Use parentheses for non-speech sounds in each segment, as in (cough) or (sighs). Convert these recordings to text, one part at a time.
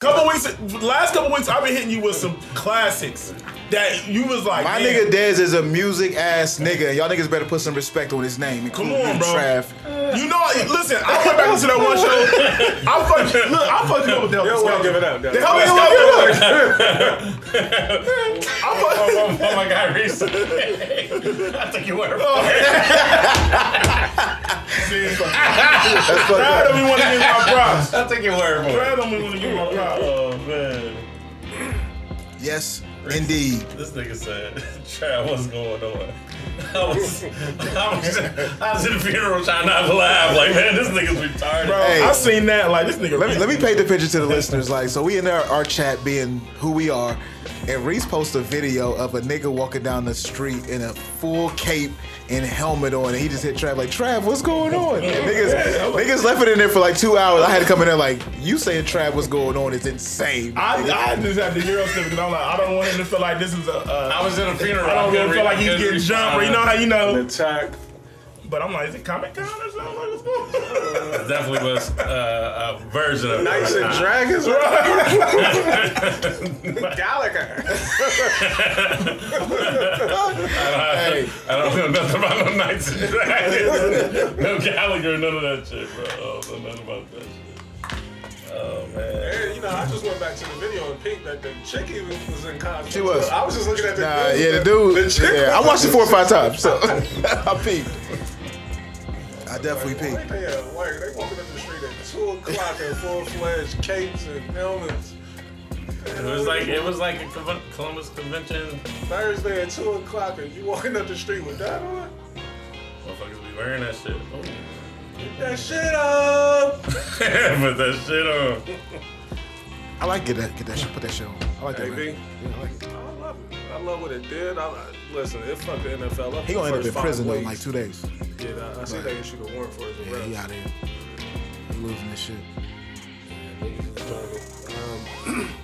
Couple weeks, last couple weeks, I've been hitting you with some classics that you was like, My man, nigga Dez is a music ass nigga. Y'all niggas better put some respect on his name. Come on, bro. Trav. You know, listen, I went back to that one show. (laughs) I fucked, look, I fucked you up with that. They don't want to give it up. The hell they don't wanna give it up. I fucked- Oh, oh my God, Reese. I think you were. Oh. That's fucked Brad up. don't even want to give my props. I think you were. boy. Brad don't even want to give my props. Oh man, Yes, indeed. this nigga said, (laughs) "Trav, what's going on?" (laughs) I was, I was, I was in the funeral trying not to laugh. Like, man, this nigga's retarded. Bro, Hey. I seen that. Like this nigga. Let me, let me paint the picture to the listeners. Like, so we in our, our chat being who we are, and Reese posted a video of a nigga walking down the street in a full cape and helmet on, and he just hit Trav like, Trav, what's going on? And niggas, niggas left it in there for like two hours. I had to come in there like, you saying Trav, what's going on is insane. I, I just had to Euro step because I'm like, I don't want him to feel like this is a. a I was in a funeral. I don't want him to feel like he's getting jumped, or you know how you know. Attack. But I'm like, is it Comic Con or something? Like, what's going on? It definitely was uh, a version of Knights and Dragons. (laughs) Gallagher. hey, I don't know nothing about no Knights and Dragons. no Gallagher, none of that shit, bro. Oh, no, nothing about that shit. Oh man. And, you know, I just went back to the video and peeped that the chick even was in costume. She was. I was just looking at the nah, dude. yeah, the dude. The chick yeah, I watched it four or five times, so (laughs) I peeped. I definitely Like, peeped. they, uh, like, they walking up the street at 2 o'clock in full-fledged capes and helmets. It was like it was like a Columbus convention. Thursday at 2 o'clock and you walking up the street with that on? Motherfuckers be wearing that shit. Oh. Get that shit up! (laughs) Put that shit on. I like get that, get that shit, put that shit on. I like that. Hey, man. Yeah, I like it. I love it. I love what it did. I, I- listen, it fucked the NFL up. He gonna end up in prison though in like two days. Yeah, I, I see they issued a warrant for his Yeah, arrest. he out here. He losing this shit.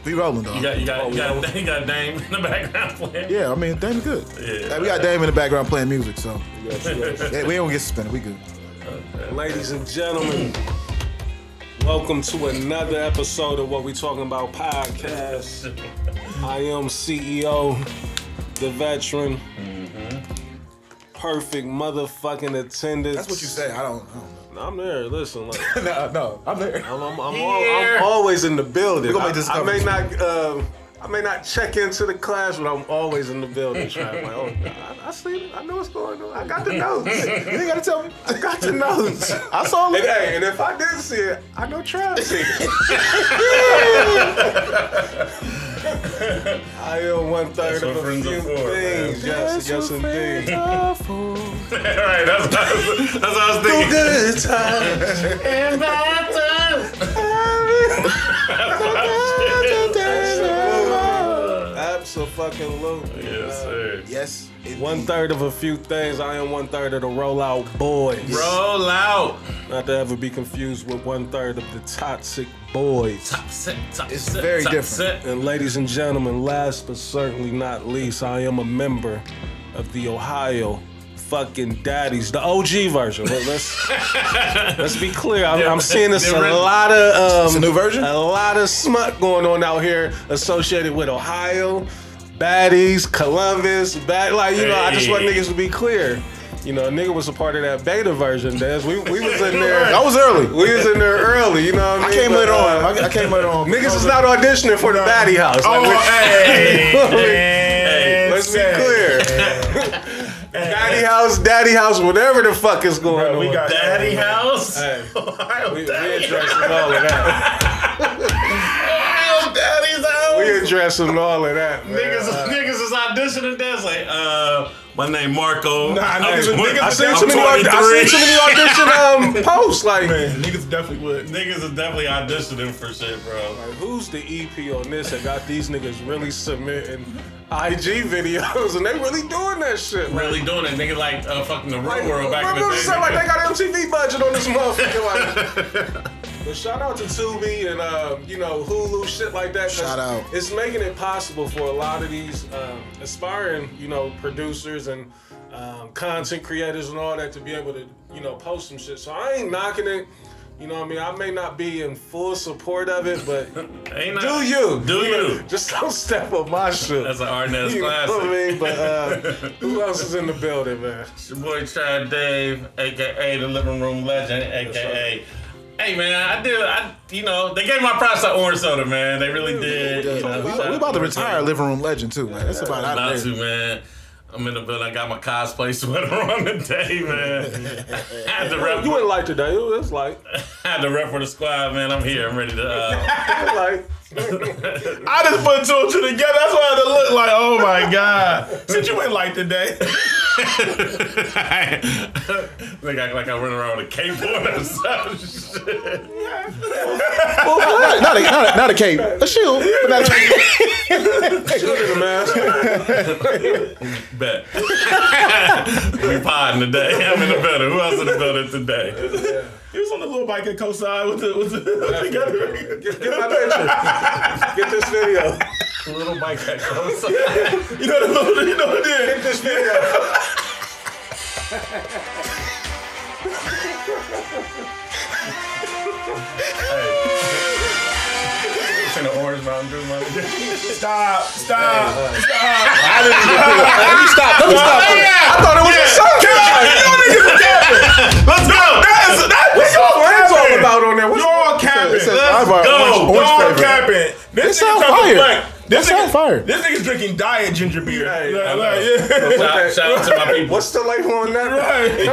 We rolling though. You got you got Oh, you got, (laughs) you got Dame in the background (laughs) playing. yeah, I mean, Dame's good. Yeah. Hey, we got Dame in the background playing music, so Yes, yes. (laughs) yeah, we don't get suspended. We good. Ladies and gentlemen, welcome to another episode of What We Talking About podcast. I am CEO, the veteran, perfect motherfucking attendance. That's what you say. I don't. I don't I'm there. Listen, like, (laughs) no, no, I'm there. I'm, I'm, I'm, al- I'm always in the building. We gonna make this I, I may not. Um, I may not check into the class, but I'm always in the building. Trying like, oh, (laughs) I, I see it. I know what's going on. I got the notes. (laughs) You ain't gotta tell me. I got the notes. I saw And it. hey, and if I didn't see it, I know Trav see it. I am one third of a friends few are for, man. things. Yes, yes, indeed. All right, that's, (laughs) that's, that's what I was thinking. Good times. And bad (laughs) Absolutely. Yes, sir. Yes. indeed. One third of a few things. I am one third of the rollout boys. Roll out. Not to ever be confused with one third of the toxic boys. Top set, top It's very top different. And ladies and gentlemen, last but certainly not least, I am a member of the Ohio fucking daddies, the OG version. Let- Let's (laughs) let's be clear. I'm, I'm seeing this a lot of um, It's a new version? a lot of smut going on out here associated with Ohio, baddies, Columbus, bad. Like you know, I just want niggas to be clear. You know, a nigga was a part of that beta version, Des. We, we was in (laughs) there. I was early. We was in there early, you know what I mean? I came But, later on. uh, I, I came later on. Niggas is not auditioning for the baddie house. Oh, we- hey, (laughs) Let's be clear. (laughs) Daddy house, daddy house, whatever the fuck is going on. we got Daddy house. Hey, Ohio we, we Daddy addressing all of that. Ohio Daddy's house. We addressing all of that, man. Niggas, niggas is auditioning. That's like, uh, my name Marco. Nah, I'm niggas- twen- niggas I I'm seen too many, I seen too many audition (laughs) um, posts. Like, Man, niggas definitely would. Niggas is definitely auditioning for shit, bro. like, who's the EP on this that got these niggas really submitting IG videos and they really doing that shit? Like, Really doing it. Nigga like uh, fucking the real Like, world back in the it day. sound like they got MTV budget on this motherfucker. Like, (laughs) but shout out to Tubi and uh, you know Hulu, shit like that. Shout out. It's making it possible for a lot of these um, aspiring, you know, producers and um, content creators and all that to be able to, you know, post some shit. So I ain't knocking it. You know what I mean? I may not be in full support of it, but (laughs) Ain't not, do you? Do you? Just don't step on my shit. That's an Arnaz (laughs) you know what I mean? But uh, (laughs) who else is in the building, man? It's your boy Chad Dave, aka the living room legend, aka. Hey man, I did. I you know they gave my props to Orange Soda, man. They really did. You know, We, shout we about to retire Soda. living room legend too, man. That's about out About of to, man. I'm in the building. I got my cosplay (laughs) sweater on today, man. I (laughs) had to rep. You wouldn't like today. It was like, I (laughs) had to rep for the squad, man. I'm here. I'm ready to. Uh, like I just put two and two together. That's why I had to look like, oh my god. Since you went like today. (laughs) Look like, like I run around with a cape on or some shit. not, not, a, not, a, not a cape, a shield. But not a (laughs) cape. shoot in the mask. Bet. (laughs) we podding today. I'm in the building. Who else in the building today? He was on the little bike at Coastside with the with the together. Get, get my picture. Get this video. Little bike that goes. You know the little you know what it Get is. this video. Seen the orange Mountain Dew, man. Stop, stop, stop. Let me stop. Let me stop. I thought it was a song. (laughs) Let's go. That is that. What's all What's all about on there? What's You're all capping. It says Let's go. orange, orange Y'all flavor. capping. This, That sound fire. Black. This That sound nigga- fire. This nigga's drinking diet ginger beer. Hey, Like, like, yeah. Shout, shout out to my people. What's the label on that? Right.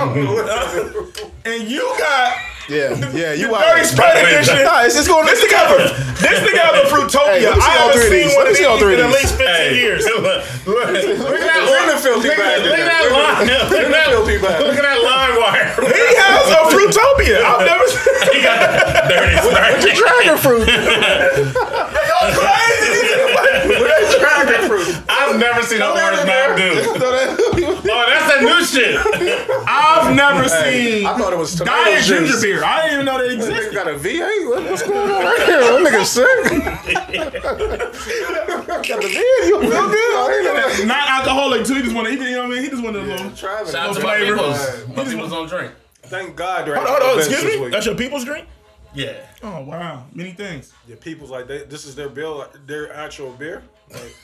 (laughs) And you got Yeah, (laughs) yeah, you dirty are. Sprite Wait, edition. Nah, it's, it's going. This nigga have a this nigga have a Fruitopia. Hey, let me see I all haven't seen one of me see all these in at least 15 Hey, years. Look, look, (laughs) look at that Bring the filthy Look bag at look at that line. Look at that. filthy. Look at that line wire. He has a Fruitopia. I've never seen. He got the dirty (laughs) Sprite. Dragon fruit. Y'all crazy. Dragon fruit. I've never seen an orange Mountain Dew. Throw Oh, that's that new shit. I've never seen I thought it was tomato diet ginger beer. I didn't even know they This nigga existed. got a V8? What- What's going on right here? That nigga sick. (laughs) Got the vid. You feel good? I ain't know that. Not alcoholic too. He just want to. Eat, you know what I mean? He just wanted a little. Travis. Shout out to No my flavor. peoples. My peoples don't drink. Thank God they're Hold on, hold on. Excuse me. week. That's your people's drink. Yeah. Oh wow, many things. Your people's like, they, this is their bill, their actual beer? Like,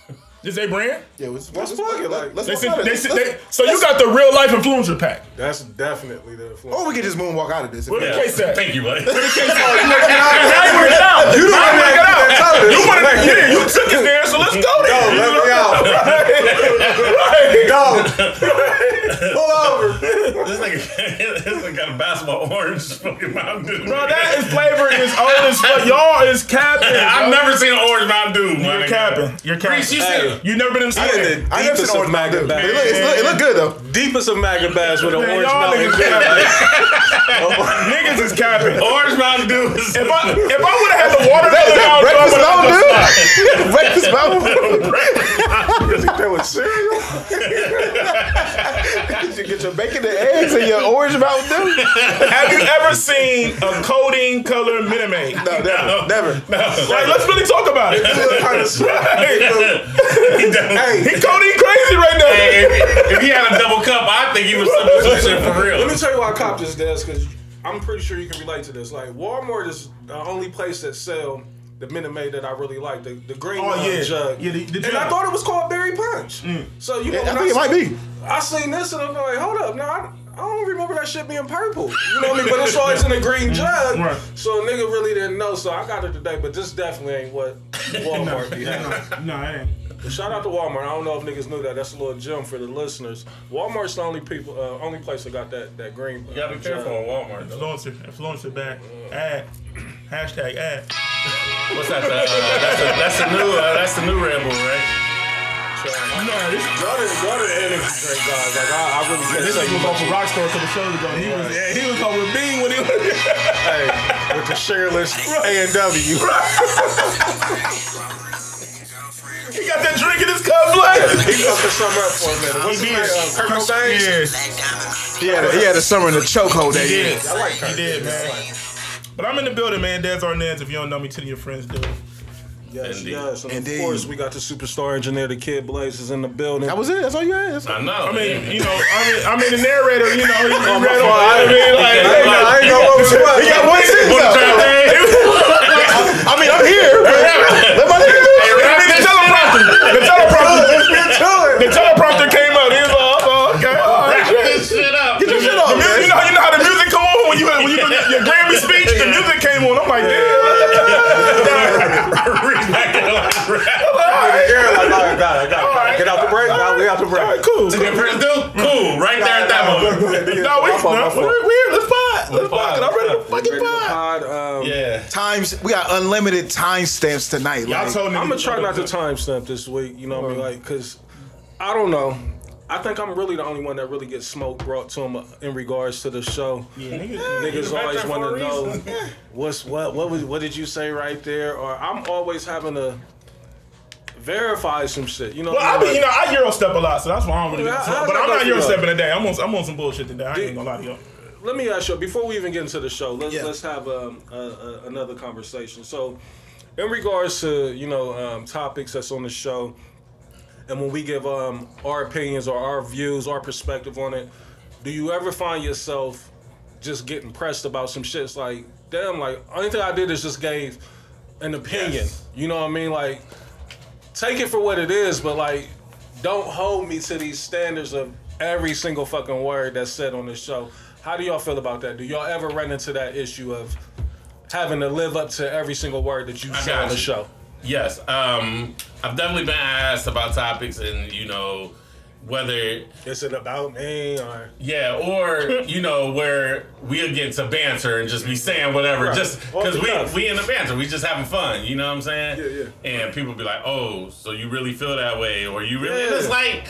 Is they brand? Yeah, let's, Let's plug it, like- let's They said, they said, Let's- they, so you got the real life influencer pack. that's definitely the influence. Or we could just moonwalk out of this. Where the case at? Thank you, buddy. Oh, now you want to out. You don't want want to out. You want to yeah, you took us there, so let's go there. Yo, let me out. (laughs) Right. Go. Pull over. (laughs) this nigga, this nigga got a basketball orange fucking Mountain Dew. Bro, that is flavor is old as fuck. (laughs) Y'all is capping. I've bro. never seen an orange Mountain Dew. You're capping. You're capping. Reese, you seen it? You never been in the I store. did the I never deepest seen of orange Mountain Dew. It look, it's look- it look good though. Deepest of Maga bags with an orange mountain. Dew. (laughs) Niggas is capping. Orange Mountain Dew If I if I would have had the watermelon Is that out, breakfast Mountain would've had the Dew? Breakfast Mountain Dew. Is he there with cereal? Did (laughs) you get your bacon and eggs and your orange Mountain Dew? (laughs) Have you ever seen a codeine color Minute Maid? No, never, never. Like, let's really talk about it. Kind of (laughs) Hey, He done- Hey, he codeine crazy right now. Hey, if, if he had a double cup, I think he was sipping some for real. Let me tell you why I copped this desk because I'm pretty sure you can relate to this. Like Walmart is the only place that sell the Minute Maid that I really like, the, the green Oh, uh, yeah. jug. Yeah, the- the and jug. I thought it was called Berry Punch. So you know, I when think it might be. I seen this and I'm like, hold up, no, I, I don't remember that shit being purple. You know what I mean? But it's always in a green jug. Right. So a nigga really didn't know. So I got it today, but this definitely ain't what Walmart (laughs) be having. No, it ain't. Shout out to Walmart. I don't know if niggas knew that. That's a little gem for the listeners. Walmart's the only people, uh, only place that got that that green. You gotta be careful on Walmart. Though. Influencer, influencer back. Ad. Hashtag ad. What's that? Uh, that's, a, that's a new. Uh, that's the new Red Bull, right? No, this Y'all didn't, y'all energy drink guys. Like I, I really can't this say nigga was off much. a rock star a couple shows ago. He was, yeah, he was on with Bean when he was. Hey, with the shirtless A and W. (laughs) he got that drink in his cup, like. He fucked the summer up for a minute. What's his name? Uh, Kurt Cobain. Yeah, He had a, he had a summer in the chokehold that he year. did. I like He Kurt. did, man. But I'm in the building, man. Des Arnaz. If you don't know me, tell your friends do. Yes, Indeed. yes. And Indeed. of course, we got the superstar engineer, the Kid Blaze, is in the building. That was it. That's all you had. That's. I know. I mean, you know, I mean, I mean, the narrator, you know, he, he Oh, read fault. on. I mean, like, I ain't know what was what. He got one sentence out. (laughs) I mean, I'm here. Let my nigga do it. I mean, the teleprompter, the teleprompter, the teleprompter All right, cool. Did Prince do? Mm-hmm. Cool. Right there at that moment. No, we, My fault, my no, fault. we're, we're here. Let's pod. Let's pod. pod. I'm ready to fucking Ready to pod. pod, um, Yeah. Times. We got unlimited timestamps tonight. Y'all Like, told me. I'm gonna try not to timestamp this week. You know what I mean? Uh-huh. Like, cause I don't know. I think I'm really the only one that really gets smoke brought to him uh, in regards to the show. Yeah, niggas, Niggas always want to know (laughs) what's what. What was what did you say right there? Or I'm always having to verify some shit. You know? Well, I mean? you know, I Euro step a lot, so that's why I don't really Yeah, But I'm not Euro stepping today. I'm on, I'm on some bullshit today. I ain't gonna lie to you. let me ask you before we even get into the show. Let's Yeah. let's have um, a, a, another conversation. So, in regards to you know um, topics that's on the show, and when we give um, our opinions or our views, our perspective on it, do you ever find yourself just getting pressed about some shit? It's like, damn, like only thing I did is just gave an opinion. Yes. You know what I mean? Like, take it for what it is, but like, don't hold me to these standards of every single fucking word that's said on this show. How do y'all feel about that? Do y'all ever run into that issue of having to live up to every single word that you I say on the you. show? Yes. Um, I've definitely been asked about topics and, you know, whether Is it about me or Yeah, or (laughs) you know where we'll get to banter and just be saying whatever, Right. just because we cuff. we in the banter, we just having fun. You know what I'm saying? Yeah, yeah. And people be like, "Oh, so you really feel that way, or you really?" Yeah. it's like,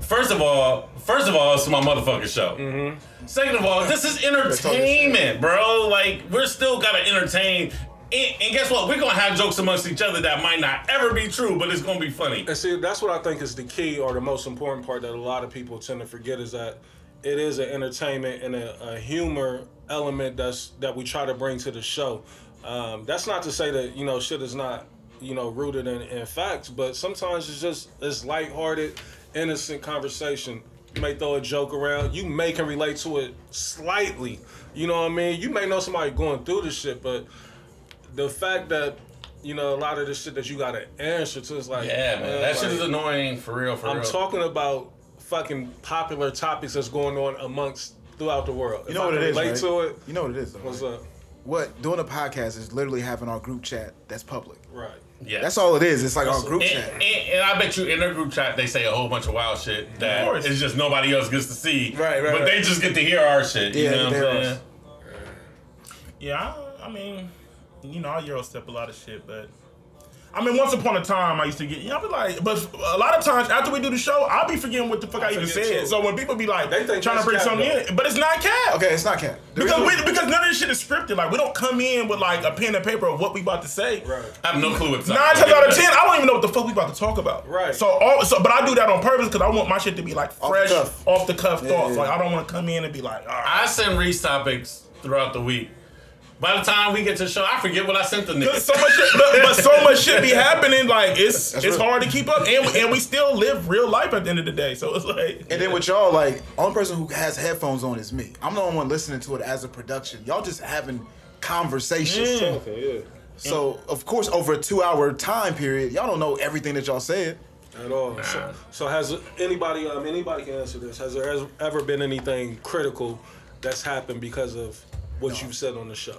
first of all, first of all, it's my motherfucking show. Mm-hmm. Second of all, this is entertainment, bro. Like we're still gotta entertain. And, and guess what? We're gonna have jokes amongst each other that might not ever be true, but it's gonna be funny. And see, that's what I think is the key or the most important part that a lot of people tend to forget is that it is an entertainment and a, a humor element that's that we try to bring to the show. Um, that's not to say that you know shit is not you know rooted in, in facts, but sometimes it's just it's lighthearted, innocent conversation. You may throw a joke around. You may can relate to it slightly. You know what I mean? You may know somebody going through this shit, but the fact that you know a lot of this shit that you gotta answer to is like Yeah, man, that shit is annoying for real. For real. I'm real. talking about fucking popular topics that's going on amongst throughout the world. You know what it is, Relate right? to it. You know what it is, though. What's right? up? What doing a podcast is literally having our group chat that's public. Right. Yeah. That's all it is. It's like our group And, chat. and, and I bet you in their group chat they say a whole bunch of wild shit that it's just nobody else gets to see. Right, right, But right. they just get to hear our shit. You Yeah, know what I'm saying? Yeah, I, I mean, you know, I Euro step a lot of shit, but I mean, once upon a time, I used to get, you know, I be like, but a lot of times after we do the show, I'll be forgetting what the fuck I, even said. too. So when people be like, They think trying to bring something though. in, but it's not cap. Okay, it's not cap. The Because reason- we, because none of this shit is scripted. Like we don't come in with like a pen and paper of what we about to say. Right. I have no clue what's Nine times out of ten, I don't even know what the fuck we about to talk about. Right. So, all, so but I do that on purpose because I want my shit to be like the fresh, cuff. off the cuff Yeah, thoughts. yeah. Like I don't want to come in and be like, all right. I send Reese topics throughout the week. By the time we get to the show, I forget what I sent the Cause niggas. so much, shit, but, but so much shit be (laughs) happening. Like it's That's it's real. hard to keep up, and and we still live real life at the end of the day. So it's like, And then with y'all, like, only person who has headphones on is me. I'm the only one listening to it as a production. Y'all just having conversations. Mm. Okay. Yeah. So, of course, over a two hour time period, y'all don't know everything that y'all said. At all. So, so has anybody? Um, anybody can answer this. Has there ever been anything critical that's happened because of what you've said on the show?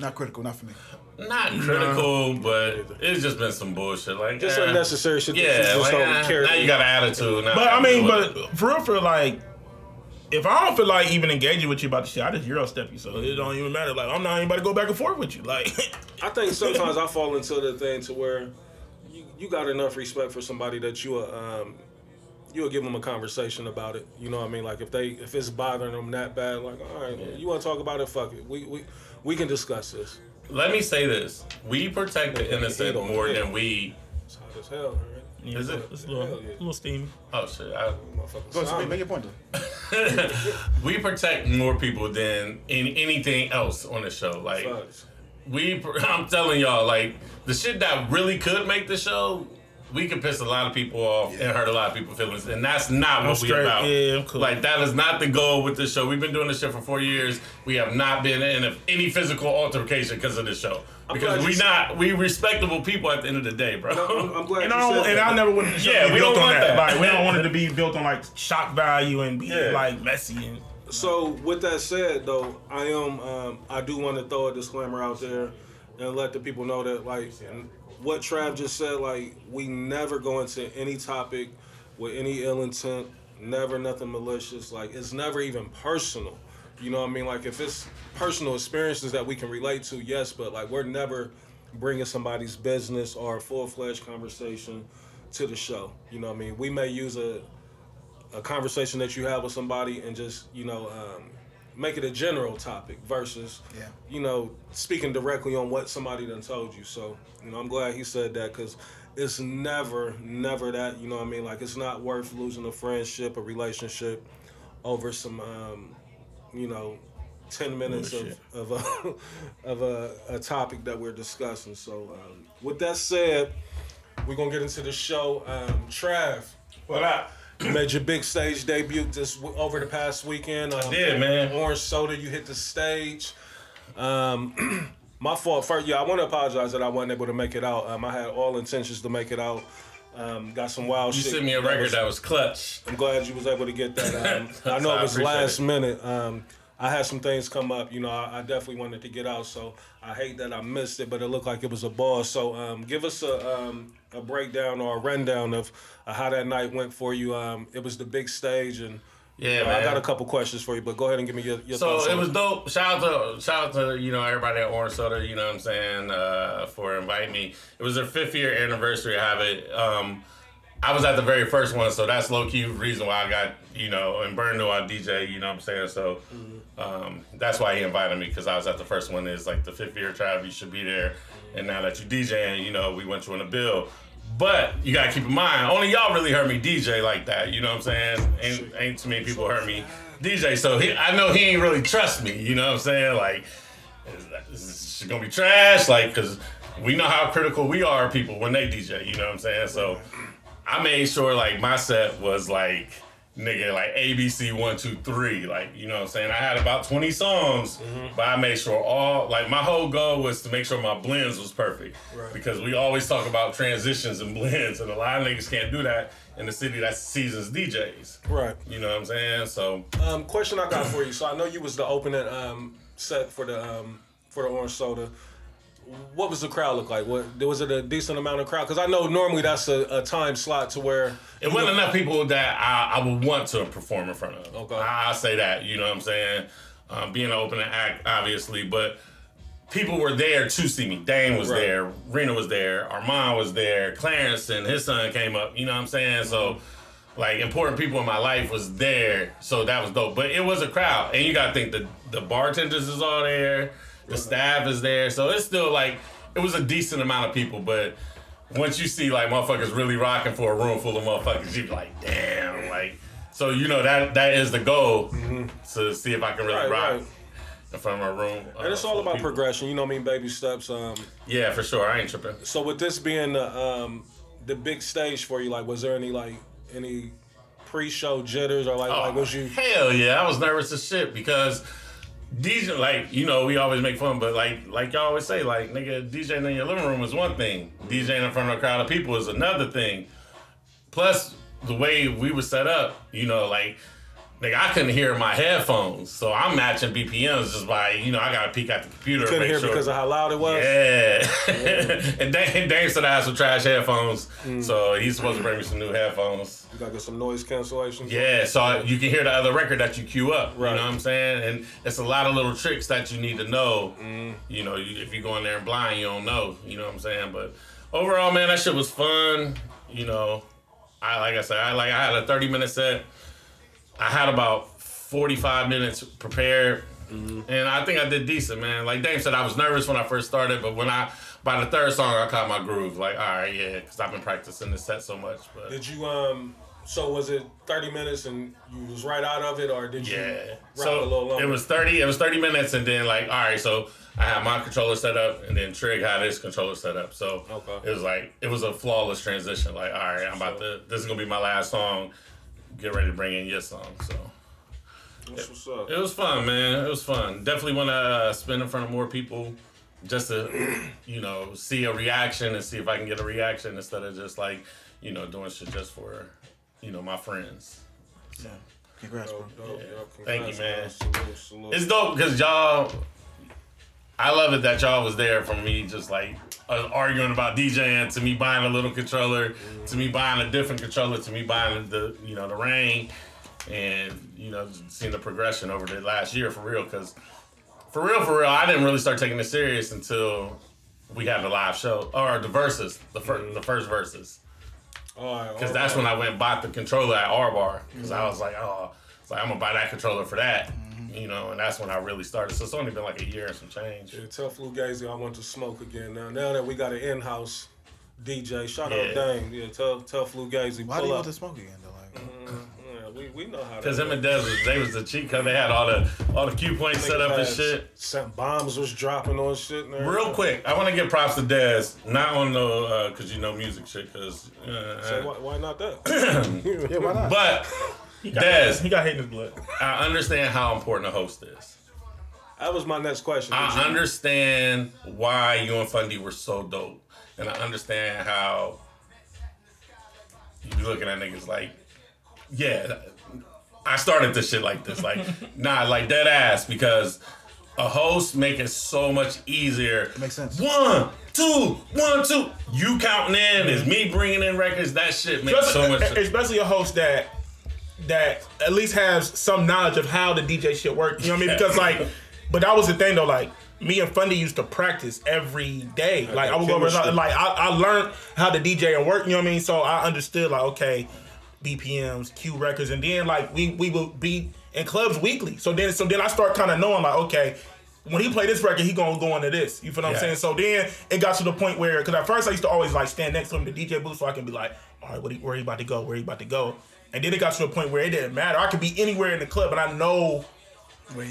Not critical, not for me. Not critical, but it's just been some bullshit. Like Just eh, unnecessary shit Yeah, just like, don't eh, now you got an attitude. Now but I mean, but for real, for like, if I don't feel like even engaging with you about the shit, I just euro step you. So it don't even matter. Like I'm not anybody to go back and forth with you. Like, (laughs) I think sometimes I fall into the thing to where you, you got enough respect for somebody that you uh, um you'll give them a conversation about it. You know what I mean? Like if they if it's bothering them that bad, like all right, you want to talk about it? Fuck it. We we we can discuss this. let me say this: we protect the innocent more it. than we. It's hot as hell, right? Is it? It's a little, yeah. a little steamy. Oh shit! I, Motherfucker, Go ahead, make your point, though. (laughs) we protect more people than in anything else on the show. Like Facts. we, (laughs) I'm telling y'all, like the shit that really could make the show, we can piss a lot of people off and hurt a lot of people's feelings, and that's not I'm what we straight. about. Yeah, I'm cool. Like that is not the goal with this show. We've been doing this shit for four years. We have not been in a, any physical altercation because of this show. glad Because we said- not we respectable people at the end of the day, bro. I'm, I'm glad And you I, don't, and. I never wanted the show Yeah, to be we built don't on want that. that. Like we don't want it to be (laughs) built on like shock value and be Yeah. like messy and So with that said, though, I am um, I do want to throw a disclaimer out there and let the people know that like what Trav just said, like we never go into any topic with any ill intent, never nothing malicious. Like it's never even personal. You know what I mean? Like if it's personal experiences that we can relate to, yes, but like we're never bringing somebody's business or full fledged conversation to the show. You know what I mean? We may use a a conversation that you have with somebody and just you know um, make it a general topic versus Yeah. you know speaking directly on what somebody done told you. So you know i'm glad he said that because it's never never that you know what i mean? Like it's not worth losing a friendship a relationship over some um, you know 10 minutes of, of, a, (laughs) of a, a topic that we're discussing. So um, with that said we're gonna get into the show. Um, trav. What up? You made your big stage debut this w- over the past weekend. Um, did, man. Orange Soda, you hit the stage. Um, (clears throat) my fault. First, yeah, I want to apologize that I wasn't able to make it out. Um, I had all intentions to make it out. Um, got some wild You shit. sent me a record that was clutch. I'm glad you was able to get that. Um, (laughs) I know it was last it. minute. Um, I had some things come up. You know, I, I definitely wanted to get out, so I hate that I missed it. But it looked like it was a ball. So um, give us a um, a breakdown or a rundown of uh, how that night went for you. Um, it was the big stage, and Yeah, uh, man. I got a couple questions for you. But go ahead and give me your, your So thoughts. it on was dope. Shout out to shout out to you know everybody at Orange Soda. You know what I'm saying uh, for inviting me. It was their fifth year anniversary. I have it. Um, I was at the very first one, so that's low key reason why I got you know and Burn knew I DJ. You know what I'm saying. So um, that's why he invited me because I was at the first one. Is like the fifth year Trav, you should be there. And now that you DJing, you know we went you on a bill. But you gotta keep in mind, only y'all really heard me DJ like that. You know what I'm saying? Ain't, ain't too many people heard me DJ. So he, I know he ain't really trust me. You know what I'm saying? Like, shit gonna be trash? Like, cause we know how critical we are people when they DJ. You know what I'm saying? So I made sure like my set was like nigga like ABC one two three like you know what I'm saying I had about 20 songs but I made sure all like my whole goal was to make sure my blends was perfect Right. because we always talk about transitions and blends and a lot of niggas can't do that in the city that seasons DJs right. you know what I'm saying so Um, question I got for you. So I know you was the opening um, set for the um, for the orange soda. What was the crowd look like? What was it a decent amount of crowd? Because I know normally that's a, a time slot to where It wasn't enough people that I, I would want to perform in front of. Okay. I, I say that, you know what I'm saying? Um, being an opening act, obviously, but people were there to see me. Dane was Right. there, Rena was there, Armand was there, Clarence and his son came up, you know what I'm saying? So, like, important people in my life was there, so that was dope. But it was a crowd, and you gotta think the, the bartenders is all there, the staff is there, so it's still like, it was a decent amount of people, but once you see like motherfuckers really rocking for a room full of motherfuckers, you be like, damn, like. So you know that that is the goal to see if I can really Right, rock right. in front of my room. and it's uh, all about people. progression. You know what I mean? Baby steps. Um, Yeah, for sure. I ain't tripping. so with this being the um, the big stage for you, like, was there any like any pre-show jitters or like like was you? Hell yeah, I was nervous as shit because DJ, like you know, we always make fun, but like like y'all always say, like nigga, DJing in your living room is one thing, DJing in front of a crowd of people is another thing. Plus, the way we were set up, you know, like. Nigga, I couldn't hear my headphones, so I'm matching BPMs just by, you know, I gotta peek at the computer. and Couldn't hear sure. because of how loud it was. Yeah. (laughs) and Dane, Dane said I had some trash headphones, Mm. so he's supposed to bring me some new headphones. You gotta get some noise cancellation. Yeah, so you can hear the other record that you queue up. Right. You know what I'm saying? And it's a lot of little tricks that you need to know. Mm. You know, if you go in there and blind, you don't know. You know what I'm saying? But overall, man, that shit was fun. You know, I like I said, I like I had a 30 minute set. I had about 45 minutes prepared. Mm-hmm. And I think I did decent, man. Like Dave said, I was nervous when I first started, but when I by the third song, I caught my groove. Like, all right, yeah, because I've been practicing this set so much. But Did you um? So was it 30 minutes and you was right out of it, or did you Yeah. rock a So little longer? it was thirty. It was thirty minutes, and then like, all right, so I had my controller set up, and then Trig had his controller set up. So Okay. it was like it was a flawless transition. Like, all right, I'm about to. This is gonna be my last song. Get ready to bring in your song. So That's what's up. it was fun, man. It was fun. Definitely want to uh, spin in front of more people, just to, (clears throat) you know, see a reaction and see if I can get a reaction instead of just like, you know, doing shit just for, you know, my friends. Yeah. Congrats, bro. Dope, dope, yo. Thank you, Congrats, man. Salute, salute. It's dope because y'all. I love it that y'all was there for me, just like uh, arguing about DJing, to me buying a little controller, to me buying a different controller, to me buying the you know the Rane, and you know seeing the progression over the last year for real. Because for real, for real, I didn't really start taking it serious until we had the live show or the verses, the first the first verses. Because that's when I went and bought the controller at R Bar. Because I was like, oh, it's like I'm gonna buy that controller for that, you know. And that's when I really started. So it's only been like a year and some change. Yeah, tell Fugazi I want to smoke again now. Now that we got an in-house DJ, shout Yeah. out Dame. Yeah, tell tell Fugazi Why do you up. want to smoke again, though? Like, mm-hmm. Yeah, we, we know how. Because him and goes. Dez, they was the cheat code. They had all the all the cue points set up and shit. Sent bombs was dropping on shit. And. Real quick, I want to give props to Dez, not on the uh, because you know music shit. Because, uh, So why, why not that? (clears throat) yeah, why not? but He got, Dez. he got hate in his blood. I understand how important a host is. that was my next question. I you- understand why you and Fundy were so dope, and I understand how you be looking at niggas like, yeah, I started this shit like this, like, (laughs) nah, like dead ass, because a host make it so much easier. Makes sense. One, two, one, two. You counting in is me bringing in records. That shit makes so much. especially a host that that at least has some knowledge of how the DJ shit work. You know what I mean? Because (laughs) like, but that was the thing though. Like me and Fundy used to practice every day. Like I would go over chemistry. like I, I learned how the DJ and work. You know what I mean? So I understood like okay, BPMs, Q records, and then like we we would be in clubs weekly. So then so then I start kind of knowing like okay. When he play this record, he gonna go into this. You feel what I'm saying? So then it got to the point where, because at first I used to always like stand next to him, the DJ booth, so I can be like, all right, what he, where he about to go? Where he about to go? And then it got to a point where it didn't matter. I could be anywhere in the club, and I know,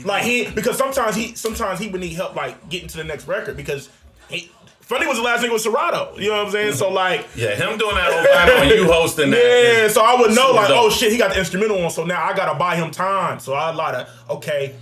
like he, because sometimes he, sometimes he would need help like getting to the next record because he, Fundy was the last nigga with Serato. You know what I'm saying? So like, yeah, him doing that whole vibe and you hosting that. yeah, is so I would know like, oh, dope. oh shit, he got the instrumental on. So now I gotta buy him time. So I lot of okay,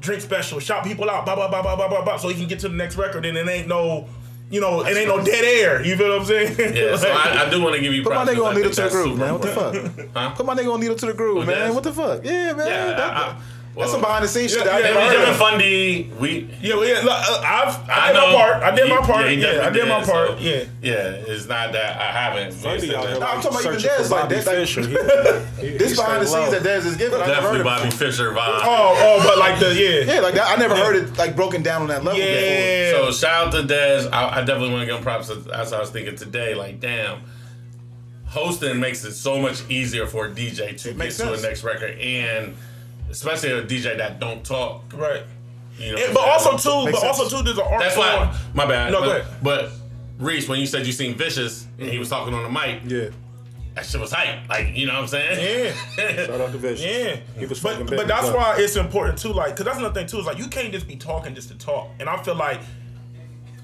drink special, shout people out, blah blah blah blah blah blah blah, so he can get to the next record. And it ain't no, you know, it ain't no dead air. You feel what I'm saying? Yeah, so (laughs) I, I do want to give you Put my nigga on because needle to the groove, man. What the fuck? Huh? Put my nigga on needle to the groove, man. What the fuck? Yeah, man. Yeah, That- I- I- well, that's some behind the scenes shit Yeah, I yeah, never yeah, heard Him and of. Fundy, we yeah, well, yeah. Look, uh, I've I I did know my part. I did he- my part. he Yeah, I definitely did my part. so, Yeah. yeah. It's not that I haven't. Fundy out here Nah, I'm talking about even searching Dez, like Bobby that, like- Fischer. He- he- This behind the stay scenes low. that Dez is giving, I never heard Definitely of Bobby. Fischer vibe. Oh, oh, but like the yeah. Yeah, like that. I never heard it like broken down on that level before. Yeah. So shout out to Dez. I, I definitely want to give him props. As I was thinking today, like damn, hosting makes it so much easier for a DJ to get makes to sense. a next record, and especially a DJ that don't talk. right. You know, Yeah, but also too, Makes but also too, there's an art. That's form. why. My bad. No, but, go ahead. But Reese, when you said you seen Vicious and he mm-hmm. was talking on the mic, Yeah. that shit was hype. Like you know what I'm saying? Yeah. (laughs) Shout out to Vicious. Yeah, He was but but that's as well. why it's important too. Like, cause that's another thing too. Is like you can't just be talking just to talk. And I feel like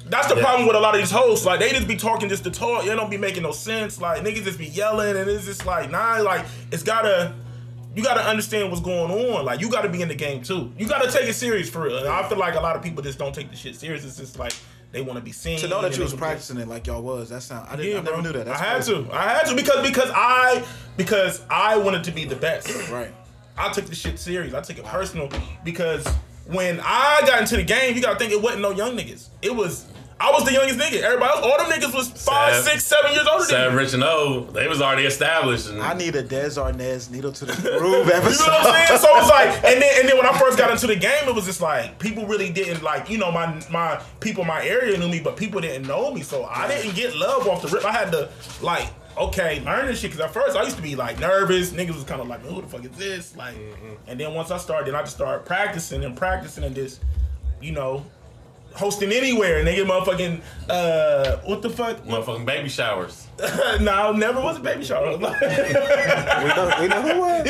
that's the Yeah. problem with a lot of these hosts. Like they just be talking just to talk. They don't be making no sense. Like niggas just be yelling, and it's just like nah. Like it's gotta. You gotta understand what's going on. Like you gotta be in the game too. You gotta take it serious for real. And I feel like a lot of people just don't take the shit serious. It's just like they want to be seen. To know that you was practicing it like y'all was, that sound. I, didn't, Yeah, I never bro. knew that. That's I had crazy. to. I had to because because I because I wanted to be the best. (clears throat) Right. I took the shit serious. I took it personal because when I got into the game, you gotta think it wasn't no young niggas. It was I was the youngest nigga. Everybody else, all them niggas was five, Sad- six, seven years older Sad than me. Rich and O, they was already established. And I need a Des Arnaz needle to the groove You know what I'm saying? So it was like, (laughs) and then and then when I first got into the game, it was just like people really didn't like, you know, my my people in my area knew me, but people didn't know me. So I didn't get love off the rip. I had to like, okay, learn this shit. Cause at first I used to be like nervous. Niggas was kind of like, who the fuck is this? Like, mm-hmm. and then once I started, then I just started practicing and practicing and just, you know, hosting anywhere, and they get motherfucking uh, what the fuck? (laughs) Motherfucking baby showers. no, never was a baby shower. (laughs) We know, we know who was.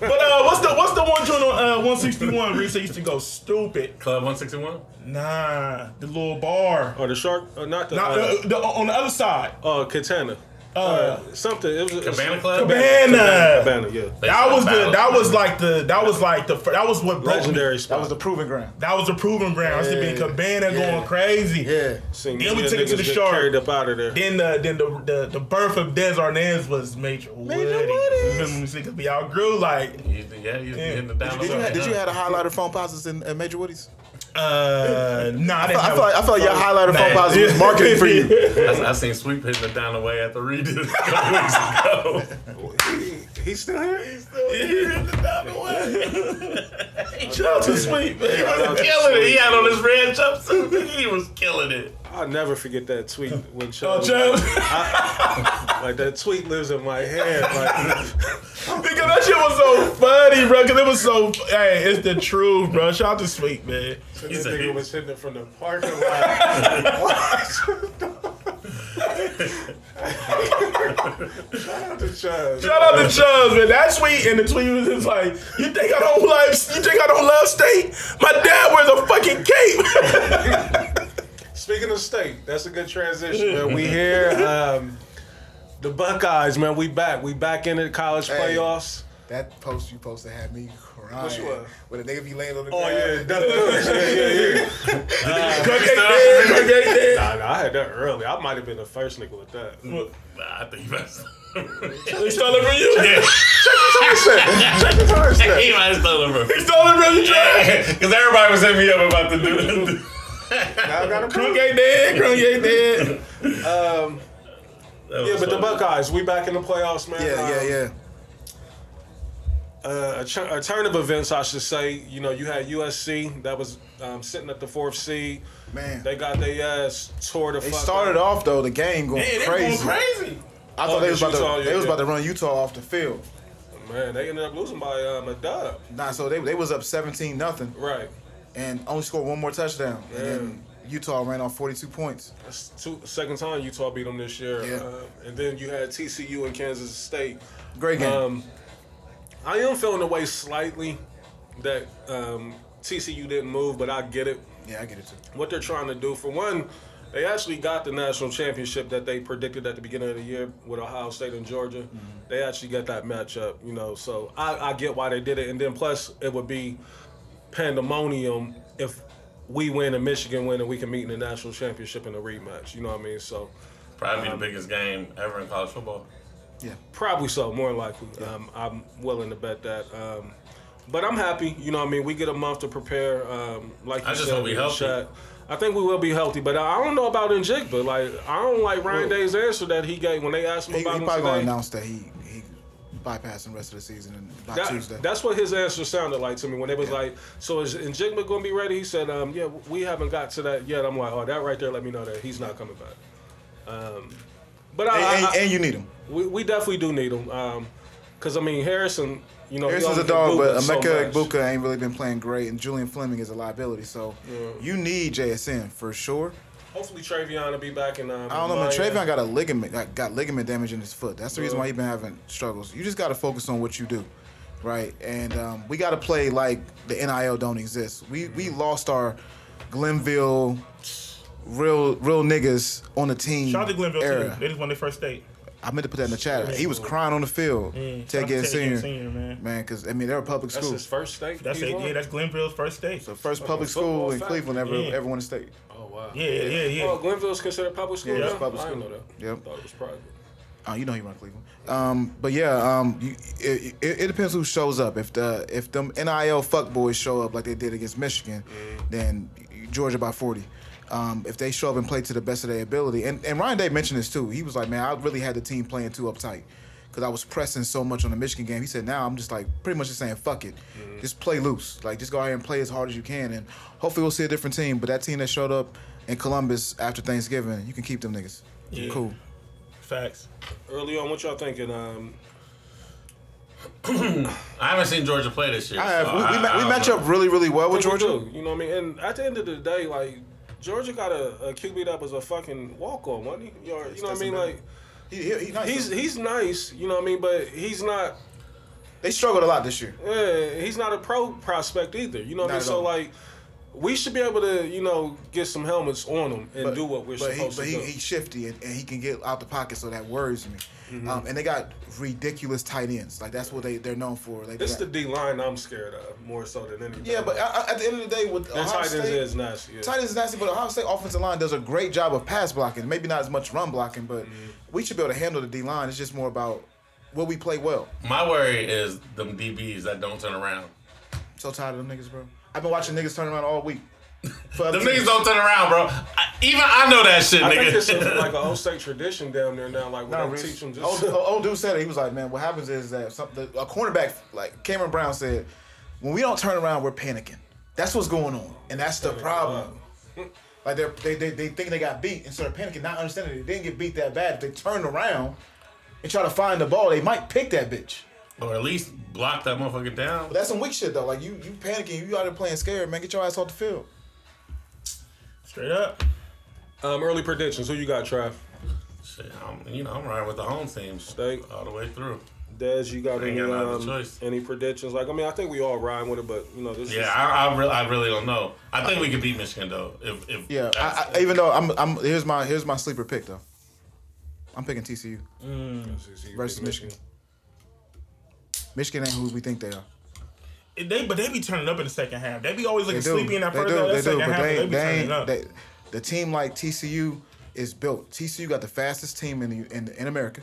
but uh, what's the what's the one joint on uh, 161? Reese used to go stupid. Club 161? Nah, the little bar. Or the shark, or not the, Not, uh, uh, the, on the other side. uh, Katana. Uh, Something. It was Cabana Club? Cabana. Cabana, yeah. That was the that was like the that was like the that was what broke me. Legendary That was the proving ground. That was the proving ground. I used to be. Cabana Yeah. going crazy. Yeah. Seen Then we took it to the get shark. Up out of there. Then the then the the, the birth of Des Arnaz was Major Woody. Woody's. Remember we see because we outgrew like You- Yeah, you was Yeah. getting it Did you, way, have, did you have a highlighter phone pauses in, in Major Woody's? Uh nah. I, I didn't feel, I feel like, I feel like your highlighter phone Man. pauses was marketing for you. I, I seen Sweep hitting it down the way at the redo a couple weeks ago. He's still here? He's still Shout out to Sweet man. He was killing it. He had on his red jumpsuit. He was killing it. I'll never forget that tweet (laughs) when Oh, Chubb, Chubb. like that tweet lives in my head. Like (laughs) because that shit was so funny, bro. Because it was so. Hey, it's the truth, bro. Shout out to Sweet man. that He's a- nigga was hitting it from the parking lot. Shout out to Chubb. Shout out to Chubbs, man. That tweet and the tweet was just like, "You think I don't love? You think I don't love state? My dad wears a fucking cape." (laughs) Speaking of state, that's a good transition, man. We here. Um, the Buckeyes, man. We back. We back in the college Hey. playoffs. That post you posted had me crying. Which one? Where the nigga be laying on the Oh ground. yeah, Duck yeah, yeah, yeah. Drunk ain't dead. Drunk ain't dead. Nah, nah, I had that early. I might have been the first nigga with that. Nah, I think you messed He stole it from you. Yeah. Check his heart step. He might have stolen from He stole it from you, Drunk. (laughs) Because everybody was hitting me up about the dude. (laughs) Now I got a Drunk ain't dead. Drunk ain't dead. Yeah, but the Buckeyes, we back in the playoffs, man. Yeah, yeah, Um, yeah. uh, a, ch- a turn of events, I should say. You know, you had USC that was um, sitting at the fourth seed. Man. They got their ass tore the They fuck started up. off though the game going Man, they crazy. going crazy. I Oh, thought they was about Utah, to yeah, they was yeah. about to run Utah off the field. Man, they ended up losing by um, a dub. Nah, so they, they was up 17 nothing Right. And only scored one more touchdown. And then Utah ran off 42 points. That's two second time Utah beat them this year. Yeah. Uh, and then you had TCU and Kansas State. Great game. Um, I am feeling the way slightly that um, TCU didn't move, but I get it. yeah, I get it too. what they're trying to do. For one, they actually got the national championship that they predicted at the beginning of the year with Ohio State and Georgia. They actually got that matchup, you know. So I, I get why they did it, and then plus it would be pandemonium if we win and Michigan win and we can meet in the national championship in a rematch. You know what I mean? So Probably the biggest game ever in college football. Yeah. Probably so, more likely. Um, I'm willing to bet that. Um, but I'm happy. You know, what I mean, we get a month to prepare. Um, like you I just said, hope we in healthy. chat. I think we will be healthy, but I don't know about Njigba. Like, I don't like Ryan Day's answer that he gave when they asked him He, he about him probably gonna announce that he he bypassing the rest of the season and by That- Tuesday. that's what his answer sounded like to me when they was like, "So is Njigba going to be ready?" He said, um, "Yeah, we haven't got to that yet." I'm like, "Oh, that right there let me know that he's not coming back." Um, but I, and, I- and, I- and you need him. we, we definitely do need him. Um, Cause I mean Harrison, you know, Harrison's a dog, but move so Egbuka ain't really been playing great, and Julian Fleming is a liability. So you need JSN for sure. Hopefully TreVeyon will be back in. Um, I don't know, man. TreVeyon got a ligament, got, got ligament damage in his foot. That's the reason why he been having struggles. You just got to focus on what you do, right? And um, we got to play like the NIL don't exist. We we lost our Glenville real real niggas on the team. Shout out to Glenville era. too. They just won their first state. I meant to put that in the chat. He was crying on the field. Yeah, Ted out Ginn Senior, Senior, man. man, because I mean they're a public That's school. his first state. That's he's it. Yeah, that's Glenville's first state. the first public school in. Cleveland ever Yeah. ever won a state. Wow. Yeah, yeah, yeah. Oh, Glenville's considered public school. Yeah, it's public I didn't school. know that. Yep. thought it was private. Oh, you know he run Cleveland. Um, but yeah, um, you, it, it, it depends who shows up. If the if them NIL fuckboys show up like they did against Michigan, then Georgia by forty. Um, if they show up and play to the best of their ability, and, and Ryan Day mentioned this too. He was like, "Man, I really had the team playing too uptight because I was pressing so much on the Michigan game." He said, "Now I'm just like pretty much just saying, fuck it, just play loose. Like just go out here and play as hard as you can, and hopefully we'll see a different team. But that team that showed up in Columbus after Thanksgiving, you can keep them niggas. Yeah. Cool. Facts. Early on, what y'all thinking? Um, (clears throat) I haven't seen Georgia play this year. I have. so We, we, I- ma- I we match know. up really, really well with What we Georgia. you know what I mean? And at the end of the day, like Georgia got a, a QB that was a fucking walk on, wasn't he? Or, you know what I mean? Like He, he, he nice. he's he's nice, you know what I mean? But he's not. they struggled a lot this year. Yeah, he's not a pro prospect either. You know what I mean? So all. like, we should be able to, you know, get some helmets on him and But, do what we're but supposed he, but to he, do. he's shifty and, and he can get out the pocket, so that worries me. Mm-hmm. Um, and they got ridiculous tight ends. Like that's what they they're known for. Like they it's the D line I'm scared of more so than anything. yeah, but uh, at the end of the day, with their Ohio tight ends State, is nasty. Yeah. Tight ends is nasty, but Ohio State offensive line does a great job of pass blocking. Maybe not as much run blocking, but Mm-hmm. we should be able to handle the D line. It's just more about will we play well. My worry is them DBs that don't turn around. So tired of them niggas, bro. I've been watching niggas turn around all week. (laughs) For other Them niggas don't turn around, bro. I, even I know that shit, I think it's a, like an old state tradition down there now. Like Nah, when they Reese. teach them old, just. old dude said it. He was like, man, what happens is that some, the, a cornerback, like Cameron Brown said, when we don't turn around, we're panicking. That's what's going on, and that's the problem. (laughs) Like they're, they they they think they got beat instead of panicking, not understanding they didn't get beat that bad. If they turn around and try to find the ball, they might pick that bitch. Or at least block that motherfucker down. But that's some weak shit though. Like you you panicking, you out there playing scared, man. Get your ass off the field. Straight up. Um, early predictions. Who you got, Trav? Shit, I'm, you know, I'm riding with the home team Steak. all the way through. Des, you got I ain't any got no other um, any predictions? Like, I mean, I think we all ride with it, but you know, this Yeah, is I, I, really, I really don't know. I think we could beat Michigan though. If, if Yeah, I, I, even though I'm I'm here's my here's my sleeper pick though. I'm picking TCU versus Michigan. Michigan ain't who we think they are. They but they be turning up in the second half. They be always They looking do. sleepy in that they first do. half. They do. second But half, they, they be they turning ain't. up. They, the team like TCU is built. TCU got the fastest team in the, in, in America.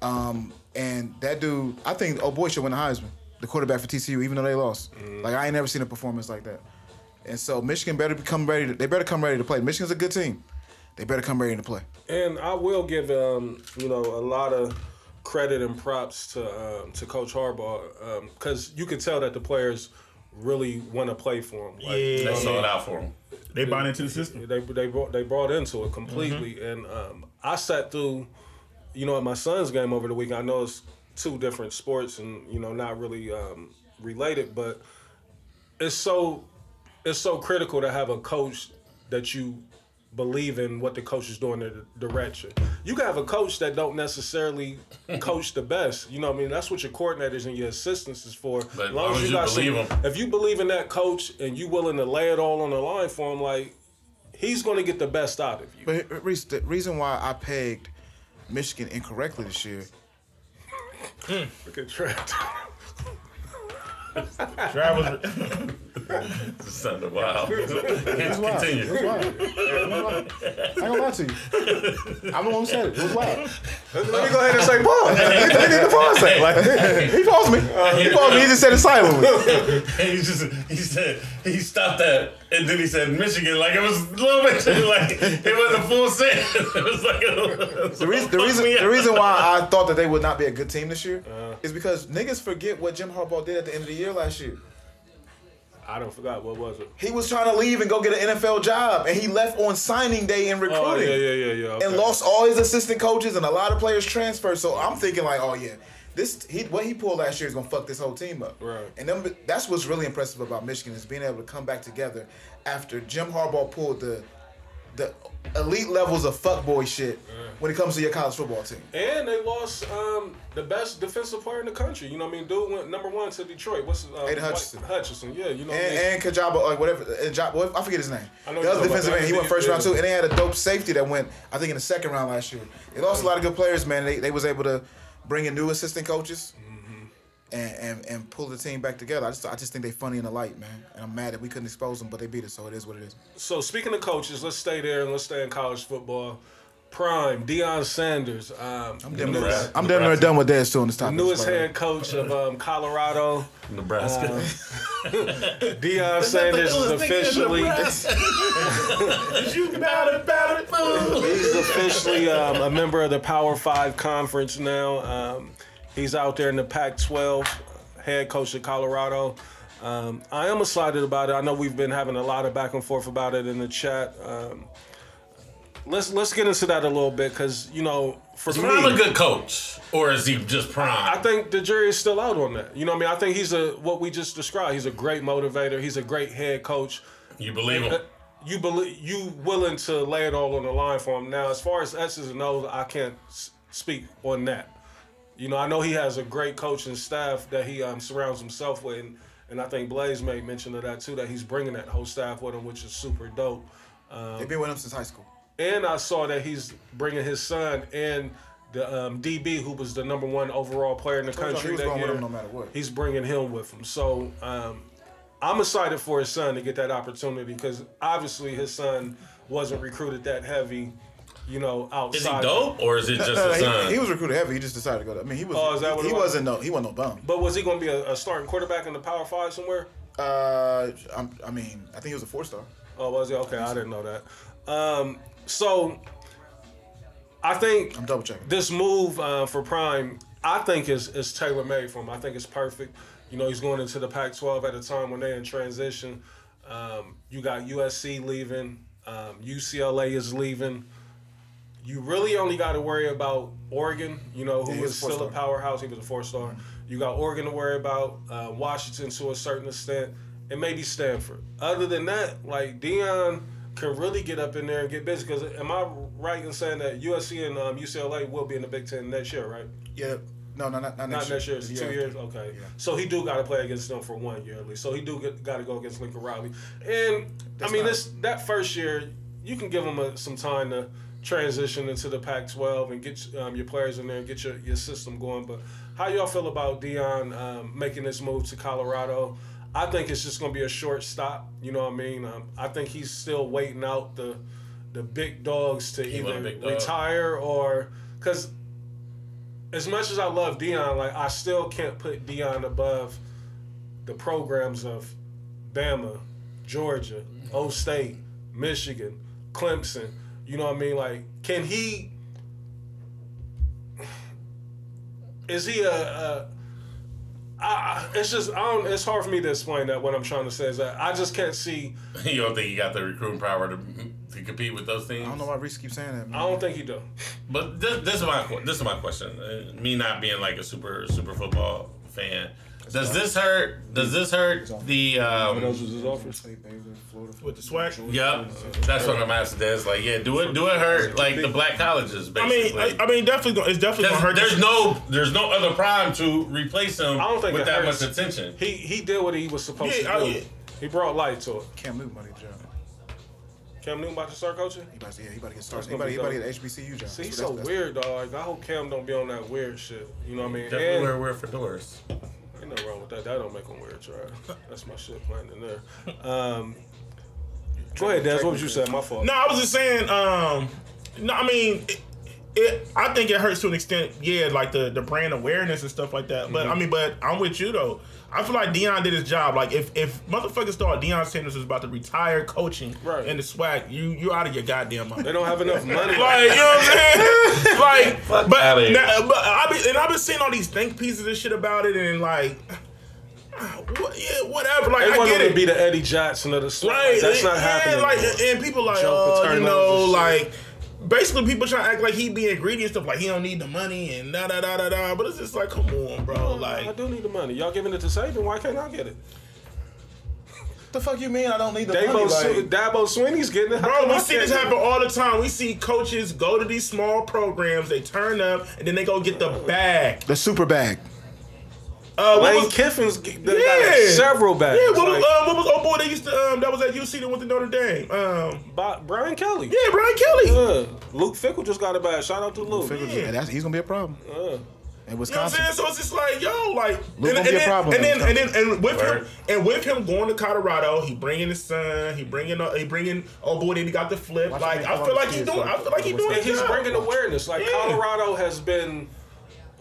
Um, and that dude, I think, oh boy, should win the Heisman. The quarterback for TCU, even though they lost. Like I ain't never seen a performance like that. And so Michigan better become ready. To, they better come ready to play. Michigan's a good team. They better come ready to play. And I will give um, you know a lot of credit and props to um, to Coach Harbaugh because you can tell that the players really want to play for him. Like, Yeah. you know they sold out for him. They bought into the system. They they brought they brought into it completely, Mm-hmm. and um, I sat through, you know, at my son's game over the weekend. I know it's two different sports and you know not really um, related, but it's so it's so critical to have a coach that you believe in what the coach is doing the direction. You can have a coach that don't necessarily (laughs) coach the best. You know what I mean? That's what your coordinators and your assistants is for. But as long as you believe 'em. if you believe in that coach and you willing to lay it all on the line for him, like he's going to get the best out of you. But uh, Reese, the reason why I pegged Michigan incorrectly this year, hmm. Look at Trent. (laughs) Travis, This sounded wild. That's wild. Continue. That's wild. That's wild. I ain't gonna lie to you. I'm the one who said it. It was wild. Let me go ahead and say pause. He need to pause that. Like, he paused me. He paused me. He just said it silently. (laughs) he just he said he stopped that and then he said Michigan like it was a little bit too, like it wasn't a full sentence. (laughs) It was like a, The reason, the reason, the reason why I thought that they would not be a good team this year uh-huh. is because niggas forget what Jim Harbaugh did at the end of the year last year. I don't forgot what was it. He was trying to leave and go get an NFL job, and he left on signing day in oh, recruiting. Oh yeah, yeah, yeah, yeah. Okay. and lost all his assistant coaches and a lot of players transferred. So I'm thinking like, oh yeah, this he what he pulled last year is gonna fuck this whole team up. Right. And them, that's what's really impressive about Michigan is being able to come back together after Jim Harbaugh pulled the the elite levels of fuckboy shit when it comes to your college football team. And they lost um, the best defensive player in the country. You know what I mean? Dude went number one to Detroit. What's uh, Aidan White- Hutchinson. Hutchinson, yeah. You know what I mean? And, and Kajaba, or whatever, uh, Ja- I forget his name. I know The other defensive end, he went first round too, and they had a dope safety that went, I think, in the second round last year. They lost a lot of good players, man. They, they was able to bring in new assistant coaches Mm-hmm. and, and and pull the team back together. I just I just think they're funny in the light, man. And I'm mad that we couldn't expose them, but they beat us, so it is what it is. So speaking of coaches, let's stay there and let's stay in college football. Prime, Deion Sanders. Um, I'm damn near, Nebraska. I'm damn near done with Dez too on this topic. newest the way. head coach of um, Colorado. Nebraska. (laughs) Deion Sanders is officially (laughs) you about it, about it, fool. he's officially um, a member of the Power Five conference now. Um, he's out there in the Pac-12, head coach of Colorado. Um, I am excited about it. I know we've been having a lot of back and forth about it in the chat. Um, let's let's get into that a little bit because you know for Is me, Prime a good coach, or is he just Prime? I think the jury is still out on that. You know what I mean? I think he's a what we just described. He's a great motivator. He's a great head coach. you believe him? Uh, You believe you willing to lay it all on the line for him. Now, as far as X's and O's, I can't speak on that. You know, I know he has a great coaching staff that he um, surrounds himself with, and, and I think Blaze made mention of that too. That he's bringing that whole staff with him, which is super dope. They've been with him since high school. And I saw that he's bringing his son and the um, DB, who was the number one overall player in the country he was that going with year. him no matter what. He's bringing him with him. So um, I'm excited for his son to get that opportunity because obviously his son wasn't recruited that heavy, you know, outside. Is he dope, or is it just (laughs) his son? he, he was recruited heavy. He just decided to go. To, I mean, he was. Oh, is that what he, it was? wasn't no. He wasn't no bum. But was he going to be a, a starting quarterback in the Power Five somewhere? Uh, I'm, I mean, I think he was a four star. Oh, was he? Okay, I didn't know that. Um, so I think I'm double checking. this move uh, for Prime, I think is is tailor made for him. I think it's perfect. You know, he's going into the Pac-12 at a time when they're in transition. Um, you got USC leaving, um, UCLA is leaving. You really only got to worry about Oregon. You know, who Yeah, was is a still a powerhouse. He was a four-star. You got Oregon to worry about, uh, Washington to a certain extent, and maybe Stanford. Other than that, like Deion can really get up in there and get busy. Because am I right in saying that USC and um, UCLA will be in the Big Ten next year, right? Yeah. No, no, not, not next year. Not next year. It's The two years. Okay. Yeah. So he do got to play against them for one year at least. So he do got to go against Lincoln Riley. And That's I mean, not- this that first year, you can give him a, some time to transition into the Pac-12 and get um, your players in there and get your, your system going. But how y'all feel about Deion um, making this move to Colorado? I think it's just going to be a short stop. You know what I mean? Um, I think he's still waiting out the the big dogs to He either dog. retire or because as much as I love Deion, like I still can't put Deion above the programs of Bama, Georgia, O State, Michigan, Clemson. You know what I mean? Like, can he? (sighs) Is he a? a I, I- it's just I don't. It's hard for me to explain that. What I'm trying to say is that I just can't see. (laughs) you don't think he got the recruiting power to, to compete with those teams? I don't know why Reese keeps saying that. Man. I don't think he do. But this, this is my this is my question. Uh, me not being like a super super football fan, does this hurt? Does this hurt the? Um, was his offers. with the SWAC. yep, that's what I'm asking. Des. Like, yeah, do it do it hurt like the black colleges? I mean, Basically. I, I mean, definitely, gonna, it's definitely gonna hurt. there's, there's this- no there's no other prime to replace him I don't think with it that hurts. much attention. He he did what he was supposed Yeah, to I- do. He brought light to it. Cam Newton about to get a job. Cam Newton about to start coaching. He about to, yeah, he about to get started. That's He gonna about, he about to get an HBCU job. See, he's so that's- weird, dog. Like, I hope Cam don't be on that weird shit. You know what I mean? Definitely And wear wear fedoras. Ain't nothing wrong with that. That don't make him weird, try. That's my shit playing in there. Um, go ahead, Des. What was you saying? My fault. No, I was just saying. Um, no, I mean, it, it. I think it hurts to an extent. Yeah, like the the brand awareness and stuff like that. Mm-hmm. But I mean, but I'm with you though. I feel like Deion did his job. Like if if motherfuckers thought Deion Sanders was about to retire coaching Right. and the SWAC, you you out of your goddamn mind. They don't have enough money. (laughs) Like, you know what I'm saying? (laughs) like, but, outta here. now- but I be, and I've been seeing all these think pieces and shit about it, and like, (sighs) what, yeah, whatever. Like, they I want get him it. to be the Eddie Johnson of the SWAC. Right, That's not yeah, happening. Like, and people like, oh, you know, and like, basically people trying to act like he being greedy and stuff. Like he don't need the money and da da da da da. But it's just like, come on, bro. I Like, I do need the money. Y'all giving it to Saban? Why can't I get it? the fuck you mean? I don't need the Dabo, money. Sw- Like, Dabo Swinney's getting it. Bro, we see this happen all the time. We see coaches go to these small programs, they turn up, and then they go get the bag. the super bag. Uh, what Lane was, Kiffin's g- they Yeah. several bags. yeah, what was, Like, uh, what was old boy they used to um, that was at UC that went to Notre Dame? Um, Bo- Brian Kelly. yeah, Brian Kelly. Uh, Luke Fickell just got a bag. Shout out to Luke. Yeah, that's, he's gonna be a problem Uh, in You know what I'm Wisconsin. saying? So it's just like, yo, like, Luke and, gonna be a then, problem and then, and then, and with him, and with him going to Colorado, he bringing his son, he bringing, uh, he bringing, oh boy, then he got the flip. Watch like, I feel like he's kids doing, I feel like he's doing. he's bringing awareness. Like Colorado has been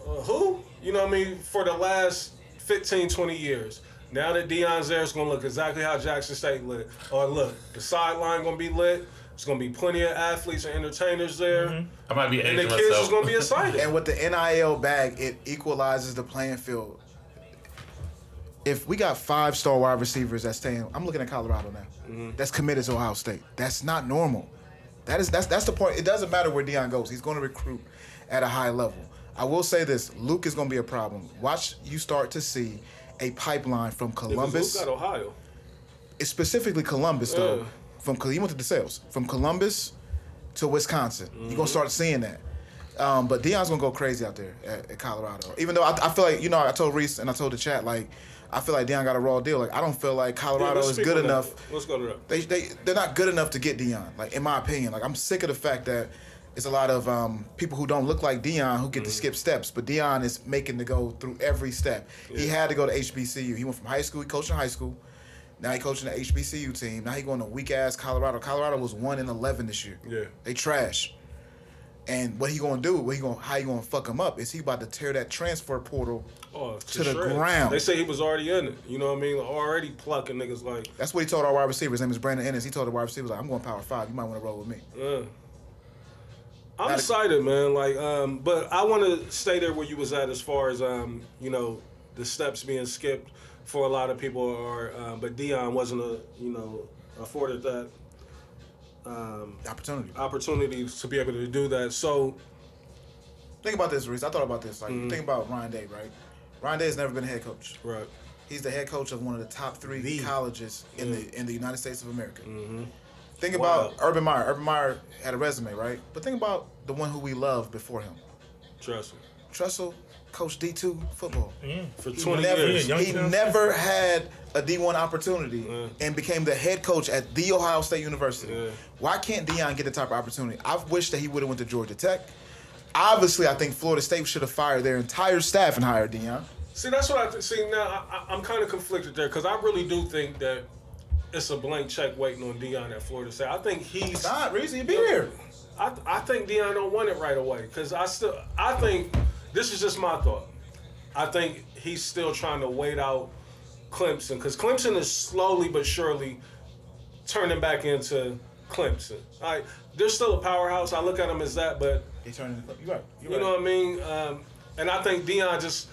uh, who? You know what I mean? For the last 15, 20 years. Now that Deion's there, it's gonna look exactly how Jackson State lit. Or look, the sideline gonna be lit. There's gonna be plenty of athletes and entertainers there, Mm-hmm. I might be and the kids myself. is gonna be excited. And with the NIL bag, it equalizes the playing field. If we got five star wide receivers that's staying, I'm looking at Colorado now. Mm-hmm. That's committed to Ohio State. That's not normal. That is that's that's the point. It doesn't matter where Deion goes. He's going to recruit at a high level. I will say this: Luke is going to be a problem. Watch you start to see a pipeline from Columbus. Luke got Ohio. it's specifically Columbus though. Yeah. From he went to DeSales. From Columbus to Wisconsin, you're Mm-hmm. gonna start seeing that. Um, but Deion's gonna go crazy out there at, at Colorado. Even though I, I feel like you know I told Reese and I told the chat like I feel like Deion got a raw deal. Like I don't feel like Colorado let's is good on that. enough. Let's go to that. They they they're not good enough to get Deion. Like in my opinion, like I'm sick of the fact that it's a lot of um, people who don't look like Deion who get to skip steps, but Deion is making to go through every step. He had to go to HBCU. He went from high school. He coached in high school. Now he coaching the HBCU team. Now he going to weak ass Colorado. Colorado was one in eleven this year. Yeah. they trash. And what he gonna do? What he gonna? How he gonna fuck him up? Is he about to tear that transfer portal? Oh, To the shreds. ground. They say he was already in it. You know what I mean? Already plucking niggas like. That's what he told our wide receiver. His name is Brandon Ennis. He told the wide receiver like, "I'm going power five. You might want to roll with me." Uh, I'm excited, man. Like, um, but I want to stay there where you was at as far as um, you know, the steps being skipped for a lot of people are. Um, but Deion wasn't a, you know, afforded that um, Opportunity. opportunity to be able to do that. So Think about this, Reese. I thought about this. Like, Mm-hmm. think about Ryan Day, right? Ryan Day has never been a head coach. right, He's the head coach of one of the top three colleges in the in the United States of America. Mm-hmm. Think Wow. about Urban Meyer. Urban Meyer had a resume, right? But think about the one who we loved before him. trust me. Tressel coached D two football. Yeah, For He 20 never, years, he never had a D1 opportunity Yeah. and became the head coach at The Ohio State University. Yeah. Why can't Deion get the type of opportunity? I wish that he would have went to Georgia Tech. Obviously, I think Florida State should have fired their entire staff and hired Deion. See, that's what I th- see now. I, I, I'm kind of conflicted there because I really do think that it's a blank check waiting on Deion at Florida State. I think he's. Not Reese, you be here. I, I think Deion don't want it right away because I still. I think this is just my thought. I think he's still trying to wait out Clemson because Clemson is slowly but surely turning back into Clemson. All right, they're still a powerhouse. I look at them as that, but They into You're right. You're you right. know what I mean? Um, and I think Deion just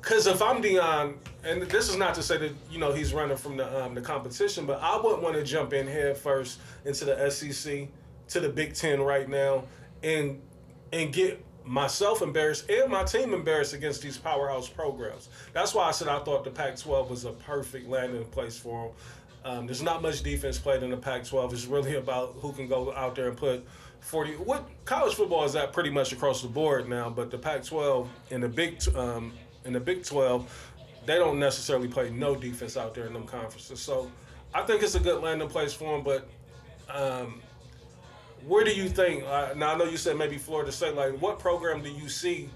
because if I'm Deion, and this is not to say that you know he's running from the um, the competition, but I wouldn't want to jump in head first into the SEC to the Big Ten right now and and get myself embarrassed and my team embarrassed against these powerhouse programs. That's why I said I thought the Pac-12 was a perfect landing place for them. Um, there's not much defense played in the Pac-12. It's really about who can go out there and put 40. What college football is that pretty much across the board now, but the Pac-12 and the Big um, and the Big 12, they don't necessarily play no defense out there in them conferences. So I think it's a good landing place for them. But um, where do you think? Uh, now I know you said maybe Florida State. Like, what program do you see,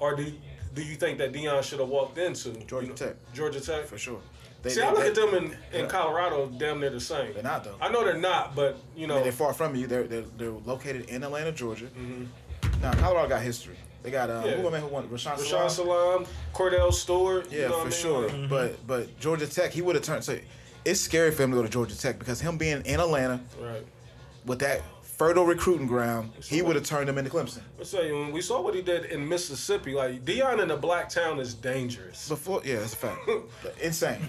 or do do you think that Deion should have walked into? Georgia You know, Tech. Georgia Tech. For sure. They, See, they- I look they- at them in, in Yeah. Colorado, damn near the same. They're not, though. I know they're not, but you I know, mean, they're far from you. They're, they're, they're located in Atlanta, Georgia. Mm-hmm. Now, Colorado got history. They got, um, Yeah. who man who won? Rashaan Rashaan Salaam? Kordell Stewart. you Yeah, know for I sure. Like, But but Georgia Tech, he would have turned. So it's scary for him to go to Georgia Tech because him being in Atlanta right. with that fertile recruiting ground, he would have turned him into Clemson. Let's say when we saw what he did in Mississippi, like Deion in a black town is dangerous. Before, yeah, that's a fact. (laughs) Insane.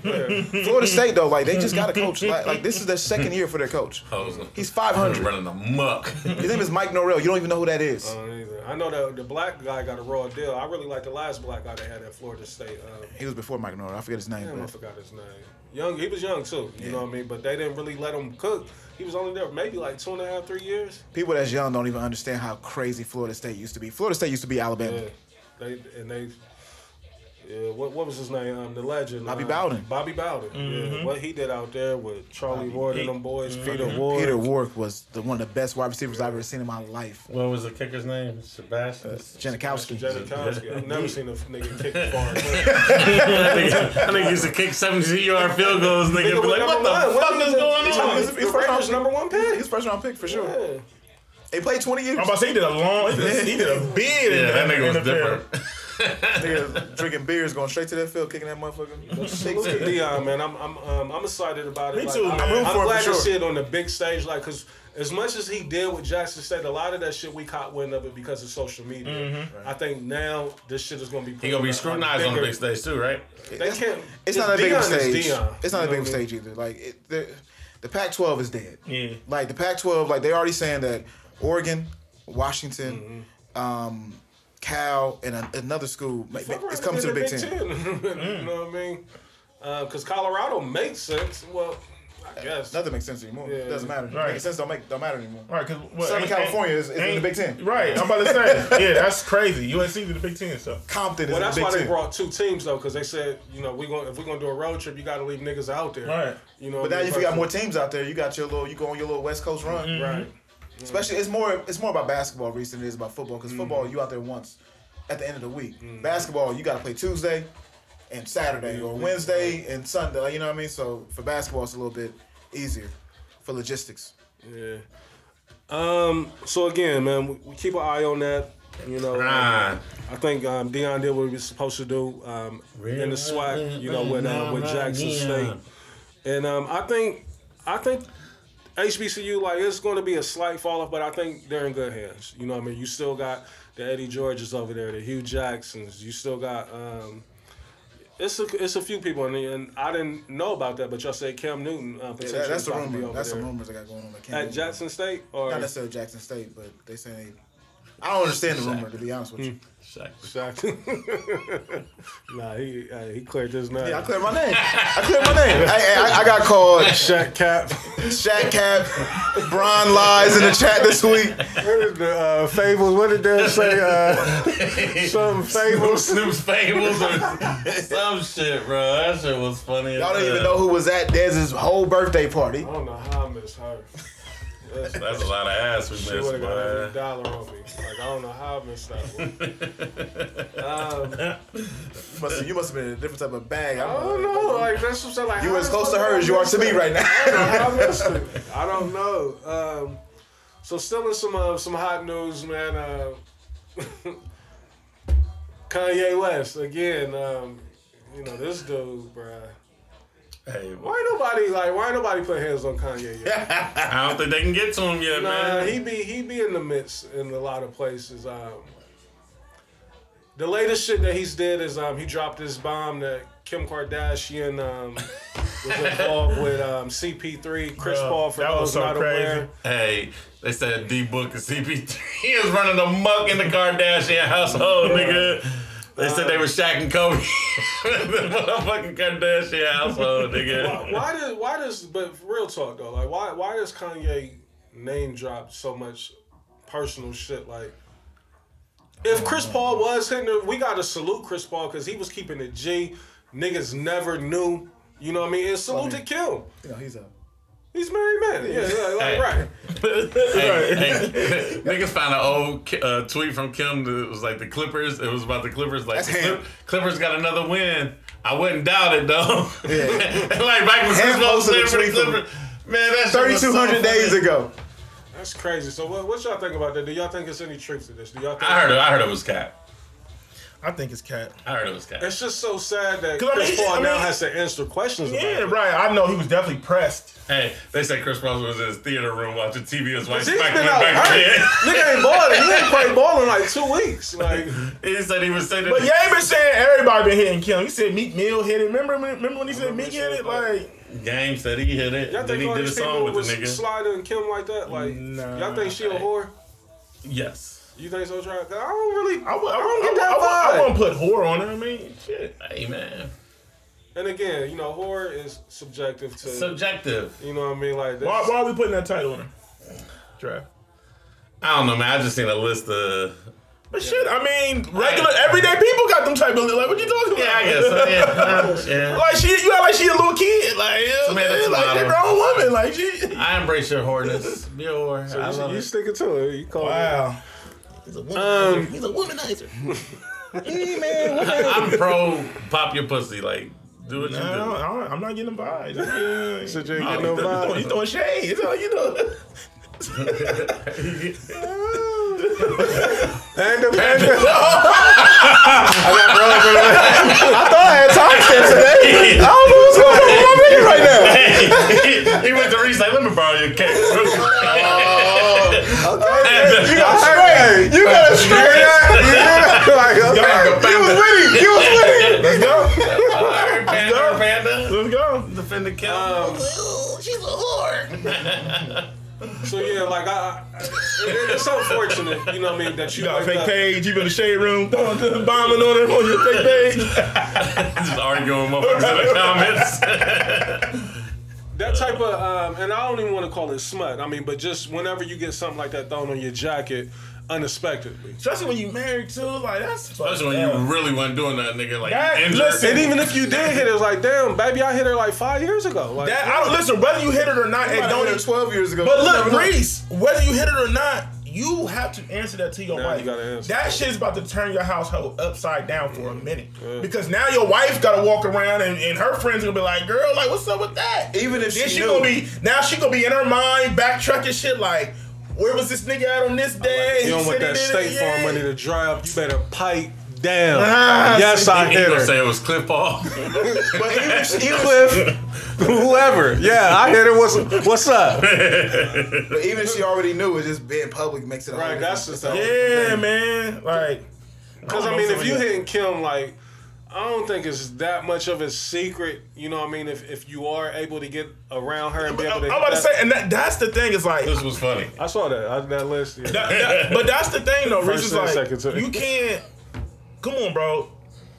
Florida State though, like they just got a coach. Like, like this is their second year for their coach. (laughs) He's 500. running the muck. His name is Mike Norvell. You don't even know who that is. I don't either. I know that the black guy got a raw deal. I really like the last black guy they had at Florida State. Um, He was before Mike Norvell. I forget his name. Damn, I forgot his name. Young, he was young too. You know what I mean? But they didn't really let him cook. He was only there maybe like two and a half, three years. people that's young don't even understand how crazy Florida State used to be. Florida State used to be Alabama. Yeah, they and they. Yeah, what, what was his name? Um, the legend. Bobby um, Bowden. Bobby Bowden. Yeah, what he did out there with Charlie Ward and them boys, Mm-hmm. Peter Ward. Peter Warrick was the one of the best wide receivers I've ever seen in my life. What was the kicker's name? Sebastian. Janikowski. Janikowski. I've never seen a nigga kick (laughs) far. I think he used to kick 17 yard field goals. Nigga, Nigga be like, what the one. fuck When is he going a- on? He's- he's first round- number one pick. He's first round pick for sure. Yeah. He played 20 years. I'm about to say he did a long. He (laughs) did, he did a bid. in Yeah, that the nigga was different. Nigga drinking beers, going straight to that field, kicking that motherfucker. Salute to Deion, man. I'm I'm um, I'm excited about it. Me Like, too, I'm, man. I'm I'm glad for to see it on the big stage, like, cause as much as he did with Jackson State, a lot of that shit we caught wind of it because of social media. Mm-hmm. I think now this shit is gonna be. He gonna be scrutinized on the big stage too, right? They can't. It's not a big Deion of stage. Deion, It's not you a big know of a what I mean? stage either. Like it, there- the Pac-12 is dead. Yeah. Like the Pac-12, like they already saying that Oregon, Washington, um, Cal, and a, another school, like, it's around coming to the and Big get Ten. (laughs) you mm. know what I mean? Uh, because Colorado makes sense. Well, I uh, guess. Nothing makes sense anymore. Yeah. It doesn't matter. Right. Makes sense don't make don't matter anymore. Right, because Southern California is- is in the Big Ten. Right, I'm about to say. yeah, that's crazy. USC is in the Big Ten, so. Compton is Well, in that's the Big why Ten. they brought two teams though, because they said, you know, we going if we're gonna do a road trip, you got to leave niggas out there. Right. You know. but now if you got more teams out there, you got your little you go on your little West Coast run. Mm-hmm. Right. Especially it's more it's more about basketball recently than it is about football because football you out there once at the end of the week. Basketball you got to play Tuesday and Saturday or Wednesday and Sunday. You know what I mean? So for basketball it's a little bit easier for logistics. Yeah. Um. So again, man, we, we keep an eye on that. You know. um, I think um, Deion did what he was supposed to do um, in the SWAC, you know, with uh, with Jackson State, and um, I think I think HBCU like it's going to be a slight fall off, but I think they're in good hands. You know, what I mean, you still got the Eddie Georges over there, the Hue Jacksons. You still got um, it's a it's a few people, and, and I didn't know about that, but y'all said Cam Newton uh, potentially Yeah, that's the rumor. That's there. the rumors I got going on. At believe. Jackson State or Not necessarily Jackson State, but they saying I don't understand the rumor to be honest with you. Shaq. Shaq. (laughs) nah, he uh, he cleared his name. Yeah, I cleared my name. I cleared my name. I, I, I got called Shaq Cap. Shaq Cap, Bron lies in the chat this week. What is the uh, fables? What did they say? Uh, some fables. (laughs) Snoop's fables or some shit, bro. That shit was funny. as Y'all don't even know who was at Dez's whole birthday party. I don't know how I missed her. That's, That's a lot of ass we missed. she would have got every dollar on me. Like I don't know how I missed that one. Um, You must, have, you must have been in a different type of bag. I don't know. Like that's what I'm saying. Like You how as close to her as you are to me that? right I don't know now. I. (laughs) I don't know. Um, so still in some uh, some hot news, man. Uh, (laughs) Kanye West again. Um, you know this dude, bruh. Hey, Why nobody like? Why nobody put hands on Kanye yet? (laughs) I don't think they can get to him yet, Nah, man. he be he be in the midst in a lot of places. Um, the latest shit that he's did is um, he dropped this bomb that Kim Kardashian um, was (laughs) involved with um, CP3, Chris Bro, Paul. For that was so not crazy. aware, Hey, they said D Book and CP3 He (laughs) is running amok in the Kardashian household, nigga. They said they were um, Shaq and Kobe. (laughs) the motherfucking Kardashian household, nigga. why does why does but real talk though, like why why does Kanye name drop so much personal shit like? If Chris Paul was hitting it, we gotta salute Chris Paul because he was keeping it G. Niggas never knew. You know what I mean? And salute to Kim. You know, he's a He's married man. Yeah, yeah, like, Hey. right. hey, hey, niggas found an old uh, tweet from Kim that was like the Clippers. It was about the Clippers. Like the. Clip- Clippers got another win. I wouldn't doubt it though. Yeah. (laughs) like back when Chris Paul was playing for the Clippers. Man, that's shit so 3,200 days funny. ago. That's crazy. So what, what y'all think about that? Do y'all think it's any truth to this? Do y'all think I heard it. I heard it was Cat. I think it's cat. I heard it was Cat. It's just so sad that 'Cause I Chris mean- Paul I now has to answer questions about Yeah, it. right. I know he was definitely pressed. Hey, they said Chris Paul was in his theater room watching TV. His wife He's smacked been him out back hurt. Nigga ain't balling. He ain't played ball in like two weeks. Like (laughs) He said he was saying But yeah, been saying everybody been hitting Kim. He said Meek Mill hit it. Remember, remember when he said remember Meek hit it? Like, Game said he hit it. y'all then think he all did a these song people with was the nigga. sliding Kim like that? Like Nah. y'all think she a whore? yes. You think so, Trey? I don't really. I, would, I, don't would- get that I, would- I vibe. won't put horror on it. I mean, shit. Hey man. And again, you know, horror is subjective to. Subjective. you know what I mean? Like, Why, this, why are we putting that title on her? Draft. I don't know, man. I just seen a list of. But shit, I mean, regular, everyday people got them type of like. What you talking about? Yeah, I guess. So, yeah. (laughs) yeah. Like she, you act like she a little kid, like, yeah, Man, that's a like lot a grown woman, like she. I embrace your whoreness. Be a whore. I you, love you it. sticking to it? You call it. Wow. He's a womanizer. Um, He's a womanizer. (laughs) Hey man, what I'm pro pop your pussy. Like, do what you No, do. I don't- I'm not getting vibes. Yeah. So you ain't No, get no he He's throwing- vibe. He's throwing shade. That's all you know. Panda, panda. I thought I had timestamps today. I don't know what's going on with my video right now. he went to reach like, let me borrow your cake. (laughs) You got Hey, you got a straight up. Yeah. Like, okay. You was winning. You was winning. Let's go. (laughs) All right, Panda. Let's go. Panda. Let's go. Defend the kill. Um, she's a whore. (laughs) So yeah, like I—it's so it's unfortunate, you know what I mean, that you, you got a fake up. page, you in the shade room, throwing the bombing on it on your fake page. (laughs) Just arguing with motherfuckers in the comments. that type of, um, and I don't even want to call it smut. I mean, but just whenever you get something like that thrown on your jacket, unexpectedly. Especially when you married too, like that's Especially when yeah. you really wasn't doing that, nigga. Like That- injured. listen. And even if you did hit it, it's like, damn, baby, I hit her like five years ago. Like, That I don't listen. Whether you hit it or not, I it don't don't. 12 years ago. But look. Reese, whether you hit it or not, you have to answer that to your Now wife. you. That shit is about to turn your household upside down for a minute. Because now your wife got to walk around and, and her friends gonna be like, "Girl, like, what's up with that?" Even if then she she knew. gonna be now she gonna be in her mind backtracking shit like, "Where was this nigga at on this day?" you don't want that State Farm yeah. money to dry up. You better pipe down. Ah, yes, see, I He hit gonna her. say it was Cliff Paul. (laughs) (laughs) But even if she, even, Cliff, whoever. Yeah, I hit her. What's, what's up? (laughs) but even if she already knew, it just being public makes it a Right, that's just the it's a thing. whole Yeah, thing. man. Like, Because I mean, if you hitting Kim, like, I don't think it's that much of a secret. You know what I mean? If if you are able to get around her and be able to, I'm about to say, and that, that's the thing is like, this was funny. I saw that. I, that list. Yeah. That- that- but that's the thing though. Reese First is like second you can't. Come on, bro.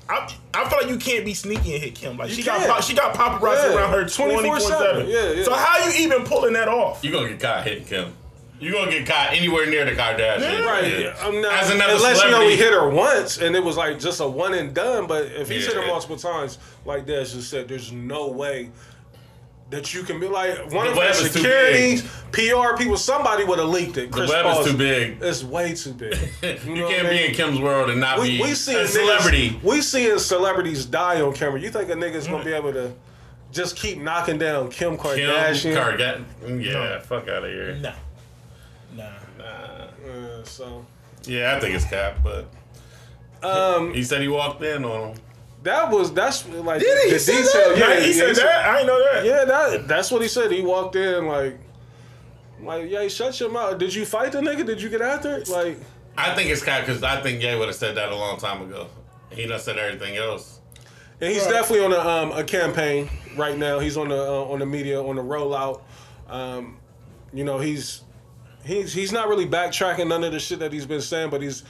I, I feel like you can't be sneaky and hit Kim. Like she You got can't. pop, she got paparazzi Yeah, around her twenty four 24/7. seven. Yeah, yeah. So how you even pulling that off? You're gonna get caught hitting Kim. You gonna get caught anywhere near the Kardashians. Right. Yeah. I'm not, As another unless you celebrity, only hit her once and it was like just a one and done. But if he's hit her multiple times, like Des just said, there's no way that you can be like one The of the securities, PR people. Somebody would have leaked it. the web Paul's- is too big. It's way too big. (laughs) You, know can't I be in Kim's world and not We, be we seeing a celebrity. Niggas, we seeing celebrities die on camera. You think a nigga's gonna be mm. able to just keep knocking down Kim Kim Kardashian? Kardashian. Yeah, No. fuck out of here. Nah, nah. Nah. Yeah, so Yeah, I think it's cap, but um, he said he walked in on him. that was that's like Did he the say detail. that? Yeah, Yeah, he said that. I ain't know that. Yeah, that that's what he said. He walked in like, like, yeah, he shut your mouth. Did you fight the nigga? Did you get after it? Like, I think it's cap because I think Ye would have said that a long time ago. He done said everything else. and he's definitely on a um, a campaign right now. He's on the uh, on the media on the rollout. Um, you know, he's he's he's not really backtracking none of the shit that he's been saying, but he's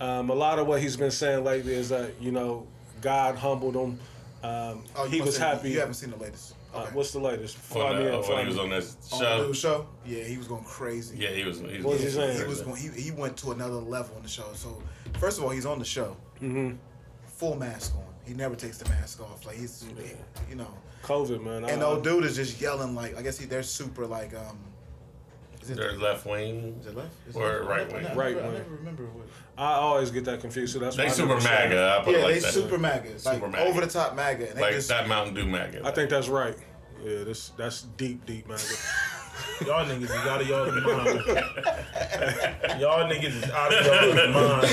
um, a lot of what he's been saying lately is that you know God humbled him. Um, Oh, he was have- happy. You haven't seen the latest. Uh, what's the latest? Fly When, me uh, in, when he was me. on this on show. the new show? Yeah, he was going crazy. Yeah, he was. He was What was he saying? He was going. He, he went to another level on the show. So first of all, he's on the show, Mm-hmm. full mask on. He never takes the mask off. Like he's, you know. COVID, man. And I- old dude is just yelling like I guess he they're super like um. Is it, Their left wing. is it left? Is it Or left? right I wing. never- Right I wing. never remember what. I always get that confused. So that's They why super never say it. MAGA. I put Yeah, it like they that. super MAGA, like Super MAGA. over the top MAGA, and they like just that Mountain Dew MAGA. I think that's right. Yeah, this that's deep, deep, man. (laughs) Y'all niggas is out of y'all's mind. y'all niggas is out of y'all's mind.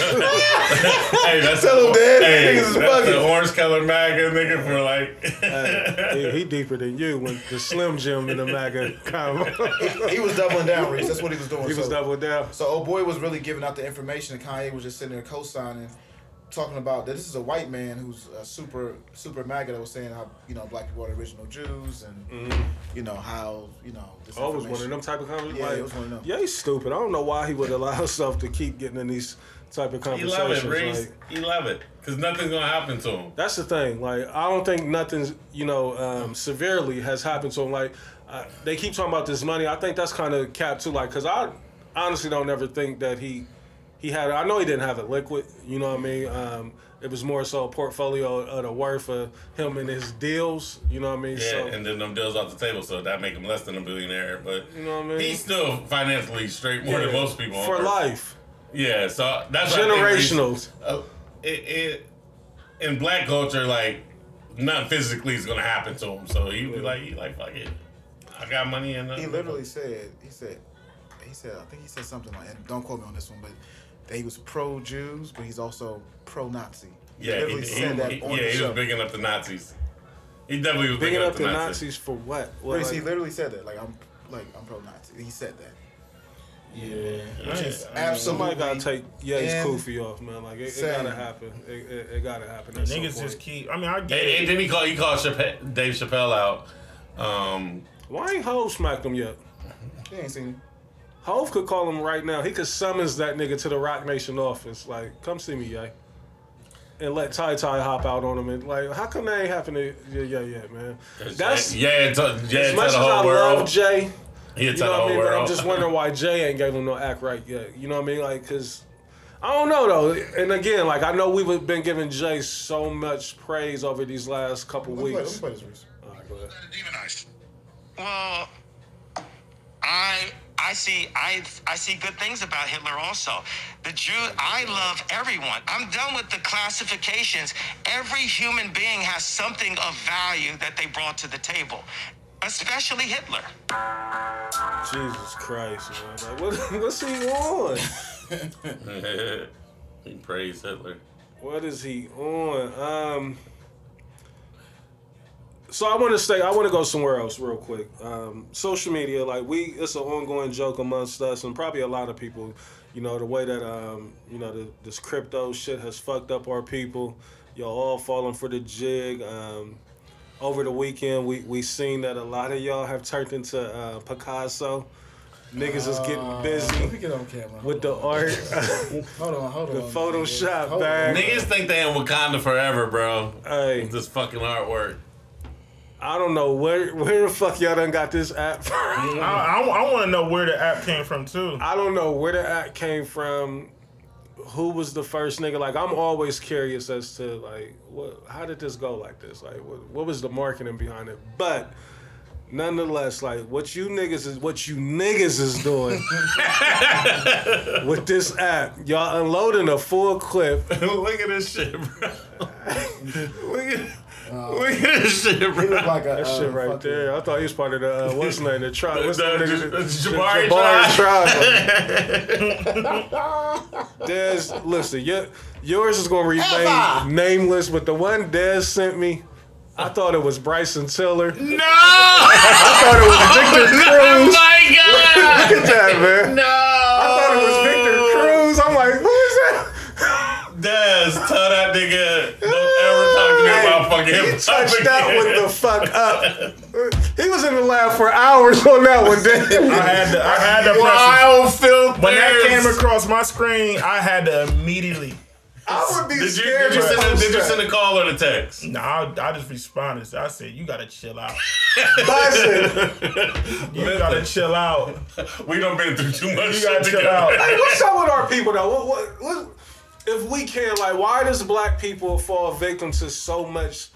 hey, that's Tell him, Dad, Hey, niggas is that's the bugging. orange color MAGA nigga for like. he, he deeper than you when the Slim Jim in the MAGA come. he was doubling down, Reese. That's what he was doing. he was so, double down. so old boy was really giving out the information, and Kanye was just sitting there co-signing, talking about that this is a white man who's a super super MAGA that was saying how you know black people are the original Jews, and you know how you know. This Oh, it was one of them type of conversations. Yeah, like, it was one of them. Yeah, he's stupid. I don't know why he would allow (laughs) himself to keep getting in these type of You He love it, Reese. Like, You love it. Because nothing's going to happen to him. That's the thing. Like, I don't think nothing's, you know, um, severely has happened to him. Like, uh, they keep talking about this money. I think that's kind of capped too. Like, cause I honestly don't ever think that he, he had. I know he didn't have it liquid. You know what I mean? Um, it was more so a portfolio of the worth of him and his deals. You know what I mean? Yeah, so, and then them deals off the table, so that make him less than a billionaire. But You know what I mean? he's still financially straight more than most people. for Earth. life, Yeah, so that's what I think Reese- generational. uh, it, it in black culture, like nothing physically is gonna happen to him. So he'd be like, he like, fuck it, I got money and He literally said, he said, he said, I think he said something like, and don't quote me on this one, but that he was pro Jews, but he's also pro Nazi. He yeah, he, literally he, said that he- on yeah, the he show. was bigging up the Nazis. He definitely was Bigging bigging up the Nazis for what? What, Reese, he literally said that. Like I'm, like I'm pro Nazi. He said that. yeah. Which is I mean. Somebody gotta take Ye's and Kofi off, man. Like it, it gotta happen. It, it, it gotta happen. At some Niggas point. just keep. I mean, I get And, and then he called he called Chappelle, Dave Chappelle out. Um, Why ain't Ho smacked him yet? He ain't seen him. Hov could call him right now. He could summons that nigga to the Roc Nation office. Like, come see me, yay. And let Ty Ty hop out on him and like, how come that ain't happening? Yeah, yeah, yeah, man. That's yeah, yeah, to, yeah, as much the as I world. love Jay. He You know what I whole mean? But. I'm just wondering why Jay ain't gave him no act right yet. You know what I mean? Like, cause I don't know though. And again, like I know we've been giving Jay so much praise over these last couple weeks. All right, go ahead. demonized. Well, I I see I I see good things about Hitler also. The Jew I love everyone. I'm done with the classifications. Every human being has something of value that they brought to the table, especially Hitler. Jesus Christ, man. Like, what, (laughs) what's he on? (laughs) he praised Hitler. What is he on? Um. So I want to stay. I want to go somewhere else real quick. Um, social media, like we, it's an ongoing joke amongst us and probably a lot of people. You know the way that um, you know the, this crypto shit has fucked up our people. Y'all all falling for the jig. Um, over the weekend, we we seen that a lot of y'all have turned into uh, Picasso. Niggas is getting busy Let me get on camera. with the art, (laughs) hold on, hold on. the Photoshop Hold on. bag. Niggas think they in Wakanda forever, bro. Hey. This fucking artwork. I don't know where where the fuck y'all done got this app from. I, I, want to know where the app came from too. I don't know where the app came from. Who was the first nigga? Like I'm always curious as to like what how did this go like this? Like what, what was the marketing behind it? But nonetheless, like what you niggas is what you niggas is doing (laughs) with this app. Y'all unloading a full clip. (laughs) Look at this shit, bro. (laughs) look at (laughs) look at this shit, He look bro. like a That uh, shit right fucking- there. I thought he was part of the uh, what's the name? The tribe. What's the, The- nigga? the- The- the the Jabari tribe. (laughs) Des, listen, your, yours is gonna remain nameless, but the one Des sent me, I thought it was Bryson Tiller. No! (laughs) I thought it was Victor Cruz. oh my god! Look at that, man. No! I thought it was Victor Cruz. I'm like, who is that? Des, tell that nigga don't ever talk to me about fucking hip hop Touched that again. one the fuck up. He was in the lab for hours on that one, I had to, I had to press Wild filth. it. when that came across my screen. I had to immediately. I would be Did you, scared. did, you send a, did you send a call or a text? No, I, I just responded. I said, "You gotta chill out. (laughs) Bryson. You gotta chill out. We done been through too much You gotta chill out." Hey, what's up with our people though? What, what, what, if we can, like, why does black people fall victim to so much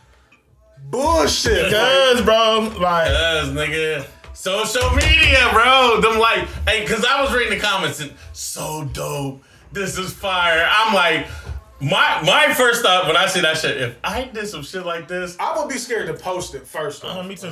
bullshit? Cause, bro, like, Yes, nigga. Social media, bro. Them like, hey, cause I was reading the comments and so dope. This is fire. I'm like, my my first thought when I see that shit, if I did some shit like this, I would be scared to post it first. uh, me too.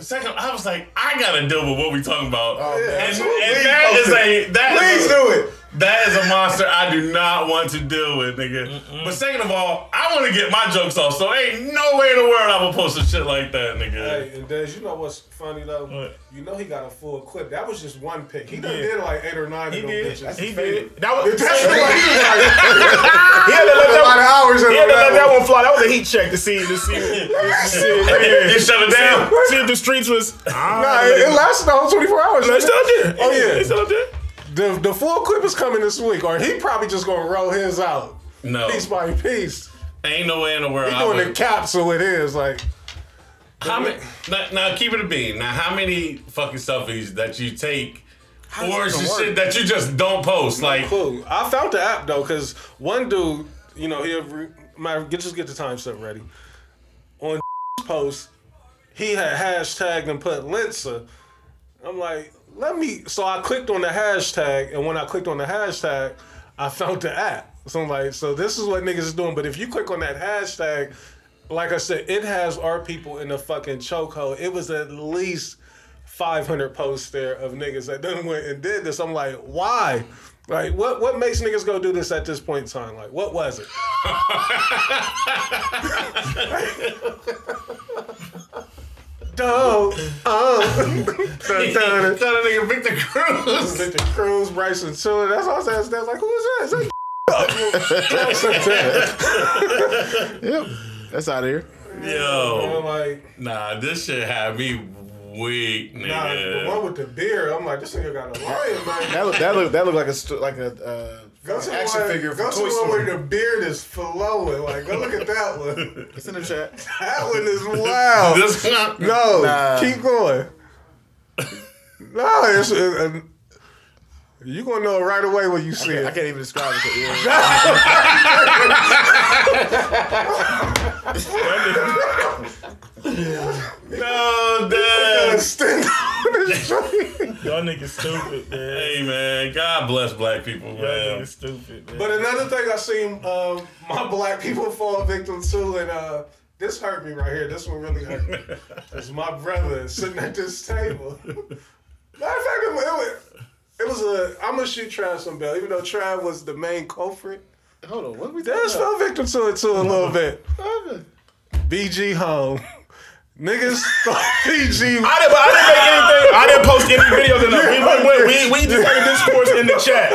second, I was like, I gotta deal with what we talking about. Oh, yeah, and, absolutely. and Please that post is a that Please is a- do it. That is a monster I do not want to deal with, nigga. But second of all, I want to get my jokes off, so ain't no way in the world I will post some shit like that, nigga. Hey, and Des, you know what's funny though? What? You know he got a full clip. That was just one pick. He done did. did like eight or nine He of them did. bitches. He did. That was. That's he like, he was like, (laughs) had to let a lot that. hours He had to let that one fly. That was a heat check to see to see to see, You shut it down. see if the streets was. Nah, it, it lasted the whole 24 hours. No, it's still up there. Oh, yeah. it's still up there. The, the full clip is coming this week, or he probably just gonna roll his out No, piece by piece. ain't no way in the world. He I doing would- the capsule. It is like How many? Now, now keep it a bean. Now, how many fucking selfies that you take, or the shit that you just don't post? Like, cool. I found the app though, cause one dude, you know, he'll re- my get just get the time set ready. On his (laughs) post, he had hashtagged and put Lensa. I'm like, let me. So I clicked on the hashtag, and when I clicked on the hashtag, I found the app. So I'm like, so this is what niggas is doing. But if you click on that hashtag, like I said, it has our people in the fucking chokehold. It was at least 500 posts there of niggas that done went and did this. I'm like, why? Like, what what makes niggas go do this at this point in time? Like, what was it? (laughs) (laughs) Dope. Dun, tell dun, dun. that nigga Victor Cruz. Victor Cruz, Bryson Tiller. That's all I said. That's like, who is that? Is that (laughs) Yep. That's out of here. I'm Yo, like, nah, this shit had me weak, nigga. Nah, the one with the beard, I'm like, this nigga got a lion, man. That look that look that look like a st- like a uh, Go to action one, figure go from to Toy the one Story. where the beard is flowing. Like, go look at that one. It's in the chat. (laughs) That one is wild. This one, No, Nah. keep going. No, it's, it, uh, you gonna know right away when you see I it. can't even describe it. (laughs) to you. No, damn. Stand on his. (laughs) Y'all niggas stupid, man. Hey man, God bless black people, Y'all man. niggas stupid, man. But another thing I seen um, my black people fall victim to, and uh, this hurt me right here. This one really hurt me. (laughs) It's my brother sitting at this table. Matter of fact, it, was- it was a. I'm gonna shoot Trav some bell, even though Trav was the main culprit. Hold on, what are we Dennis talking fell victim to it too a little bit. BG home. Niggas thought (laughs) BG. I didn't, I didn't make anything. I didn't post any videos in there. We, we, we, we just had a discourse in the chat.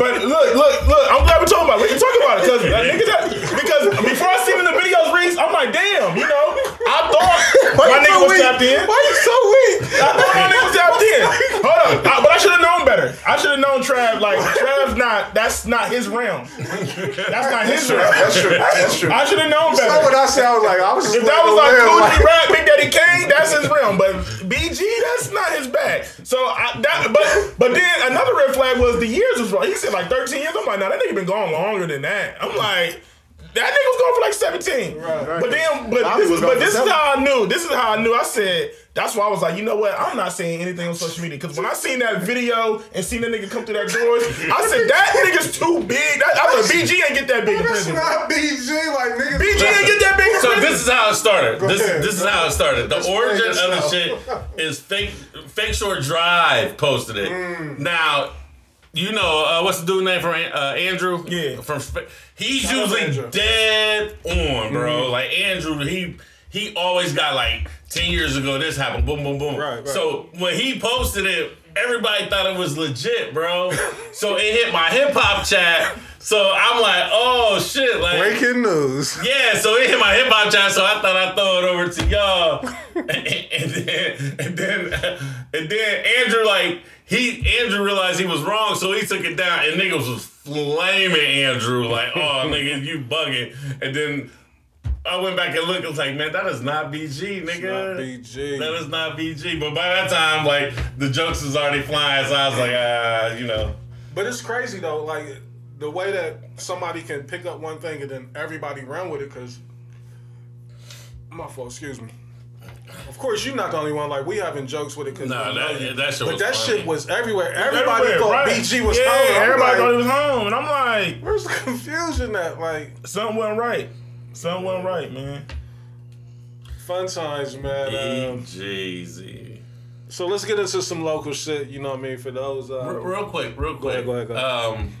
But look, look, look. I'm glad we're talking about it. We can talk about it because uh, niggas had- because before I seen in the videos, Reese, I'm like, damn, you know, I thought my nigga was tapped in. Why you so weak? I thought my nigga was tapped in. Hold up, I, but I should have known better. I should have known Trav. Like Trav's not. That's not his realm. That's not his realm. That's true. That's true. I should have known better. That's what I said. I was like, I was just If that was like letting him Gucci live, Rap, Big Daddy Kane, that's his realm. But BG, that's not his bag. So I, that, but but then another red flag was the years was wrong. He said like 13 years. I'm like, nah, that nigga been gone longer than that. I'm like. That nigga was going for like 17. Right. But then, but Bobby this, was but this is how I knew. This is how I knew. I said, that's why I was like, you know what? I'm not saying anything on social media. Because when I seen that video and seen that nigga come through that doors, I said, that nigga's too big. That, I thought BG ain't get that big in That's not BG. Like nigga. BG ain't get that big So this is how it started. This ahead. this is how it started. The origin of the shit is fake. Fake Shore Drive posted it. Mm. Now, you know uh, what's the dude name from uh, Andrew? Yeah. From he's Shout usually Andrew. dead on, bro. Mm-hmm. Like Andrew, he he always got like ten years ago this happened. Boom, boom, boom. Right, right. So when he posted it. Everybody thought it was legit, bro. (laughs) So it hit my hip hop chat. So I'm like, oh shit, like Breaking news. yeah, so it hit my hip hop chat, so I thought I'd throw it over to y'all. (laughs) and, and then and then and then Andrew like he Andrew realized he was wrong, so he took it down and niggas was flaming Andrew like, oh nigga, you bugging. And then I went back and looked, I was like, man, that is not BG, nigga. Not BG. That is not BG. But by that time, like the jokes was already flying, so I was like, ah, you know. But it's crazy though, like the way that somebody can pick up one thing and then everybody run with it. Cause my fault, excuse me. Of course, you're not the only one. Like we having jokes with it. Cause Nah, that- that shit But that funny. shit was everywhere. Everybody Everywhere, thought right. BG was yeah, home. Everybody like, thought he was home, and I'm like, Where's the confusion at? Like something wasn't right. Something wasn't right, man. fun times, man. Um, Jeezy. so let's get into some local shit. You know what I mean? For those. Uh, Real, real quick, real quick. ahead, go ahead, go ahead. Um,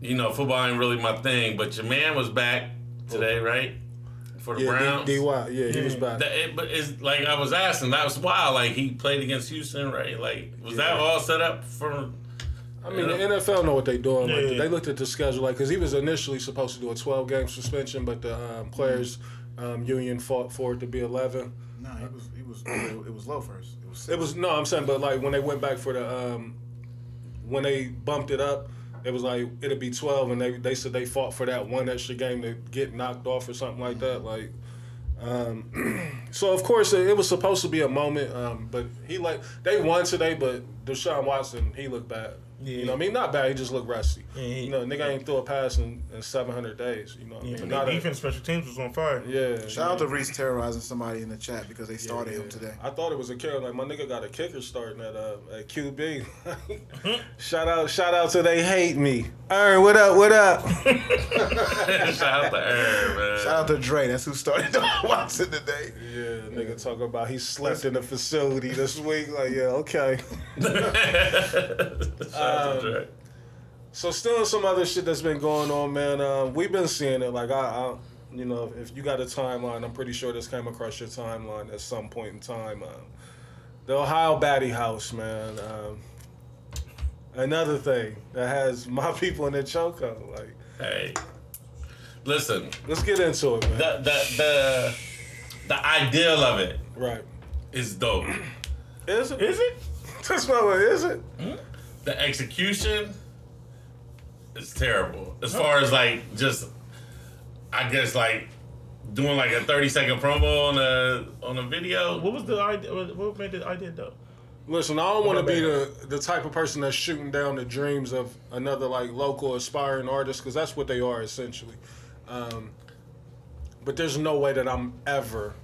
you know, football ain't really my thing, but your man was back today, right? For the yeah, Browns. D- DY. Yeah, he was back. That, it, but it's like I was asking. That was wild. Like he played against Houston, right? Like was that all set up for? I mean, the NFL know what they're doing. Like, Yeah. they looked at the schedule, like, because he was initially supposed to do a 12 game suspension, but the um, players um, union fought for it to be 11. No, he was he was it was low first. It was It was no, I'm saying, but like when they went back for the um, when they bumped it up, it was like it'd be 12, and they they said they fought for that one extra game to get knocked off or something like that. Like, um, (clears throat) so of course it, it was supposed to be a moment, um, but he like they won today, but Deshaun Watson he looked bad. You know, what I mean, not bad. He just looked rusty. he- you know, nigga ain't threw a pass in, in 700 days. You know, what I Yeah, mean? but Not the a- defense, special teams was on fire. yeah. Shout out to Reese terrorizing somebody in the chat because they started him today. I thought it was a kicker. Like my nigga got a kicker starting at uh, at QB. (laughs) (laughs) shout out, shout out to they hate me. Aaron, what up? What up? (laughs) Shout out to Aaron, man. Shout out to Dre. That's who started Watson today. yeah, nigga talk about he slept in the facility this week. Like yeah, okay. Out. So still some other shit that's been going on, man. Uh, we've been seeing it. Like I, I, you know, if you got a timeline, I'm pretty sure this came across your timeline at some point in time. Um, the Ohio Baddie House, man. Um, another thing that has (laughs) my people in the chokehold. Like, Hey, listen. let's get into it, man. The the the the ideal of it right. is dope. Is it? Is it? (laughs) That's not what is it? The execution is terrible. As far as like just, I guess like doing like a thirty second promo on a on a video. What was the idea? What what made the idea though? Listen, I don't want to be the the type of person that's shooting down the dreams of another like local aspiring artist because that's what they are essentially. Um, but there's no way that I'm ever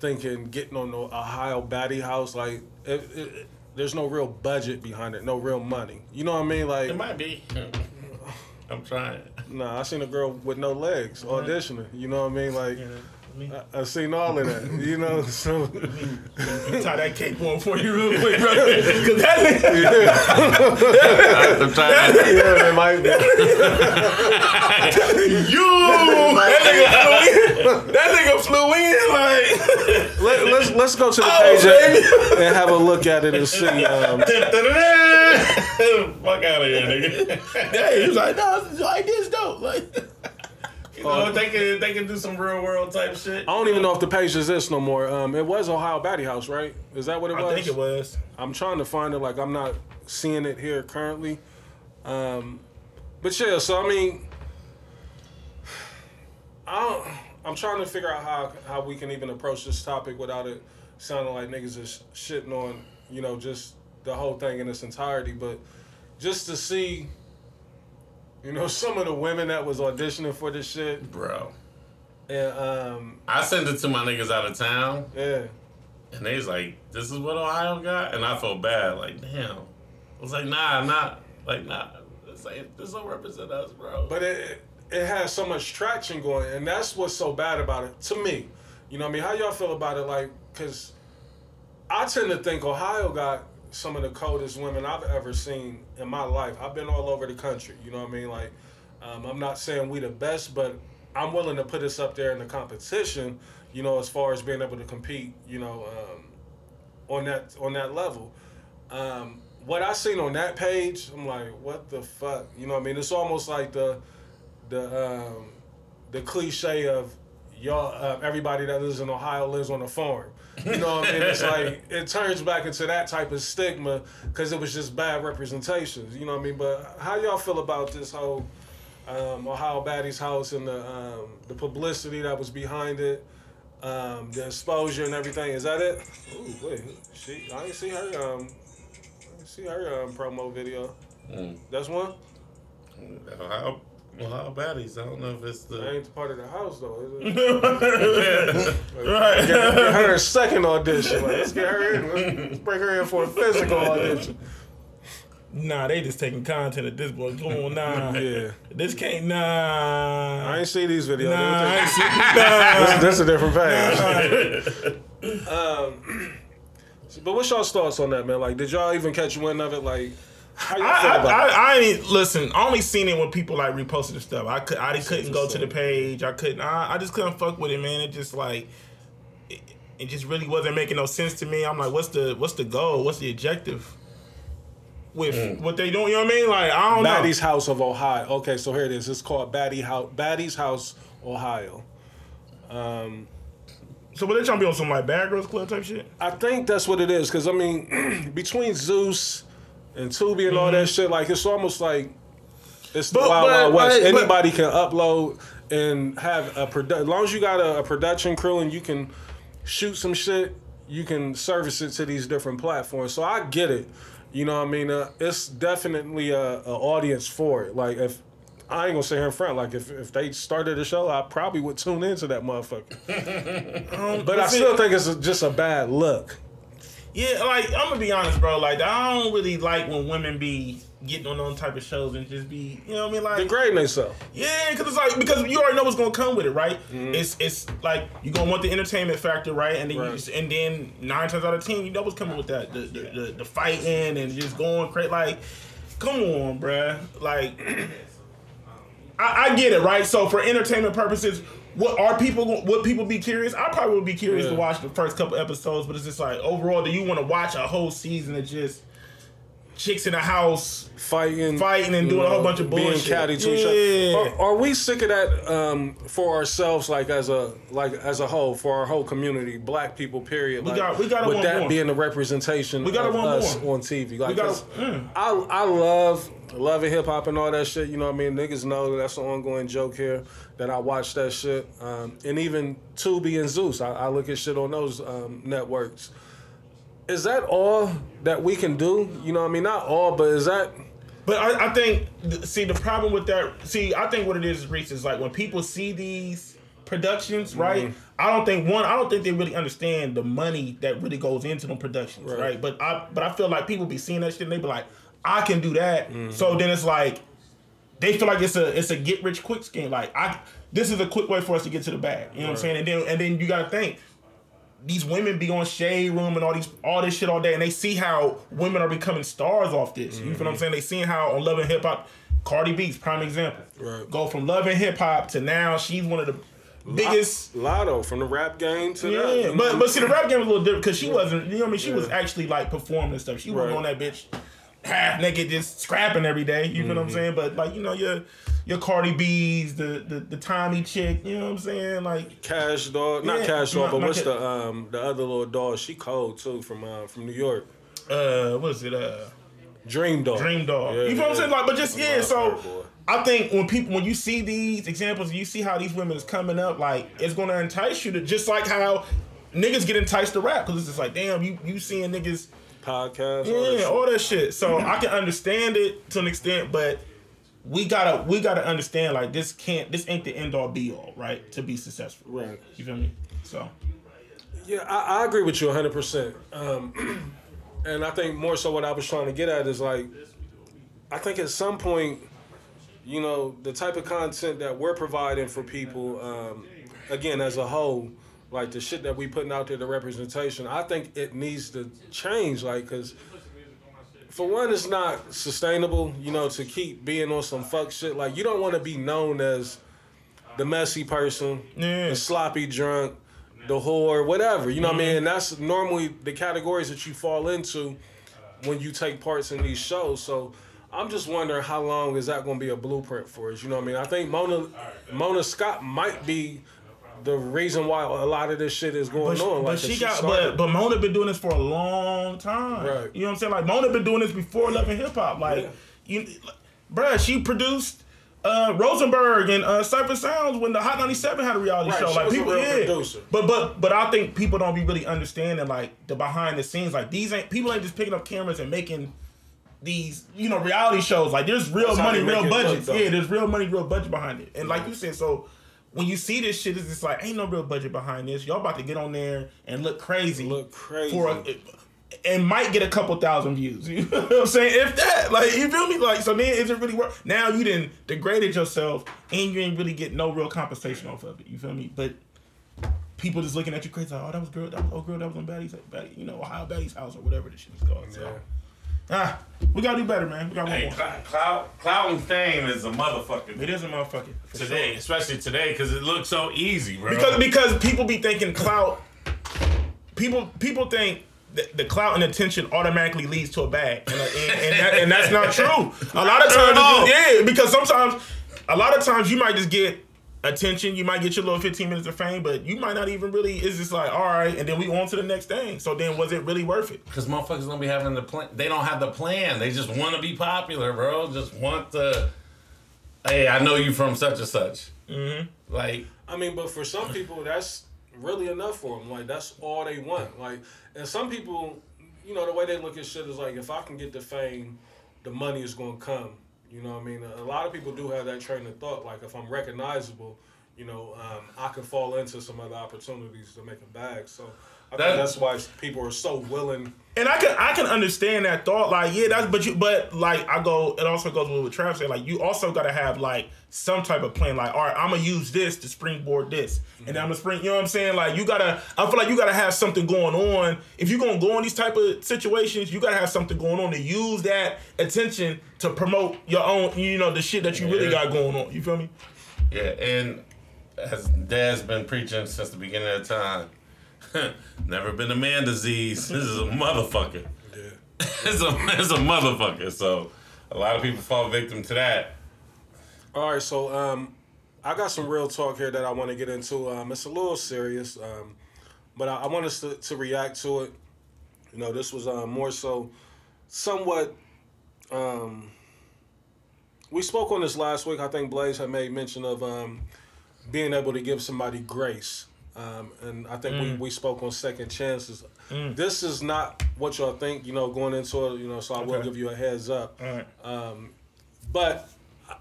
thinking getting on the Ohio Baddie House like it, it, there's no real budget behind it, no real money. You know what I mean? Like, It might be. (laughs) I'm trying. nah, I seen a girl with no legs auditioning. You know what I mean? Like, Me. I, I seen all of that. You know, (laughs) so Tie that cape on for you real quick, (laughs) brother, Cause that nigga, I'm trying. yeah, it might be. you, that nigga flew in. That nigga flew in like. Let, let's let's go to the Oh, page baby. and, and have a look at it and see. Um, (laughs) Fuck out of here, nigga. Yeah, he was like, no, this idea's dope. Like, You know, they can they can do some real world type shit. I don't even know if the page exists no more. Um, it was Ohio Baddie House, right? Is that what it was? I think it was. I'm trying to find it. Like I'm not seeing it here currently. Um, but yeah, so I mean, I don't, I'm trying to figure out how how we can even approach this topic without it sounding like niggas is shitting on you know just the whole thing in its entirety. But just to see, you know, some of the women that was auditioning for this shit, Bro. and um, I sent it to my niggas out of town, yeah. and they was like, "This is what Ohio got," and I felt bad. Like, damn. I was like, "Nah, not like nah. This ain't this don't represent us, bro." But it it has so much traction going, and that's what's so bad about it to me. You know what I mean? How y'all feel about it? Like, cause I tend to think Ohio got some of the coldest women I've ever seen in my life. I've been all over the country. You know what I mean? Like, um, I'm not saying we the best, but I'm willing to put us up there in the competition. You know, as far as being able to compete. You know, um, on that on that level. Um, what I seen on that page, I'm like, what the fuck? You know what I mean? It's almost like the the um, the cliche of y'all uh, everybody that lives in Ohio lives on a farm. You know what I mean? It's like it turns back into that type of stigma because it was just bad representations. You know what I mean? But how y'all feel about this whole um, Ohio Baddies house and the um, the publicity that was behind it, um, the exposure and everything? Is that it? Ooh, wait, she I didn't see her um, I didn't see her um, promo video. Mm. That's one. Ohio, Ohio baddies. I don't know if it's That the. ain't part of the house though. Is it? (laughs) Right. get, get her a second audition. Like, let's get her in. Let's, let's bring her in for a physical (laughs) audition. Nah, they just taking content at this point. Come on, nah. (laughs) Yeah. This can't, nah. I ain't see these videos. Nah, I They ain't was see, just- nah. That's a different page. um, (clears throat) but what's y'all's thoughts on that, man? Like, did y'all even catch wind of it? Like, how y'all feel I, I. I, I ain't listen. I only seen it when people like reposted the stuff. I could, I just couldn't go to the page. I couldn't. I, I just couldn't fuck with it, man. It just like, it, it just really wasn't making no sense to me. I'm like, what's the, what's the goal? What's the objective with mm. what they doing? You know what I mean? Like, I don't Baddie's House of Ohio. Okay, so here it is. It's called Baddie House, Baddie's House, Ohio. know. So, what they trying to be on some like Bad Girls Club type shit? I think that's what it is, because I mean, (clears throat) between Zeus and Tubi and all that shit, like it's almost like it's the But- Wild but- Wild West. but- Anybody can upload and have a produ- as long as you got a, a production crew and you can shoot some shit, you can service it to these different platforms. So I get it. You know what I mean? Uh, it's definitely a, a audience for it. Like if I ain't gonna say here in front, like if, if they started a show, I probably would tune into that motherfucker. Um, (laughs) But I still think it's a, just a bad look. Yeah, like I'm gonna be honest, bro. Like I don't really like when women be getting on those type of shows and just be, you know what I mean? Like Degrading themselves. Yeah, because it's like because you already know what's gonna come with it, right? Mm-hmm. It's it's like you are gonna want the entertainment factor, right? And then you Right. just, and then nine times out of ten, you know what's coming with that the the, the, the fighting and just going crazy. Like, come on, bruh. Like, (clears throat) I, I get it, right? So for entertainment purposes. What are people? Would people be curious? I probably would be curious Yeah. to watch the first couple episodes, but it's just like overall, do you want to watch a whole season of just chicks in the house fighting, Fighting and doing a whole bunch of being bullshit. catty to Yeah. each other. Are, are we sick of that um, for ourselves, like as a like as a whole, for our whole community, black people, period? We like, got- we gotta with that more. being the representation We gotta of us more. on TV. Like, gotta- mm. I I love loving hip hop and all that shit. You know what I mean? Niggas know that's an ongoing joke here that I watch that shit. Um, and even Tubi and Zeus, I, I look at shit on those um, networks. Is that all that we can do? You know what I mean? Not all, but is that But I, I think, see, the problem with that, see, I think what it is, Reese, is like when people see these productions, mm-hmm. right? I don't think one, I don't think they really understand the money that really goes into them productions, right? Right. But I, but I feel like people be seeing that shit and they be like, I can do that. Mm-hmm. So then it's like they feel like it's a it's a get rich quick scheme. Like I, this is a quick way for us to get to the bag. You know what I'm saying? And then and then you got to think these women be on shade room and all these all this shit all day, and they see how women are becoming stars off this. You feel what I'm mm-hmm. saying? They seeing how on Love and Hip Hop, Cardi B's prime example. Right. Go from Love and Hip Hop to now she's one of the biggest. Latto from the rap game to Yeah, that? but but see the rap game was a little different because she wasn't. You know what I mean? She was actually like performing and stuff. She wasn't on that bitch half naked just scrapping every day. You know what I'm saying? But like you know your your Cardi B's, the the the Tommy chick. You know what I'm saying? Like Cash Doll, not Cash Doll, but what's Ca- the um the other little dog? She cold too from uh, from New York. uh, what is it? Uh. Dream Doll. Dream Doll. Yeah, you know what I'm saying? Like, but just yeah. So boy. I think when people when you see these examples, you see how these women is coming up. Like, it's gonna entice you to just like how niggas get enticed to rap because it's just like, damn, you you seeing niggas, Podcast. all that yeah, all that shit. So I can understand it to an extent, but we gotta we gotta understand like this can't this ain't the end all be all right to be successful. Right. You feel me? So Yeah, I, I agree with you 100%. Um, (clears throat) and I think more so what I was trying to get at is like, I think at some point, you know, the type of content that we're providing for people, um, again, as a whole, like the shit that we putting out there, the representation, I think it needs to change. Like, because for one, it's not sustainable, you know, to keep being on some fuck shit. Like, you don't want to be known as the messy person, Yeah. the sloppy drunk, the whore, whatever. You know what I mm-hmm. mean? And that's normally the categories that you fall into when you take parts in these shows. So I'm just wondering how long is that going to be a blueprint for us? You know what I mean? I think Mona Mona Scott might be the reason why a lot of this shit is going But, on. but Like, she got, but but Mona been doing this for a long time. Right. You know what I'm saying? Like Mona been doing this before Love and Hip Hop. Like, you, like, bruh, she produced uh, Rosenberg and uh, Cipha Sounds when the Hot 97 had a reality Right, show. Like people, yeah. producer. But but but I think people don't be really understanding like the behind the scenes. Like these ain't people ain't just picking up cameras and making. These, you know, reality shows like there's real That's money, real look, budgets. yeah, there's real money, real budget behind it. And like you said, so when you see this shit, it's just like ain't no real budget behind this. Y'all about to get on there and look crazy, Look crazy. for a, and might get a couple thousand views. (laughs) You know what I'm saying? If that, like, you feel me? Like, so then is it really worth? Now you didn't degraded yourself, and you ain't really get no real compensation off of it. You feel me? But people just looking at you crazy. Like, oh, that was girl. That was oh girl. That was on Baddie's, Baddie, you know, Ohio Baddie's house or whatever this shit is called. So, ah, we gotta do better, man. We got one Hey, more. clout, clout, clout and fame is a motherfucker It is a motherfucker for today, especially today, because it looks so easy, bro. because because people be thinking clout. People people think that the clout and attention automatically leads to a bag, and, and, and, that, and that's not (laughs) true. A lot of Not at all. times, yeah, because sometimes, a lot of times you might just get attention, you might get your little fifteen minutes of fame, but you might not even really. It's just like all right, and then we on to the next thing. So then, was it really worth it? Because motherfuckers don't be having the plan. They don't have the plan. They just want to be popular, bro. Just want to. Hey, I know you from such and such. Mm-hmm. Like, I mean, but for some people, that's really enough for them. Like that's all they want. Like, and some people, you know, the way they look at shit is like, if I can get the fame, the money is gonna come. You know what I mean? A lot of people do have that train of thought. Like, if I'm recognizable, you know, um, I can fall into some other opportunities to make a bag. So I That- think that's why people are so willing. And I can I can understand that thought. Like, yeah, that's but you but like I go it also goes with what Trav said. Like you also gotta have like some type of plan. Like, all right, I'm gonna use this to springboard this. And then I'm gonna spring, you know what I'm saying? Like you gotta I feel like you gotta have something going on. If you're gonna go in these type of situations, you gotta have something going on to use that attention to promote your own, you know, the shit that you really got going on. You feel me? yeah, and as Dad's been preaching since the beginning of time, (laughs) never been a man disease. This is a motherfucker. Yeah. (laughs) it's a it's a motherfucker. So a lot of people fall victim to that. All right, so um, I got some real talk here that I want to get into. Um, it's a little serious, um, but I, I want us to, to react to it. You know, this was uh, more so somewhat. Um, we spoke on this last week. I think Blaze had made mention of um, being able to give somebody grace. Um, and I think we, we spoke on second chances. This is not what y'all think, you know, going into it, you know, so I will give you a heads up right. but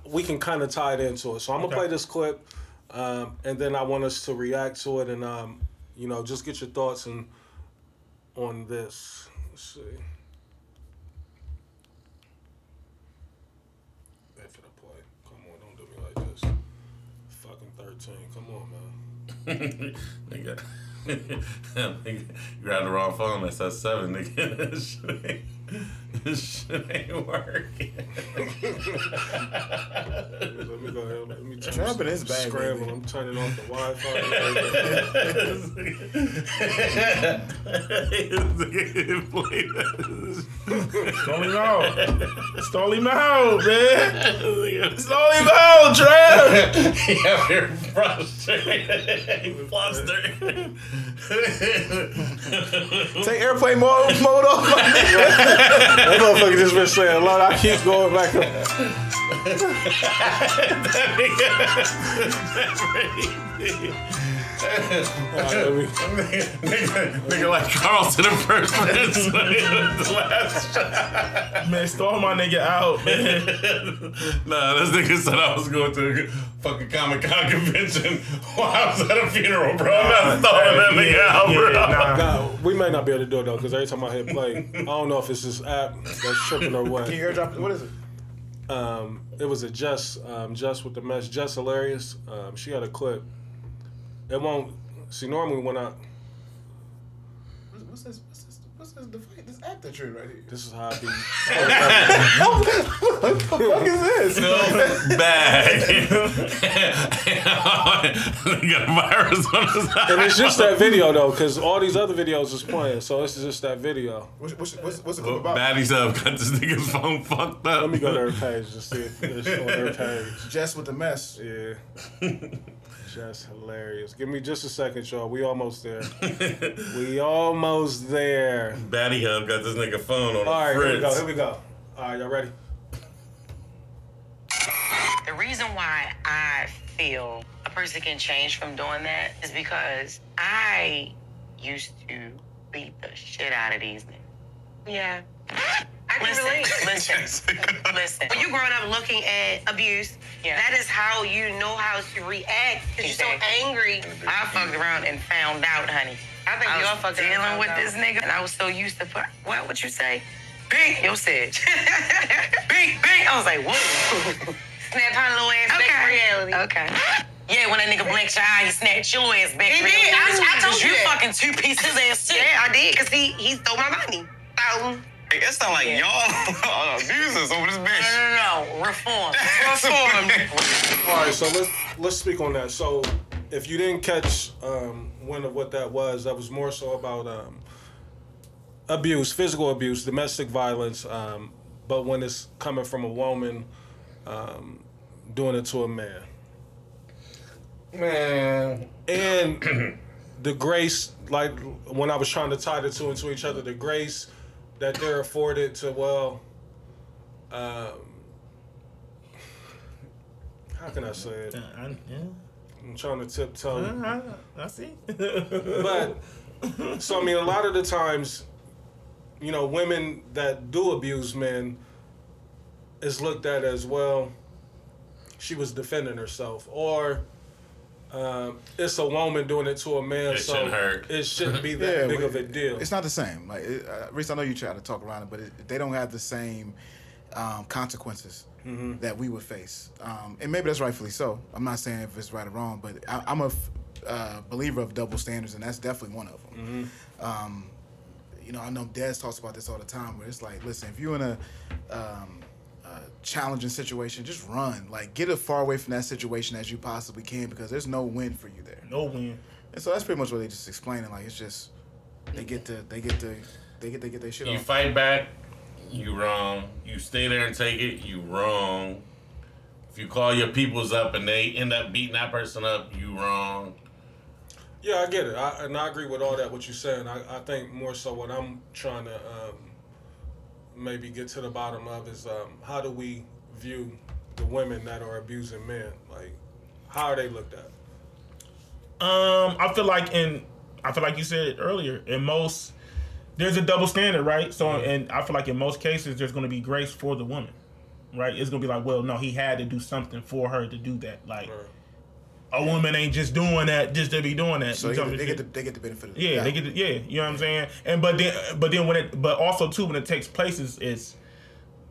we can kind of tie it into it. So I'm gonna play this clip, um, and then I want us to react to it, and um, you know, just get your thoughts and on this. Let's see. Nigga. (laughs) nigga, you grabbed the wrong phone. That's that seven, nigga. (laughs) (laughs) This shit ain't, this shit ain't working. Let me go ahead. Let me turn Trump in his bag Scramble. I'm turning off the Wi-Fi. Stole him out. Stole him out, man. Stole him out, Trev. Yeah, you're frustrated. Flustered. Take airplane mode, mode off. That motherfucker just been saying, Lord, I keep going back. Let (laughs) me- nigga, (laughs) nigga like Carlton in first place. the last. (laughs) Man, stole my nigga out, man. Nah, this nigga said I was going to a fucking Comic Con convention (laughs) while I was at a funeral, bro. I'm not throwing that nigga out, bro. Yeah, nah. Nah, we may not be able to do it though, because every time I hit play, I don't know if it's this app that's tripping or what. Can you airdrop? What is it? Um, it was a Jess, um, Jess with the mess, Jess hilarious. Um, she had a clip. It won't. See, normally when I What's this? What's this? What's this? Defiant, this actor tree right here. this is how I be. (laughs) What the fuck is this? Bad. he (laughs) got a virus on his And it's just that video though, because all these other videos is playing, so it's just that video. What's, what's, what's, what's it oh, about? Baddies up. Got this nigga's phone fucked up. Let me go to her page to see if it's on her page. Jess with the mess. Yeah. Jess Hilarious. Give me just a second, y'all. We almost there. (laughs) we almost there. Baddie Hub got this nigga phone on All right, a here we go. Here we go. All right, y'all ready? The reason why I feel a person can change from doing that is because I used to beat the shit out of these niggas. Yeah. I can Listen, relate. (laughs) listen, listen. When you growing up looking at abuse, Yeah. that is how you know how to react because you're so angry. I fucked around and found out, honey. I think I we all was fucked around dealing with out. this nigga, and I was so used to put. What would you say? Bink, you said. (laughs) bink, bink. I was like, whoa. Snap her little ass back to reality. Okay. Yeah, when that nigga blinked your eye, he snatched your ass back. He did. I- reality. I told 'Cause you you fucking two pieces ass shit. Yeah, I did because he he stole my money. So It sound like Yeah. y'all (laughs) are abusers over this bitch. no, no, no. Reform. Reform. (laughs) All right, so let's let's speak on that. So, if you didn't catch um, one of what that was, that was more so about um, abuse, physical abuse, domestic violence. Um, but when it's coming from a woman um, doing it to a man, Man. and (clears throat) the grace, like when I was trying to tie the two into each other, the grace that they're afforded to well. Um, how can I say it? I, yeah. I'm trying to tiptoe. I, I see. (laughs) But so I mean, a lot of the times, you know, women that do abuse men is looked at as well. She was defending herself, or um, it's a woman doing it to a man, It so shouldn't hurt. it shouldn't be that (laughs) Yeah, big of a deal. It's not the same. Like, it, uh, Reese, I know you try to talk around it, but it, they don't have the same um, consequences that we would face. Um, and maybe that's rightfully so. I'm not saying if it's right or wrong, but I, I'm a f- uh, believer of double standards, and that's definitely one of them. Um, you know, I know Des talks about this all the time, where it's like, listen, if you're in a, um, a challenging situation, just run. Like, get as far away from that situation as you possibly can, because there's no win for you there. no win. And so that's pretty much what they just explaining. Like it's just they get to they get to they get they get their shit You off. fight back, you wrong. You stay there and take it, you wrong. If you call your peoples up and they end up beating that person up, you wrong. Yeah, I get it, I, and I agree with all that what you're saying. I, I think more so what I'm trying to um, maybe get to the bottom of is um, how do we view the women that are abusing men? Like, how are they looked at? Um, I feel like in, I feel like you said earlier, in most, there's a double standard, right? So, and I feel like in most cases, there's going to be grace for the woman, right? It's going to be like, well, no, he had to do something for her to do that. Like, a woman ain't just doing that just to be doing that. So You they, get, they get the they get the benefit of the Yeah, doubt. they get the, yeah, you know what I'm saying? And but then but then when it but also too when it takes place is is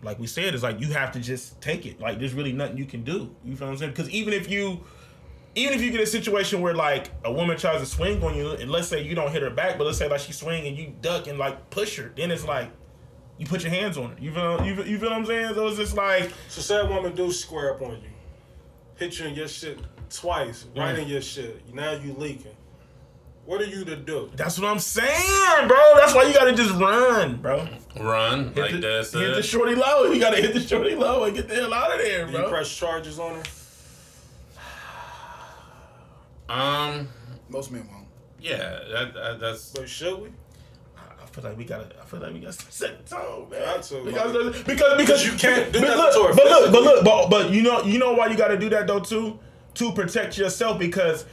like we said, it's like you have to just take it. Like there's really nothing you can do. You feel what I'm saying? Because even if you even if you get a situation where like a woman tries to swing on you, and let's say you don't hit her back, but let's say like she swing and you duck and like push her, then it's like you put your hands on her. You feel you feel, you feel what I'm saying? So it's just like So say a woman do square up on you, hit you in your shit twice, right in your shit. Now you leaking. What are you to do? that's what I'm saying, bro. That's why you gotta just run, bro. Run like hit the, that's hit the shorty low. You gotta hit the shorty low and get the hell out of there, Do you press charges on her? Um, Most men won't. yeah, that, that, that's But should we? Feel like we gotta. I feel like we gotta set the tone, man. Got to, because, because because you can't do but look, But look, but look, but, but you know, you know why you gotta do that though too, to protect yourself because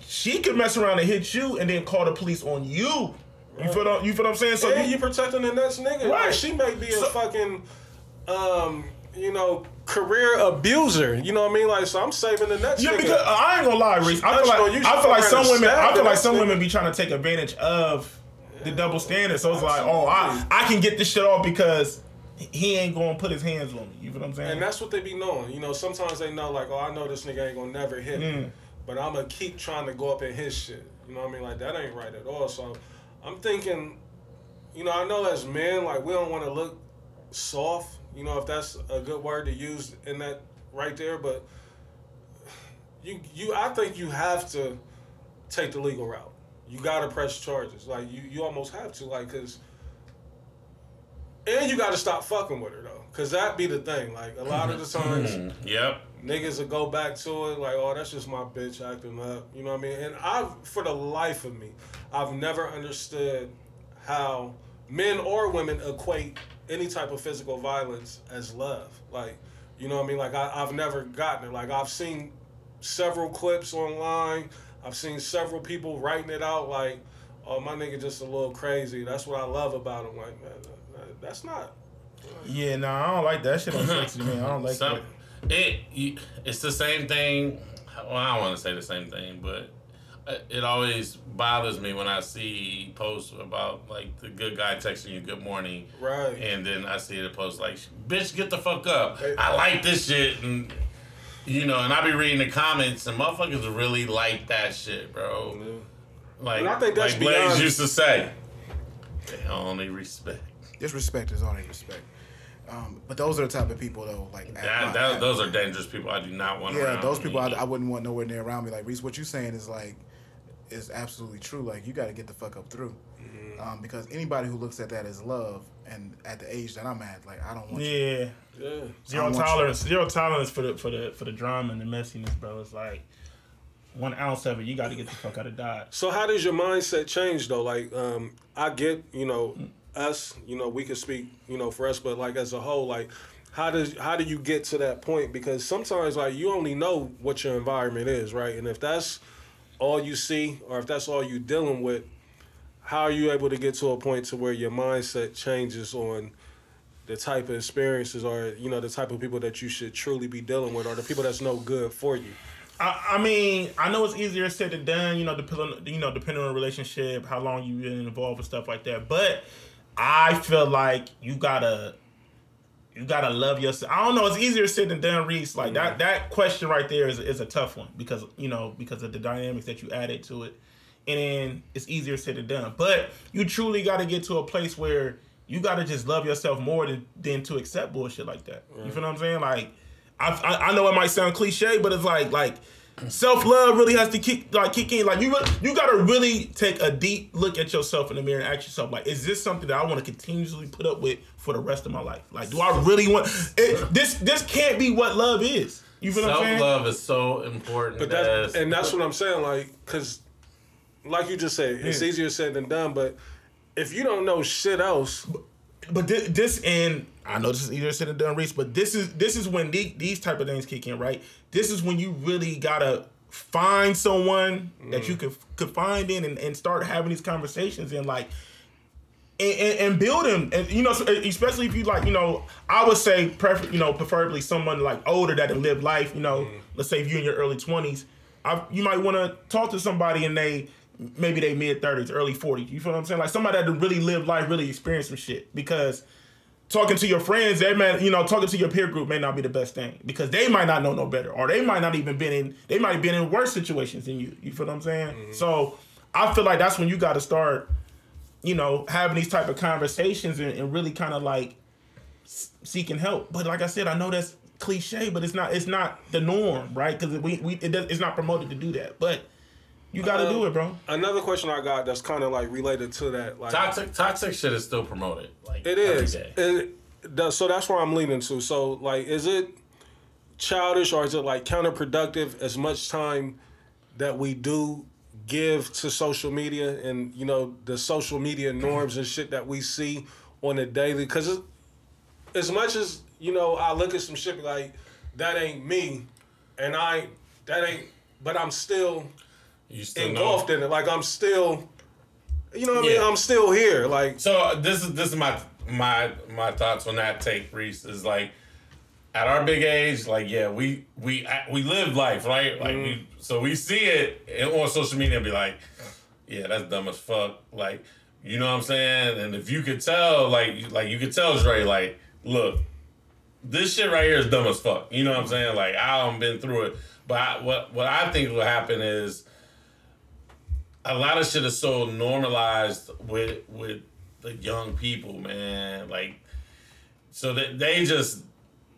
she could mess around and hit you and then call the police on you. You feel what, you feel what I'm saying? So and you, you protecting the next nigga. Right. Like, she may be a fucking, um, you know, career abuser. You know what I mean? Like, so I'm saving the next Yeah, nigga. because I ain't gonna lie, Reese. I feel like I feel like some women. I feel like some women be trying to take advantage of the double standard. So it's like, oh, I I can get this shit off because he ain't gonna put his hands on me. You know what I'm saying? And that's what they be knowing. You know, sometimes they know, like, oh, I know this nigga ain't gonna never hit me, Mm. but I'm gonna keep trying to go up in his shit. You know what I mean? Like, that ain't right at all. So I'm thinking, you know, I know as men, like, we don't wanna look soft, you know, if that's a good word to use in that right there, but you, you, I think you have to take the legal route. You gotta press charges. Like, you, you almost have to, like, cause and you gotta stop fucking with her though, cause that be the thing. Like a lot of the times, Mm, yep. niggas will go back to it like, oh, that's just my bitch acting up. You know what I mean? And I've, for the life of me, I've never understood how men or women equate any type of physical violence as love. Like, you know what I mean? Like I, I've never gotten it. Like I've seen several clips online. I've seen several people writing it out like, oh, my nigga just a little crazy. That's what I love about him. Like, man, that- that's not. yeah, no, I don't like that shit on sexy man. I don't like Some, that. it it's the same thing. Well, I don't want to say the same thing, but uh, it always bothers me when I see posts about like the good guy texting you good morning, Right. and then I see the post like, "Bitch, get the fuck up! I like this shit," and you know, and I be reading the comments, and motherfuckers really like that shit, bro. Like, And I think that's like Blaze used to say, they only respect. Disrespect is all they respect. Um, but those are the type of people though. Like That, my- that, at- those are dangerous people. I do not want yeah, around those people I, me. I wouldn't want nowhere near around me. Like Reese, what you saying is like is absolutely true. Like you got to get the fuck up through. Mm-hmm. Um, because anybody who looks at that as love, and at the age that I'm at, like I don't want you. Yeah, Yeah. zero I you- tolerance. Zero tolerance for the for the for the drama and the messiness, bro. It's like one ounce of it, you got to get the fuck out of Dodge. So how does your mindset change though? Like, um, I get, you know, us, you know, we can speak, you know, for us, but like as a whole, like, how does how do you get to that point? Because sometimes like you only know what your environment is, right? And if that's all you see, or if that's all you're dealing with, how are you able to get to a point to where your mindset changes on the type of experiences or you know the type of people that you should truly be dealing with or the people that's no good for you I, I mean, I know it's easier said than done. You know, depending you know depending on the relationship, how long you've been involved and stuff like that. But I feel like you gotta you gotta love yourself. I don't know. It's easier said than done, Reese. Like that mm. that question right there is is a tough one because you know because of the dynamics that you added to it, and then it's easier said than done. But you truly got to get to a place where you got to just love yourself more than than to accept bullshit like that. You feel what I'm saying? Like I, I I know it might sound cliche, but it's like like self love really has to kick like kick in. Like you, re- you gotta really take a deep look at yourself in the mirror and ask yourself, like, is this something that I want to continuously put up with for the rest of my life? Like, do I really want it, this? This can't be what love is. You feel what I'm saying? Self love is so important. But that's and that's what I'm saying, like, cause like you just said, it's easier said than done. But if you don't know shit else, But thi- this and I know this is easier said than done, Reese. But this is this is when the, these type of things kick in, right? This is when you really gotta find someone that you mm. could could find in and, and start having these conversations and like and, and, and build them and you know especially if you like you know I would say prefer you know preferably someone like older that can live life you know mm. let's say if you're in your early 20s I, you might want to talk to somebody and they maybe they mid 30s early 40s you feel what I'm saying like somebody that really live life really experience some shit because talking to your friends, they may, you know, talking to your peer group may not be the best thing because they might not know no better, or they might not even been in, they might have been in worse situations than you. You feel what I'm saying? Mm-hmm. So I feel like that's when you got to start, you know, having these type of conversations and, and really kind of like seeking help. But like I said, I know that's cliche, but it's not, it's not the norm, right? Because we, we, it does, it's not promoted to do that, but you got to Um, do it, bro. another question I got that's kind of like related to that, like toxic toxic shit is still promoted. Like It every is. day. It, that- so that's where I'm leaning to. So like, is it childish or is it like counterproductive? As much time that we do give to social media and you know the social media norms and shit that we see on a daily, because as much as you know, I look at some shit like that ain't me, and I that ain't, but I'm still You still know. engulfed in it. Like I'm still. You know what I mean? I'm still here. Like So this is this is my my my thoughts on that take, Reese. Is like at our big age, like yeah, we we we live life, right? Like we mm-hmm. so we see it on social media and be like, yeah, that's dumb as fuck. Like you know what I'm saying? And if you could tell, like like you could tell Dre, like look, this shit right here is dumb as fuck. You know what I'm saying? Like I haven't been through it, but I, what what I think will happen is a lot of shit is so normalized with with the young people, man. Like, so that they just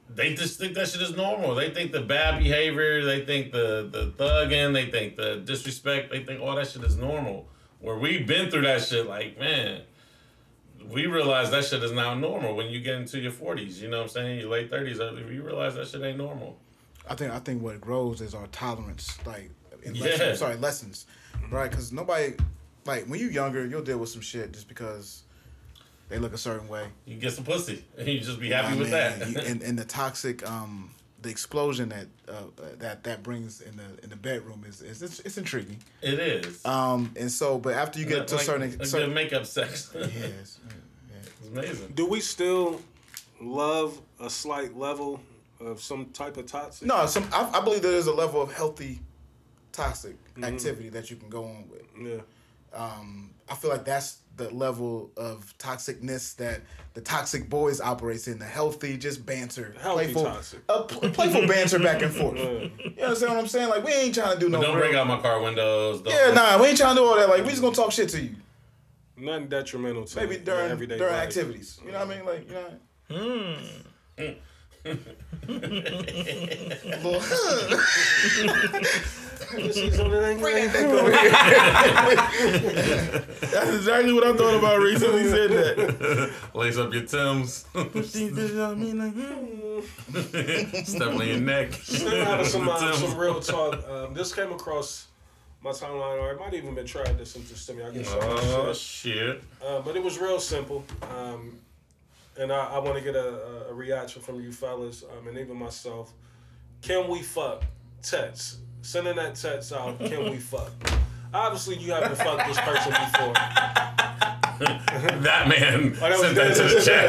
they just think that shit is normal. They think the bad behavior, they think the the thugging, they think the disrespect, they think all that shit is normal. Where we've been through that shit, like man, we realize that shit is now normal when you get into your forties. You know what I'm saying? Your late thirties, uh, you realize that shit ain't normal. I think I think what grows is our tolerance, like in Yeah. lessons, sorry lessons, right? Because nobody, like when you younger, you'll deal with some shit just because they look a certain way. You get some pussy, (laughs) and you just be happy I with mean, that. you- and, and the (laughs) toxic, um, the explosion that uh, that that brings in the in the bedroom is, is it's, it's intriguing. it is. Um, and so, but after you get to a Like, certain, a certain good makeup sex. yes, (laughs) It's amazing. Do we still love a slight level of some type of toxic? no, some I, I believe there is a level of healthy toxic activity that you can go on with. Yeah. um, I feel like that's the level of toxicness that the toxic boys operates in. The healthy, just banter, Healthy playful, toxic. uh, pl- playful banter back and forth. You understand what I'm saying? Like we ain't trying to do no. Don't real- break out my car windows. Don't, yeah, nah, we ain't trying to do all that. Like we just gonna talk shit to you. Nothing detrimental to Maybe during everyday during life. activities. You know what I mean? Like you know. Little- (laughs) (laughs) (laughs) (laughs) That's exactly what I thought about recently. Said that. Lace up your Timbs. Step on your neck. Still having some, uh, some real talk. Um, this came across my timeline, or it might even been tried to sent this to me. I guess. Oh shit. Uh, but it was real simple. Um, and I, I want to get a, a reaction from you fellas um, and even myself. Can we fuck? Text. Sending that text out. Can we fuck? Obviously, you haven't fucked this person before. (laughs) That man Oh, that sent that to the chat.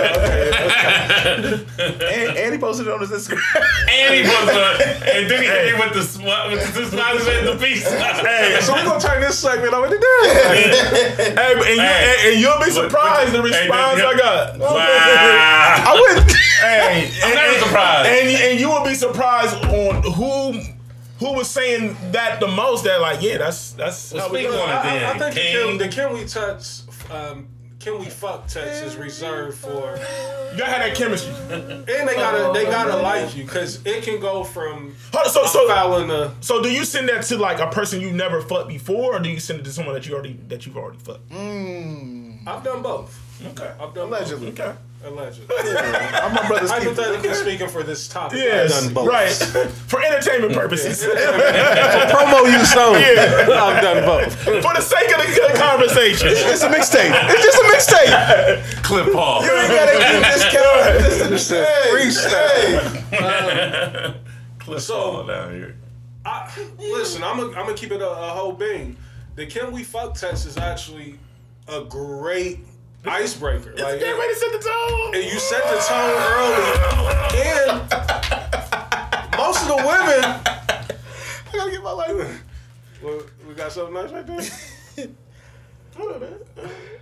(laughs) and, and he posted it on his Instagram. and he was uh, and then he hit me with the sw- with the smiles and the peace. Hey, So we're gonna turn this segment over to Dan. (laughs) Hey, and, you, Hey. and, and you'll be surprised the Hey, response yeah. I got. wow. I wouldn't. Hey, I'm and, never and- surprised. And, and you will be surprised on who who was saying that the most. That like, yeah, that's that's Well, how we speak do it. on it. I, I, I Dan, think the King. can, the can we touch? Um, can we fuck text is reserved for, You gotta have that chemistry. and they gotta they gotta like you because it can go from Hold on, so so so do you send that to like a person you never fucked before, or do you send it to someone that you already that you've already fucked? I've done both. Okay. I've done Allegedly. Okay. both. Allegedly. (laughs) I'm my brother's keeper. Hypothetically speaking, for this topic, I've Yes. done both. Right. For entertainment purposes. (laughs) Promo use only. I've done both. For the sake of the good conversation. It's a mixtape. It's just a mixtape. Clip Paul. You ain't gotta keep this count. Freestyle. Clip So- Paul down here. I, listen, I'm gonna keep it a, a whole being. The can we fuck test is actually a great icebreaker. Like, Get ready to set the tone. and you set the tone early, and most of the women. I gotta get my life. Well, we got something nice right there. (laughs)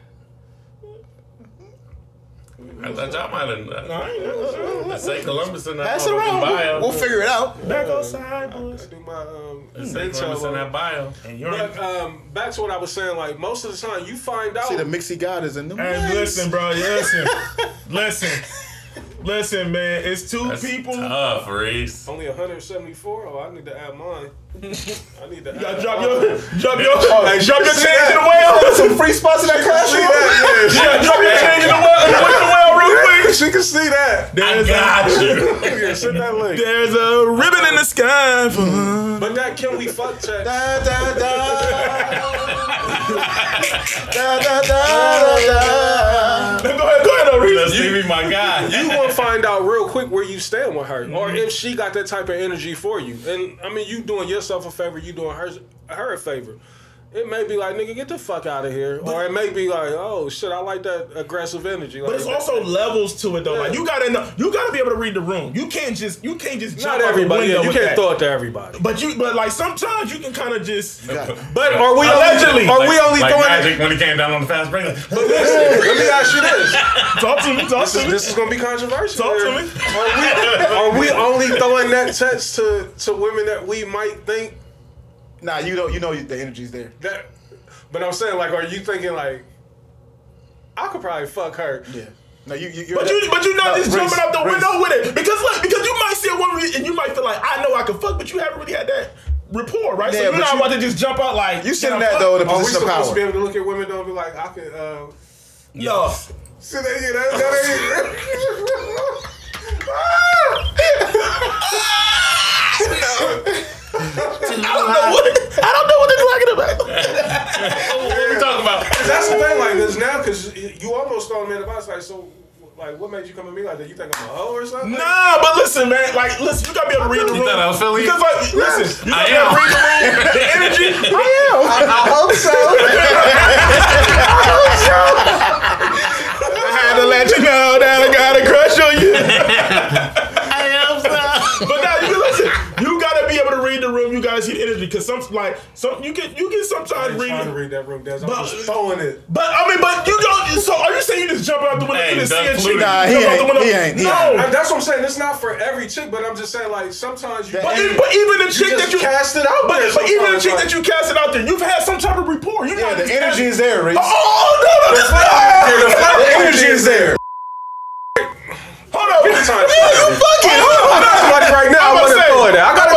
I thought y'all might have. I ain't know. Uh, say Columbus in that Pass it around. bio. We'll, we'll figure it out. Back outside, boys. I do my um. Say Columbus in that bio. And you're But um, back to what I was saying. Like most of the time, you find out. See, the Mixie God is in the Hey, listen, bro. Listen, (laughs) listen, listen, man. It's two That's people. tough, Reese. Only 174. Oh, I need to add mine. (laughs) I need to You gotta add drop mine. your, drop your, oh, drop your See change in the well. Some free spots in that classroom. You gotta drop your change in the well, in the well real quick. She can see that. There's Got a, you. (laughs) Yeah, send that link. there's a ribbon in the sky for. But that can we fuck text? Da, da, da. Da, da, da, da. Go ahead, go ahead, see me, my guy. you gonna find out real quick where you stand with her, or if she got that type of energy for you. And I mean, you doing yourself a favor, you doing her her a favor. It may be like, nigga, get the fuck out of here, or it may be like, oh shit, I like that aggressive energy. Like, But it's also levels to it though. Like you gotta know, you gotta be able to read the room. You can't just, you can't just jump not everybody. Yeah, you can't that. throw it to everybody. But you, but like sometimes you can kind of just. But are we Allegedly. Only, are we only like throwing Magic when he came down on the fast break. But listen, (laughs) let me ask you this. (laughs) Talk to me, talk This to is, me. this is gonna be controversial. Talk to me. Are we, are we only throwing that text to, to women that we might think Nah, you know, you know the energy's there. that? But I'm saying, like, are you thinking like, I could probably fuck her? Yeah. No, you, you you're But you, but you're not No, just Reese, jumping out the Reese. window with it because look, because you might see a woman and you might feel like I know I can fuck, but you haven't really had that rapport, right? so you're but not you- about to just jump out like You sitting know, that fuck. though in a Are we position supposed to be able to look at women though and be like, I could? Uh, No, see that? Yeah, that, (laughs) (laughs) (laughs) I don't know what I don't know what they're talking about. (laughs) what are we talking about? Cause That's the thing, like, cause now, cause you almost throwing me in the box, like, so, like, what made you come at me like that? You think I'm a hoe or something? Nah, but listen, man. Like, listen, you gotta be able to read the room. You thought I was Philly? Because, like, listen, you I gotta be able to am. read the room, the energy. (laughs) I hope so. (laughs) I had to let you know that I got a crush on you. But now you listen. You gotta be able to read the room. You gotta see the energy because some like some you can you can sometimes I'm read. trying to read that room, Des. I'm But- just throwing it. But I mean, but you don't. So are you saying you just jump out the window Hey, and see a chick? Nah, he jump out the ain't. He ain't. He no. And that's what I'm saying. It's not for every chick, but I'm just saying, like, sometimes you. But, but even the chick just that you cast it out But, there but even the chick like- that you casted out there, you've had some type of rapport. You Yeah, not the energy is there, Reese. Oh no no no! The energy is there. Hold on. time. You fucking hold on. Somebody right now, I'm I'm gonna say- throw that. I got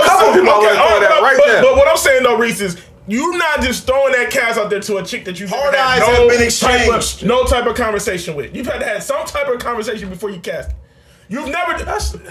I'm a couple gonna say- people okay, wanna throw all that right but, there. But what I'm saying though, Reese is. You're not just throwing that cast out there to a chick that you've Hard had eyes no have been type of- exchanged. no type of conversation with. You've had to have some type of conversation before you cast. You've never.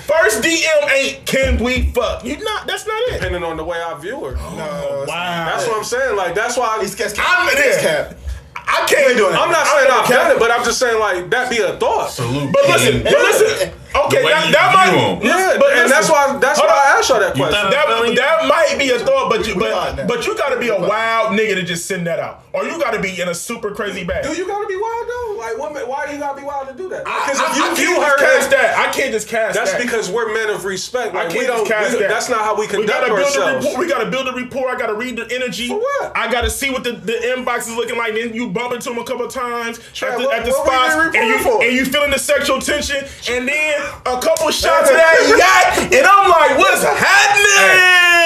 first DM ain't can we fuck. You not. That's not it. Depending on the way I view her. Oh, no, Wow. That's what I'm saying. Like, that's why. He's casting. I'm He's there. cap. I can't do it. I'm not saying I've done it, but I'm just saying, like, that be a thought. Salute. But listen, but listen. Okay, that, you that view might. 'em. Yeah, but and that's why that's why on. I asked y'all that question. That, that might be a thought, but you but, but you got to be a wild nigga to just send that out, or you got to be in a super crazy bag. Do you gotta be wild though? Like, what? Why do you gotta be wild to do that? I, Because if you I view can't her, cast that. I can't just cast that's that. because we're men of respect. I Like, can't we don't. cast we, that. That's not how we we conduct gotta build a ourselves. rapport. We gotta build a rapport. I gotta read the energy. For what? I gotta see what the, the inbox is looking like. Then you bump into them a couple of times Chad, at the, what- at the what spots, and you rapport for? and you feeling the sexual tension, and then a couple shots of that yacht, and I'm like, what's happening?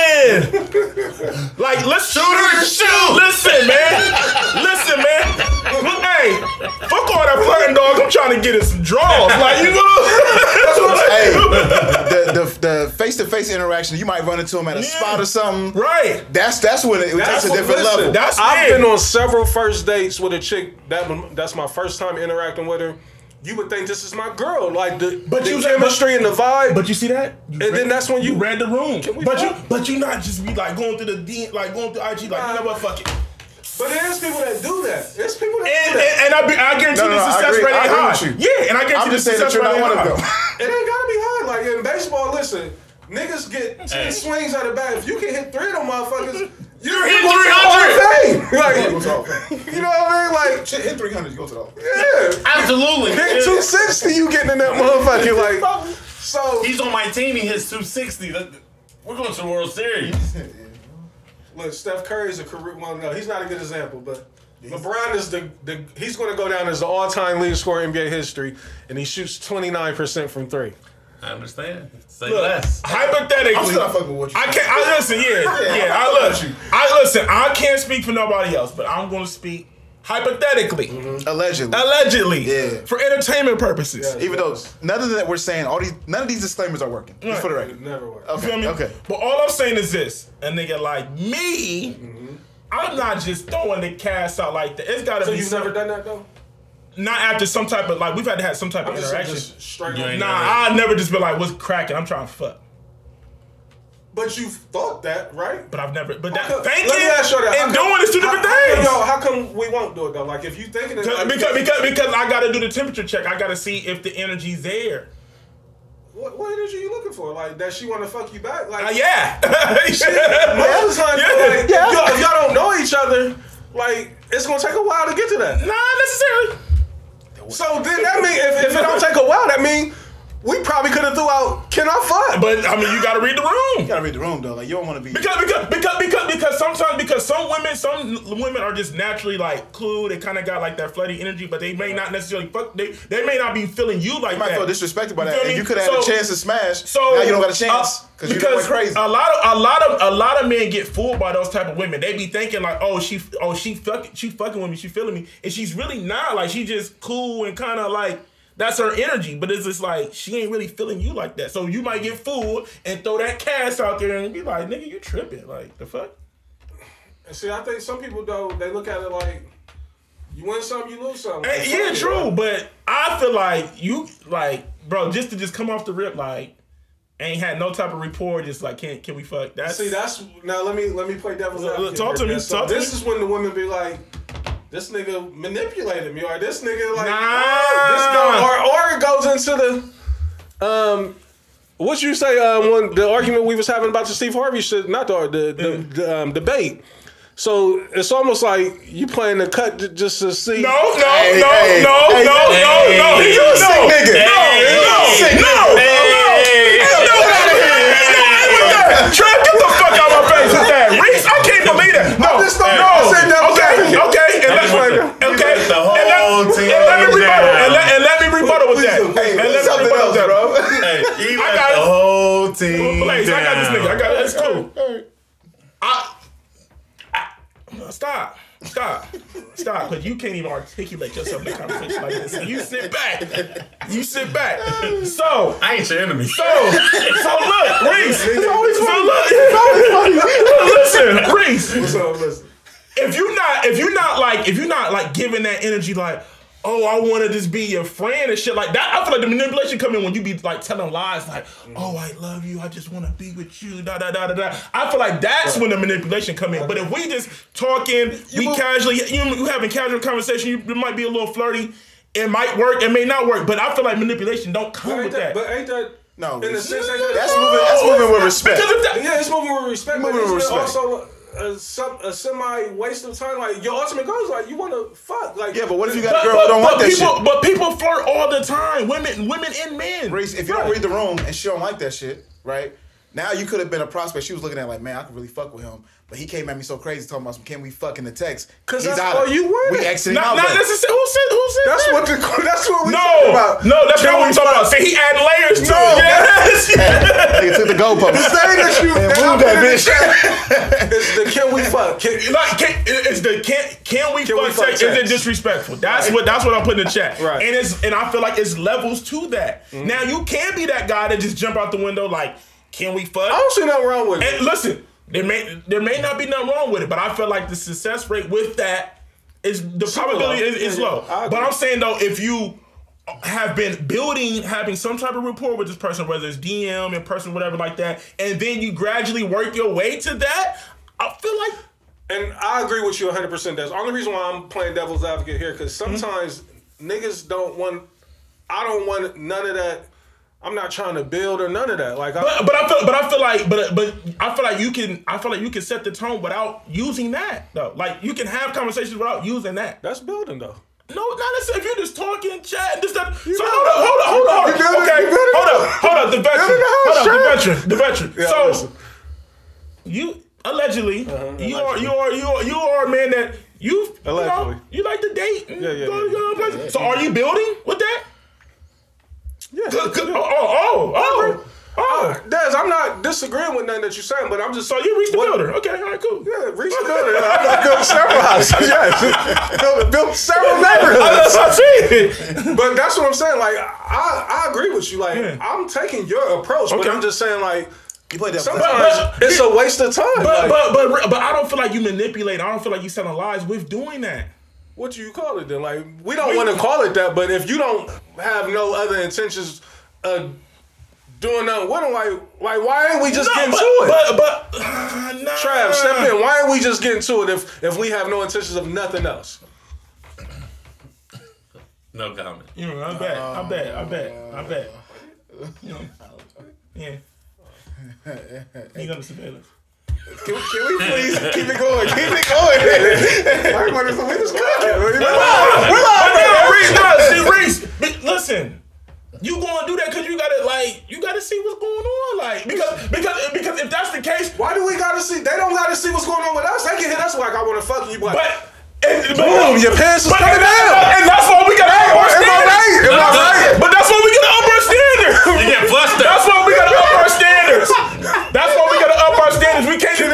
Like, let's shoot her shoot. Listen, man. Listen, man. Look, hey, fuck all that flirting, dog. I'm trying to get us some draws. Like you know. hey, the the the face to face interaction, you might run into him at a Yeah. spot or something. Right. That's that's when it, it That's takes a what- different listen, level. That's I've it. been on several first dates with a chick. That that's my first time interacting with her. You would think this is my girl, like the But the you- chemistry and the vibe. But you see that? You And then that's when you- read the room. we But you but you not just be like going through the D like going through IG like you know what fuck it. but there's people that do that. There's people that And, do that. and, and I, be, I guarantee No, no, the no, success rate I ain't high. Yeah, and I guarantee I'm the just saying success rate not ain't one of high. them. (laughs) It ain't gotta be high. Like in baseball, listen, niggas get ten Hey. swings out of bat. If you can hit three of them motherfuckers, you're hit going 300. Hall of Fame. Like, you know what I mean? Like, hit 300, you go to the yeah. Absolutely. Hit 260, you getting in that motherfucker. Like, (laughs) so. He's on my team. He hits 260. That- We're going to the World Series. Look, Steph Curry's a career. Well, no, he's not a good example, but LeBron is the, the he's going to go down as the all-time leading scorer in NBA history, and he shoots 29% from three. I understand. Say Look, less. hypothetically, I'm still not fucking with you. I can't. I listen. Yeah, yeah. I love you. I listen. I can't speak for nobody else, but I'm going to speak hypothetically, mm-hmm. Allegedly. allegedly, Yeah. for entertainment purposes. Even though none of that we're saying, all these none of these disclaimers are working. Just for the It record. never works. You feel me? Okay. But all I'm saying is this: a nigga like me, mm-hmm. I'm not just throwing the cash out like that. It's got to So be. you've some- never done that though? Not after some type of like we've had to have some type I'm of interaction. just straight You up. ain't Nah, never- I never just been like, "What's cracking?" I'm trying to fuck, But you've thought that, right? but I've never. But that Okay, thinking let me ask you that. And come- doing is two different how, how things. Yo, how come we won't do it though? Like if you thinking it, like, because, because because I gotta do the temperature check. I gotta see if the energy's there. what, what energy are you looking for? Like that she want to fuck you back? Like Uh, yeah. (laughs) most of the time, Yeah. like, if, y'all, if y'all don't know each other, like it's gonna take a while to get to that. Not necessarily. So then that mean if, if it don't take a while, that mean we probably could have threw out can I fuck? But I mean, you gotta read the room. You gotta read the room though. Like you don't want to be. Because because because because because sometimes because some women some women are just naturally like cool. They kind of got like that flirty energy, but they may not necessarily fuck. They they may not be feeling you like You might that. feel disrespected by You that. feel And you could have had a chance to smash. So now you don't got a chance uh, because you done went crazy. A lot of a lot of a lot of men get fooled by those type of women. They be thinking like, oh she oh she fucking she fucking with me, she feeling me, and she's really not. Like she just cool and kind of like. That's her energy, but it's just like she ain't really feeling you like that. So you might get fooled and throw that cash out there and be like, "Nigga, you tripping?" Like the fuck? And see, I think some people though they look at it like you win some, you lose some. Hey, yeah, it, true, bro. but I feel like you like, bro, just to just come off the rip, like, ain't had no type of rapport, just like, can't, can we fuck? That's See, that's now. Let me let me play devil's advocate. talk to me. So talk to this me. is when the women be like, "This nigga manipulated me," or "This nigga like, Nah. oh, this go, or or it goes into the um. What you say? Um, when the argument we was having about the Steve Harvey shit, not the the, the, the um, debate. So it's almost like you playing the cut j- just to see. no, no, Hey, no, hey, no, hey, no, hey, no, hey, no, hey, He- you a no, sick nigga. no, no, Sick no, nigga. no, Hell no, get out of here. Ain't no way with that. Trev, get the fuck out of my face with that. Reese, I can't believe that. No, just don't- no. I said that was Okay, right. okay, and let, the- okay, you let the and let- team and let me rebuttal, and let, and let me rebuttal with that. Hey, And let me something rebuttal else, that. bro. (laughs) Hey, he I got the whole team Blaze, I got this nigga. I got that's cool. I, I stop. Stop. Stop. Because you can't even articulate yourself in a conversation like this. You sit back. You sit back. So, I ain't your enemy. so, so look, Reese. It's always funny. So (laughs) look, listen, Reese. So listen. If you're not, if you're not like, if you're not like giving that energy, like, oh, I want to just be your friend and shit like that. I feel like the manipulation come in when you be like telling lies, like, oh, I love you, I just want to be with you, da da da da da. I feel like that's when the manipulation come in. But if we just talking, we casually, you, you having casual conversation, you, it might be a little flirty. It might work, it may not work, but I feel like manipulation don't come with that, that. but ain't that No, in a sense? Ain't that, that's moving. That's moving with respect. Because that, Yeah, it's moving with respect. Moving but with respect. also a, some, a semi waste of time. Like your ultimate goal is like you want to fuck. Like Yeah, but what if you got but, a girl who don't want but that people, shit? But people flirt all the time, women, women and men. Reese, if you don't read the room and she don't like that shit, right? Now you could have been a prospect. She was looking at like, man, I could really fuck with him. But he came at me so crazy talking about some can we fuck in the text. 'Cause He's that's out all you wanted. We exiting Not, out. not necessarily. Who said? Who said That's that? what the that's what we No, talking about. no, that's Can not what we I'm talking about. See, he add layers to No. it. Yes, yes. (laughs) Nigga took the goalpost. Say that you And that move that put in the bitch. chat. (laughs) It's the can we fuck? Can, Like, can, it's the can can we Can fuck we fuck sex? Is it disrespectful? That's what that's what I'm putting in the chat. Right. And it's and I feel like it's levels to that. Mm-hmm. Now you can be that guy that just jump out the window like, can we fuck? I don't see nothing wrong with it. And listen, there may there may not be nothing wrong with it, but I feel like the success rate with that is the probability low. is, is low. But. I'm saying though, if you have been building, having some type of rapport with this person, whether it's DM in person, whatever like that, and then you gradually work your way to that, I feel like And I agree with you 100%. That's the only reason why I'm playing devil's advocate here because sometimes niggas don't want, I don't want none of that. I'm not trying to build or none of that. Like, I, But, but I feel, but I feel like, but but I feel like you can, I feel like you can set the tone without using that though. Like you can have conversations without using that. that's building though. No, not necessarily. If you're just talking, chatting, this that. So hold up, hold up, hold up, hold up. Okay, hold up, hold up. The veteran, building the house, hold up, the veteran, the veteran. Yeah, so listen. you allegedly, Uh-huh, you are, you are, you are, you are a man that you, you know, Allegedly. you like to date. And Yeah, yeah, go, yeah. go places. So are you building with that? Yeah. Good, good. Oh, oh, oh, oh. oh. oh. Des, I'm not disagreeing with nothing that you're saying, but I'm just So you reached the What- builder. Okay, all right, cool. Yeah, reach the (laughs) building. I built several houses. (laughs) Yes, built, built several neighborhoods. That's what I'm. (laughs) But that's what I'm saying. Like, I, I agree with you. Like, Yeah. I'm taking your approach, but I'm just saying, like, You play that. sometimes but- it's a waste of time. But, like, but but but I don't feel like you manipulate. I don't feel like you telling lies with doing that. What do you call it then? Like, we don't want to call it that, but if you don't have no other intentions of doing nothing with them, like, like why ain't we just No, getting but, to it? But but uh, (sighs) nah. Trav, step in. Why ain't we just getting to it if if we have no intentions of nothing else? No comment. You know, I bet, I bet, I bet, I bet. You know, yeah. (laughs) You got the surveillance. Can, we- can we please keep it going? Keep it going. I wanted to win this cooking. But no, Reese, no, see, Reese, listen. You gonna do that because you gotta like you gotta see what's going on, like because because because if that's the case, Why do we gotta see? They don't gotta see what's going on with us. They can hit us like I want to fuck you, but. but and, Boom, your pants is coming down. and that's why we got to up our Am I right? standards. Am I right? But that's why we got to up our standards. You get flustered. That's why we got to up our standards. (laughs) That's why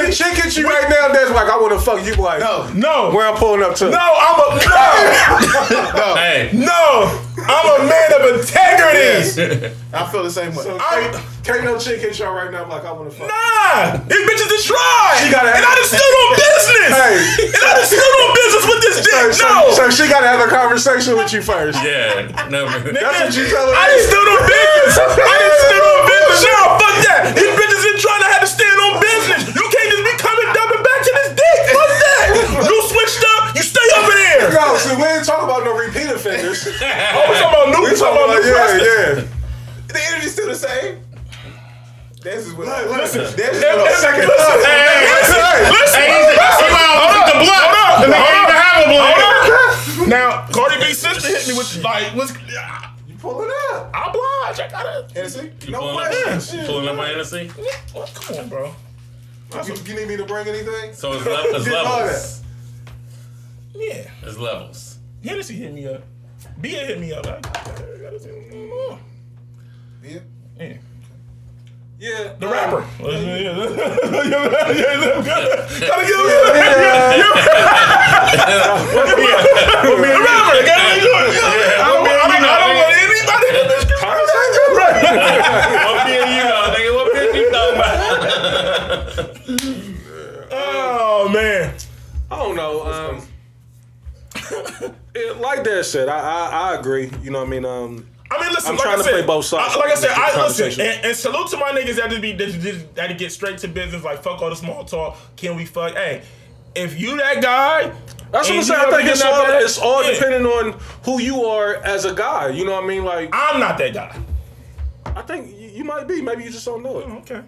We can't Can a just chick hit you right now? That's like I want to fuck you, like No. no, where I'm pulling up to. no. I'm a no, (laughs) Hey, no. I'm a man of integrity. I feel the same way. So I'm- can't, can't no chick hit y'all right now? I'm Like I want to fuck. Nah, these bitches is tried. She gotta and I have- just stood on business. Hey. and I just stood on business with this So, dick. so, No. so she gotta have a conversation with you first. yeah, no. That's what you tell her. I just stood on business. I just stood on business. No, fuck that. These bitches been trying to have to stand on business. You can't just be coming dumping back to this dick. Fuck that. You switched up. You stay over there. No, so we ain't talking about no repeat offenders. (laughs) Oh, we talking about new. We We talking about new yeah, yeah. The energy's still the same. This is what. listen. This is Hey, what. hey, Second. listen, Hey, listen, hey, listen, Hey, he's- listen. he went on Hold with up, the blunt. hold up, They hold ain't up, even have a blunt. hold up. Now, Cardi B's sister hit me with like, was You pulling up? I oblige. I gotta. Hennessy? No Pulling up, you pulling up my Hennessy? What? Come on, bro. You, you need me to bring anything? So it's, le- it's (laughs) levels. Yeah, It's levels. Hennessy hit me up. Bia hit me up. I, I gotta say, mm, (laughs) Yeah. yeah. Yeah. (laughs) The rapper. (laughs) Yeah, yeah, yeah. Gotta give him the rapper. Gotta give him I don't, I don't, I don't want anybody to What Bia you know, nigga? What Bia you talking about? Oh man. I don't know. Um, (laughs) it- like that said, I, I I agree. You know what I mean? Um, I mean, listen. I'm like trying I to said, play both sides. I, like I said, I listen and, and salute to my niggas that just be that, just- that to get straight to business. Like fuck all the small talk. Can we fuck? Hey, if you that guy, that's what I'm saying. I think it's all it's all yeah. depending on who you are as a guy. You know what I mean? Like I'm not that guy. I think you, you might be. Maybe you just don't know it. Okay.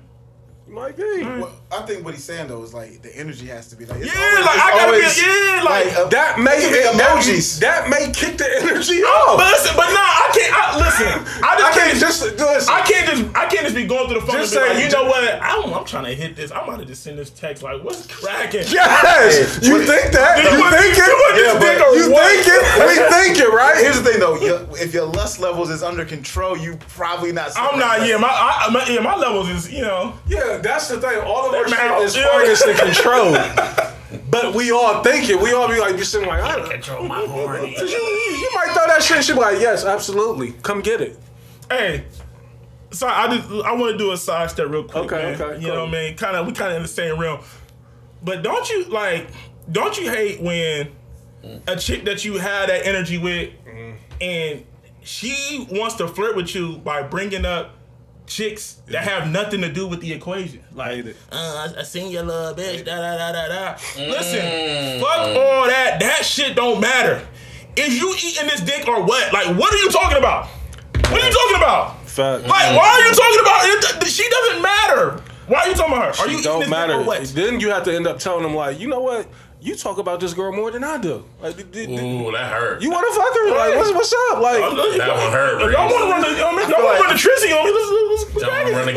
You might be. Well, I think what he's saying though is like the energy has to be like. It's Yeah, always, like, it's I gotta be- always, yeah, like- uh, That may it could be that, emojis. that may kick the energy (laughs) But off. listen, but no, I can't. I, listen, I just I can't can't just listen. I can't just I can't just be going through the phone Just and be like, say- you know what? I'm, I'm trying to hit this. I'm about to just send this text like, what's cracking? Yes, you think that? You You think you want it? this Yeah, dick but you what? think it? We (laughs) think it, right? Here's the thing though, your, if your lust levels is under control, you probably not. I'm not. Yeah, my I, my yeah, my levels is you know. Yeah, that's the thing. All of our They're shit mouth- is yeah. harnessed and controlled. (laughs) But we all think it. We all be like, you sitting like, I don't Control my horny. you, you might throw that shit. and She be like, yes, absolutely. Come get it. Hey, so I just I want to do a side step real quick, Okay, man. okay, You know what I mean? Kind of we kind of in the same realm. But don't you like? Don't you hate when a chick that you had that energy with, Mm-hmm. and she wants to flirt with you by bringing up chicks that have nothing to do with the equation? Like, uh, I, I seen your little bitch, da da da da da. Mm. Listen, fuck all that. That shit don't matter. Is you eating this dick or what? Like, what are you talking about? What are you talking about? Fact. Like, why are you talking about it? She doesn't matter. Why are you talking about her? Are you don't matter. dick what? Then you have to end up telling them like, you know what? You talk about this girl more than I do. Like, d- d- d- Ooh, that hurt. you want to fuck her? Like, what's, what's up? Like, That one hurt, If y'all want to run the, y'all want to run the trizzy on me? Let's, let's, let's Y'all wanna run the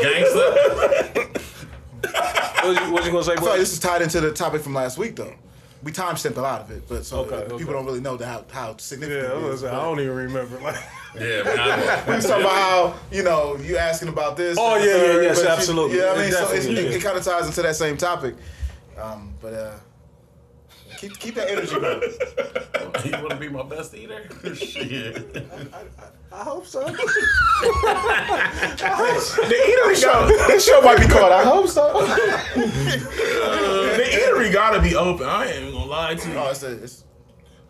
gangster? (laughs) what, you, what you gonna say? I feel like this is tied into the topic from last week though. We time stamped a lot of it, but so Okay, uh, okay. people don't really know the, how how Yeah, significant I, it was is. saying, I don't even remember. Like, Yeah, man. (laughs) We was talking about how you know you asking about this. Oh, and the yeah, yeah, third, yes, but you- absolutely. Yeah, I mean, It so it's, definitely it, is. it kind of ties into that same topic. Um, but uh, keep keep that energy going. (laughs) you want to be my best eater? (laughs) Shit. (laughs) I hope so. The eatery show. this show might be called. I hope so. the eatery gotta be open. I ain't even gonna lie to you. Oh, it's a, it's,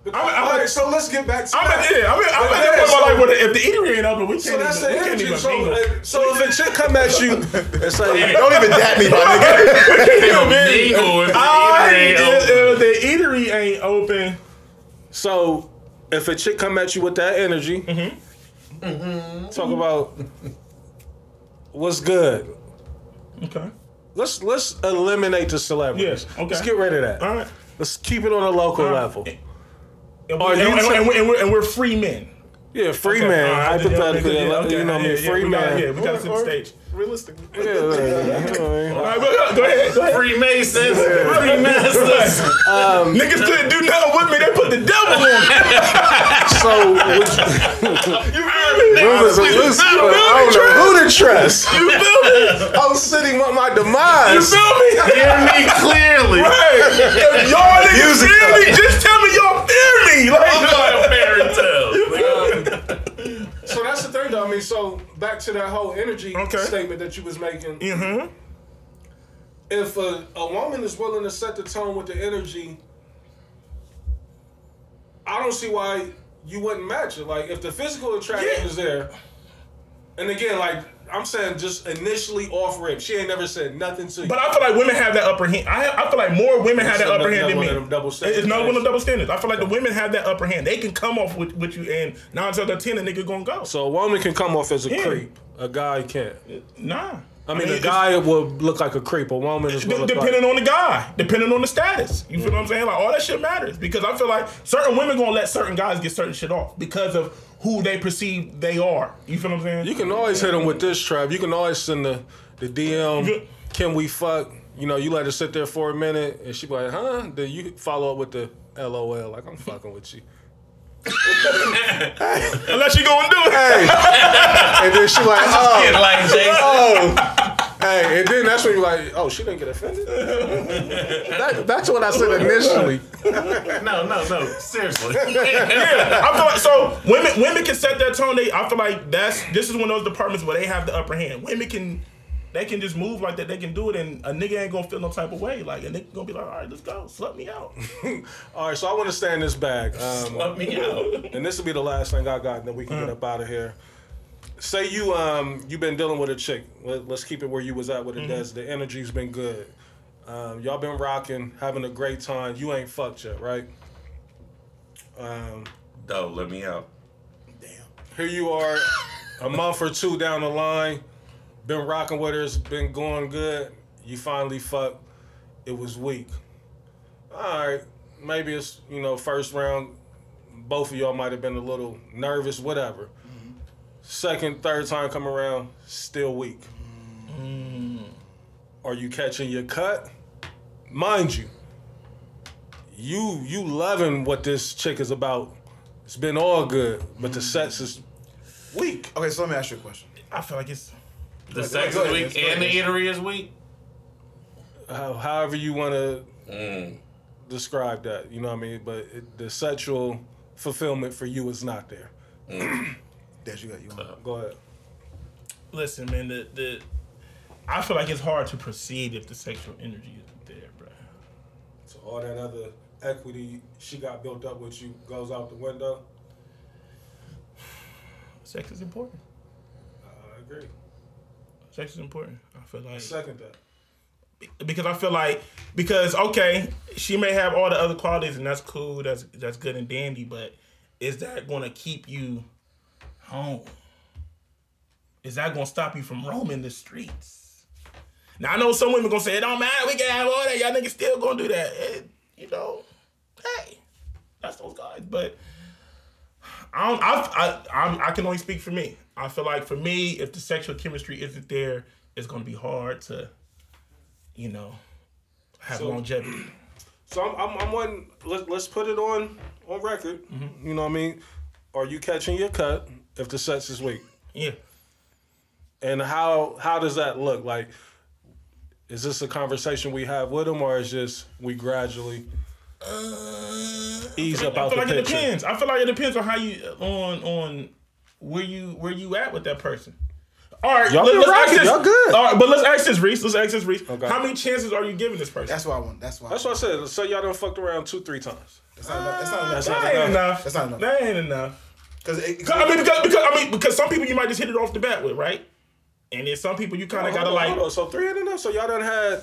I'm, I'm, All right, so let's get back to I'm, that. yeah, I'm, I'm, I'm But at the point so- where, like, where if the eatery ain't open, we can't So that's even, the we can't even So, mingle. so if a chick come at you (laughs) and say, don't even dap me, my nigga. (laughs) Yo, mingle if the Ah, ain't open. if the eatery ain't open. so if a chick come at you with that energy, Mm-hmm. talk about what's good. Okay. Let's let's eliminate the celebrities. Yes, okay. Let's get rid of that. All right. Let's keep it on a local All right. level. And, we, and, and, we're, and, we're, and we're free men. Yeah, free Okay, man, all right, hypothetically, yeah, okay, you know, what I mean, yeah, yeah, free we man. Yeah, we gotta set the stage. Realistically. Yeah, yeah, yeah, you know what I? All right, go, go, go ahead. Go ahead. Freemasons, Freemasons. Um, niggas couldn't do nothing with me. They put the devil on me. (laughs) So, would (laughs) You feel me? Rumors are loose, but I don't know who to trust. You feel me? (laughs) I'm sitting with my demise. You feel me? Hear me clearly. Right. If y'all niggas Music, fear me, though. just tell me y'all me. I'm Like, like a (laughs) fairy tale. (laughs) So that's the thing, though. I mean, so back to that whole energy Okay. statement that you was making. mm-hmm. If a, a woman is willing to set the tone with the energy, I don't see why you wouldn't match it. Like, if the physical attraction Yeah. is there, and again, like I'm saying, just initially off rip, she ain't never said nothing to you. But I feel like women have that upper hand. I, I feel like more women have that upper hand than not me. one of them double standards. It's not one of them double standards. I feel like the women have that upper hand. They can come off with, with you, and nine times out of ten, the nigga gonna go. so a woman can come off as a Yeah. creep. A guy can't. Nah. I mean, a guy will look like a creep. A woman is D- look depending like. on the guy, depending on the status. You feel what I'm saying? Like all that shit matters because I feel like certain women gonna let certain guys get certain shit off because of who they perceive they are. You feel what I'm saying? You can always hit them with this trap. You can always send the the DM. Can we fuck? You know, you let her sit there for a minute, and she be like, "Huh?" Then you follow up with the LOL, like I'm fucking with you. Unless you gonna do it. Hey, and then she like, (laughs) Kid "Oh, like Jason. oh." Hey, and then that's when you're like, "Oh, she didn't get offended." that, that's what I said initially. No, no, no. Seriously. (laughs) yeah, I feel like so women women can set their tone. They I feel like that's this is one of those departments where they have the upper hand. Women can they can just move like that. They can do it, and a nigga ain't gonna feel no type of way. Like a nigga gonna be like, all right, let's go, slut me out. (laughs) All right, so I want to stay in this bag. Um, Let me out. and this will be the last thing I got, and then we can get up out of here. Say you um you've been dealing with a chick. Let, us keep it where you was at with it. Des. The energy's been good. Um, y'all been rocking, having a great time. You ain't fucked yet, right? Um, Though, let me out. Damn. Here you are, a (laughs) month or two down the line, been rocking with her. It's been going good. You finally fuck. It was weak. All right, maybe it's you know first round. Both of y'all might have been a little nervous, whatever. Second, third time come around, still weak. Mm. Are you catching your cut? Mind you, you you loving what this chick is about. It's been all good, but the mm. sex is weak. Okay, so let me ask you a question. I feel like it's The sex is weak and the eatery is weak. How, however you want to Mm. describe that, you know what I mean? But it, the sexual fulfillment for you is not there. Mm. (clears throat) Des, you got you. Want. Uh-huh. Go ahead. listen, man. The the I feel like it's hard to proceed if the sexual energy isn't there, bro. So all that other equity she got built up with you goes out the window. Sex is important. I agree. Sex is important. I feel like Second that. because I feel like because okay, she may have all the other qualities and that's cool, that's that's good and dandy, but is that going to keep you home? Is that to stop you from roaming the streets? Now I know some women gonna say it don't matter, we can have all that. Y'all niggas still gonna do that. Eh, you know, hey, that's those guys. But I don't. I I I'm, I can only speak for me. I feel like for me, if the sexual chemistry isn't there, it's gonna be hard to, you know, have So- longevity. (clears throat) So I'm, I'm, I'm one. Let, let's put it on on record. You know what I mean? Are you catching your cut if the sex is weak? Yeah. And how how does that look? Like, is this a conversation we have with them, or is just we gradually uh, ease up I out feel the like it depends. I feel like it depends on how you on on where you where you at with that person. All right, Y'all let, been us ask rocking. this. Y'all good. All right, but let's ask this, Reese. Let's ask this, Reese. Okay. How many chances are you giving this person? That's what I want. That's why. That's what I said. Say y'all done fucked around two, three times. That's not enough. That's not ah, enough. That's that not ain't enough. enough. That's not enough. That ain't enough. Because I mean, because, because I mean, because some people you might just hit it off the bat with, right? And then some people you kind of Hold gotta on, like. hold on. So three ain't enough. So y'all done had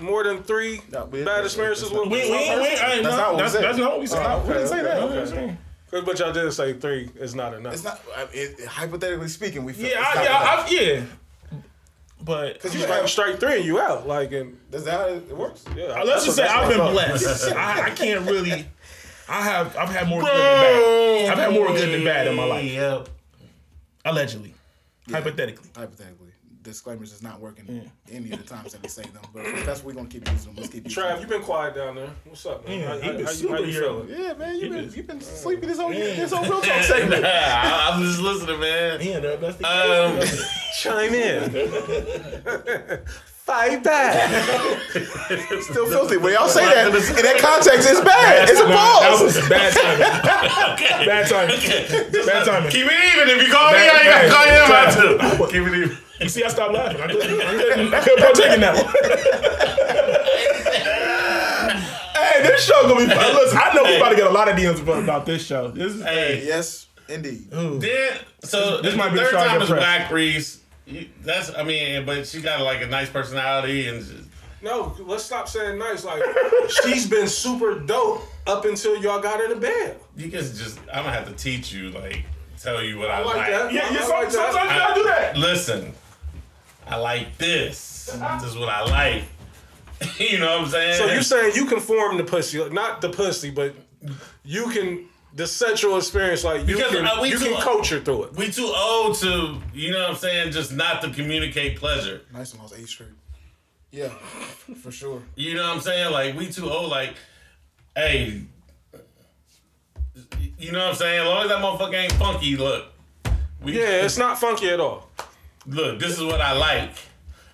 more than three No, we- bad that's- experiences that's with We, we, we, person? I ain't That's not, not that's, that's not what we said. Oh, we didn't okay, say that. okay, We didn't okay. But y'all did say three is not enough. it's not. I- It, hypothetically speaking, we feel. Yeah, it's I, not yeah, enough. I, yeah. But Because you you strike, strike three and you out. Like, and That's how it works. yeah. Uh, let's just say I've been blessed. I, I can't really. I have. I've had more good than bad. I've had more good than bad in my life. Yep. Allegedly, hypothetically. Hypothetically, disclaimers is not working any of the times that we say them. But that's what we're gonna keep using them. Let's keep using Trav, them. you been quiet down there. What's up, man? Yeah, how, he how, been how, super how you feeling? Yeah, man, you been been- you been sleeping this whole Yeah. this whole real talk (laughs) segment. I, I'm just listening, man. Yeah, that- that's the Um, (laughs) Chime in. (laughs) Fight (laughs) back. Still filthy. When y'all say that in that context, it's bad. It's a That pause. was bad timing. (laughs) Bad timing. Bad timing. Keep it even. If you call me Bad- out, you gotta call him out bad- too. Keep it even. You see, I stopped laughing. I couldn't, I couldn't, I couldn't partake in that one. (laughs) hey, this show gonna be fun. Listen, I know we about to get a lot of DMs about- about this show. This is Hey, Yes, indeed. then so This this might be the third show I time get is pressed. back, Reese. You- That's I mean, but she got like a nice personality and just, No, let's stop saying nice. Like, she's been super dope up until y'all got her to bed. you guys just I'm gonna have to teach you like tell you what I, I like that. yeah. yeah I some, like that. sometimes you gotta do that. Listen, I like this. This is what I like. (laughs) you know what I'm saying? So you saying you can form the pussy, not the pussy, but you can the sexual experience. Like you Because, can, uh, we you too- can coach her through it. we too old to, you know what I'm saying, just not to communicate pleasure. Nice and I was eight straight. Yeah, for sure. You know what I'm saying? Like we too old. Like, hey, you know what I'm saying? As long as that motherfucker ain't funky, look. We, Yeah, it's not funky at all. Look, this is what I like.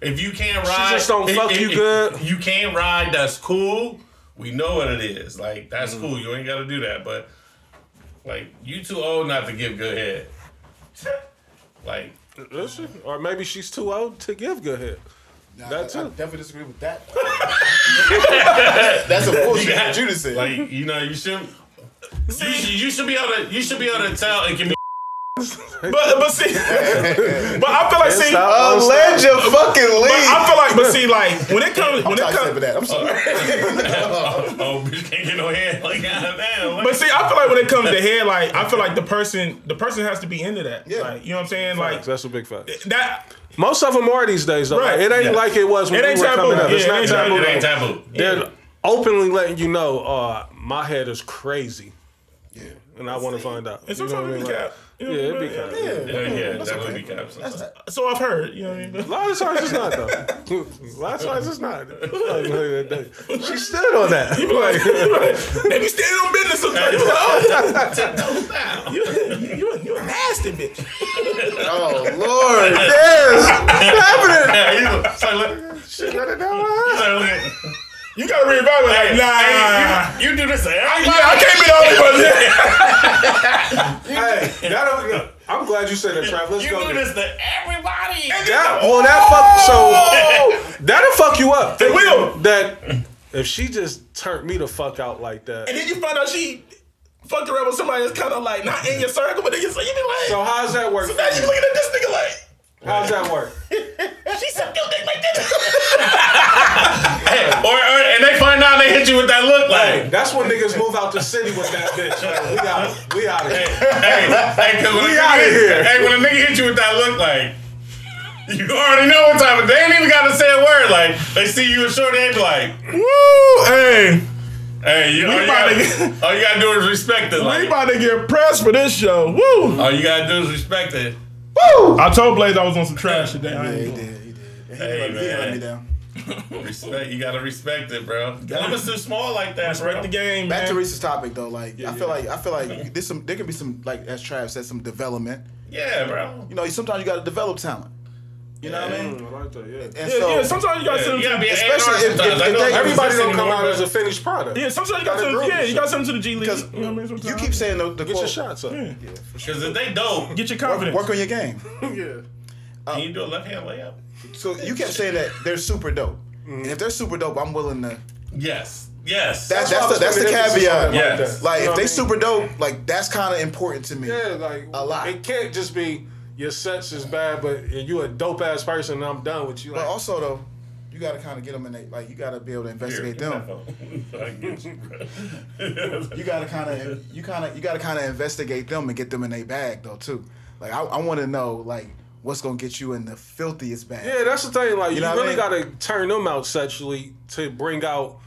If you can't ride, she just don't fuck if- you if good. You can't ride. That's cool. We know what it is. Like that's Mm. cool. You ain't got to do that. But like, you too old not to give good head. Like, Listen, or maybe she's too old to give good head. Nah, That I, too. I definitely disagree with that. (laughs) That's a bullshit. got- what you just said. like you know, you should. You, should- you should be able to. You should be able to tell and can be. But but see, (laughs) but I feel like see, stop. A Don't ledge of fucking but I feel like but see like when it comes (laughs) when it I'm sorry comes. that. I'm sorry. (laughs) oh, bitch can't get no head. Like, goddamn. Like, But see, I feel like when it comes to head, like I feel like the person, the person has to be into that. Yeah. Like, you know what I'm saying? Like That's a big fact. that. Most of them are these days, though. Right. Like, it ain't Yeah. like it was when It we were taboo. coming up. It's Yeah, not it ain't taboo. it ain't taboo. They're openly letting you know, uh, my head is crazy. Yeah. And I want to find out. And You know sometimes what I mean? be Like, cap. You know yeah, what I it be kind Yeah. Yeah, yeah, that would be caps. So I've heard. You know what I mean? A lot of times it's not though. A lot of times it's not. Like, she stood on that. You Like, they be standing on business sometimes. You like, oh, you, you, you a nasty bitch. Oh Lord, yes. Yeah, he's like, look, shit, let it go. He's like, look at- You gotta reevaluate. Like, nah. Hey, you, you do this to everybody. yeah, I can't be the only one. (laughs) Hey, that'll, I'm glad you said that, Trav. Let's You go. do this to everybody. That, well, oh, that fuck. So oh! that'll fuck you up. It will. That if she just turned me the fuck out like that. And then you find out she fucked around with somebody that's kind of like not in your circle, but then you, so you be like, So how's that work? so now you looking at this nigga like, How's that work? (laughs) she sucked your dick like this. Or, or and they find out they hit you with that look like. That's when niggas move out the city with that bitch. Like, we out. We out of here. hey, hey, cause when We a nigga outta hit- here. Hey, when a nigga hit you with that look like. You already know what time. It they ain't even gotta say a word. Like they see you in short, they be like, Woo, hey, "Hey, you, all, you gotta, to all you gotta do is respect it." we Like, about to get pressed for this show. Woo. all you gotta do is respect it. I told Blaze I was on some trash today. I Yeah, he did. He did. He, Hey, let, he let me down. (laughs) Respect. You gotta respect it, bro. Columbus too small like that, respect bro. the game, Back man. to Reese's topic though, like I feel yeah. like I feel like there's some there can be some like as Trav said some development. Yeah, bro. You know, sometimes you got to develop talent. You know what I mean? I like that, yeah. And yeah, so yeah, sometimes you gotta Yeah, send them gotta be Especially A&R if- if- if they- it's oh, Everybody existing don't come anymore, out as a finished product. Yeah, sometimes you Gotta gotta send yeah, you gotta send them to the G League. You know what I mean? Sometimes. you keep saying the, the Get your shots up. Yeah. Cause if they dope, Get your confidence. work on your game. (laughs) (laughs) Yeah. can uh, you do a left hand layup? So you kept saying that they're super dope, and if they're super dope, I'm willing to. Yes. Yes. That's why I that's the, that's the putting emphasis on caveat. Yes. that. Like You know if they what I mean? super dope, like that's kind of important to me. Yeah, like A lot. It can't just be your sets is bad, but you a dope ass person and I'm done with you. But Like, also though, you got to kind of get them in. They, like you got to be able to investigate them. (laughs) You. (laughs) You got to kind of you kind of you got to kind of investigate them and get them in their bag though too. Like I, I want to know like what's gonna get you in the filthiest bag. yeah, that's the thing. Like you, know what I really mean? gotta turn them out sexually to bring out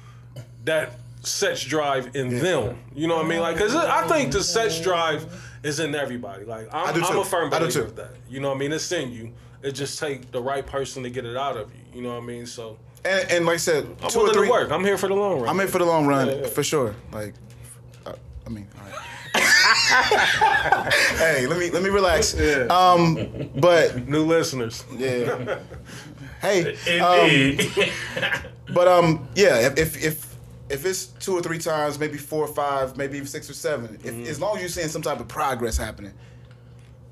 that sex drive in them. You know what I mean? Like, cause I think the sex drive is in everybody. Like, I'm, I do I'm a firm believer of that. You know what I mean? It's in you. It just take the right person to get it out of you. You know what I mean? So And, and like I said, I'm two or three. to work. I'm here for the long run. I'm in for the long run Yeah, yeah. for sure. Like, uh, I mean, all right. (laughs) hey, let me let me relax. Yeah. Um, but New listeners. yeah. (laughs) Hey, um, Indeed. but um, yeah. If, if if if it's two or three times, maybe four or five, maybe even six or seven, if, Mm-hmm. as long as you're seeing some type of progress happening.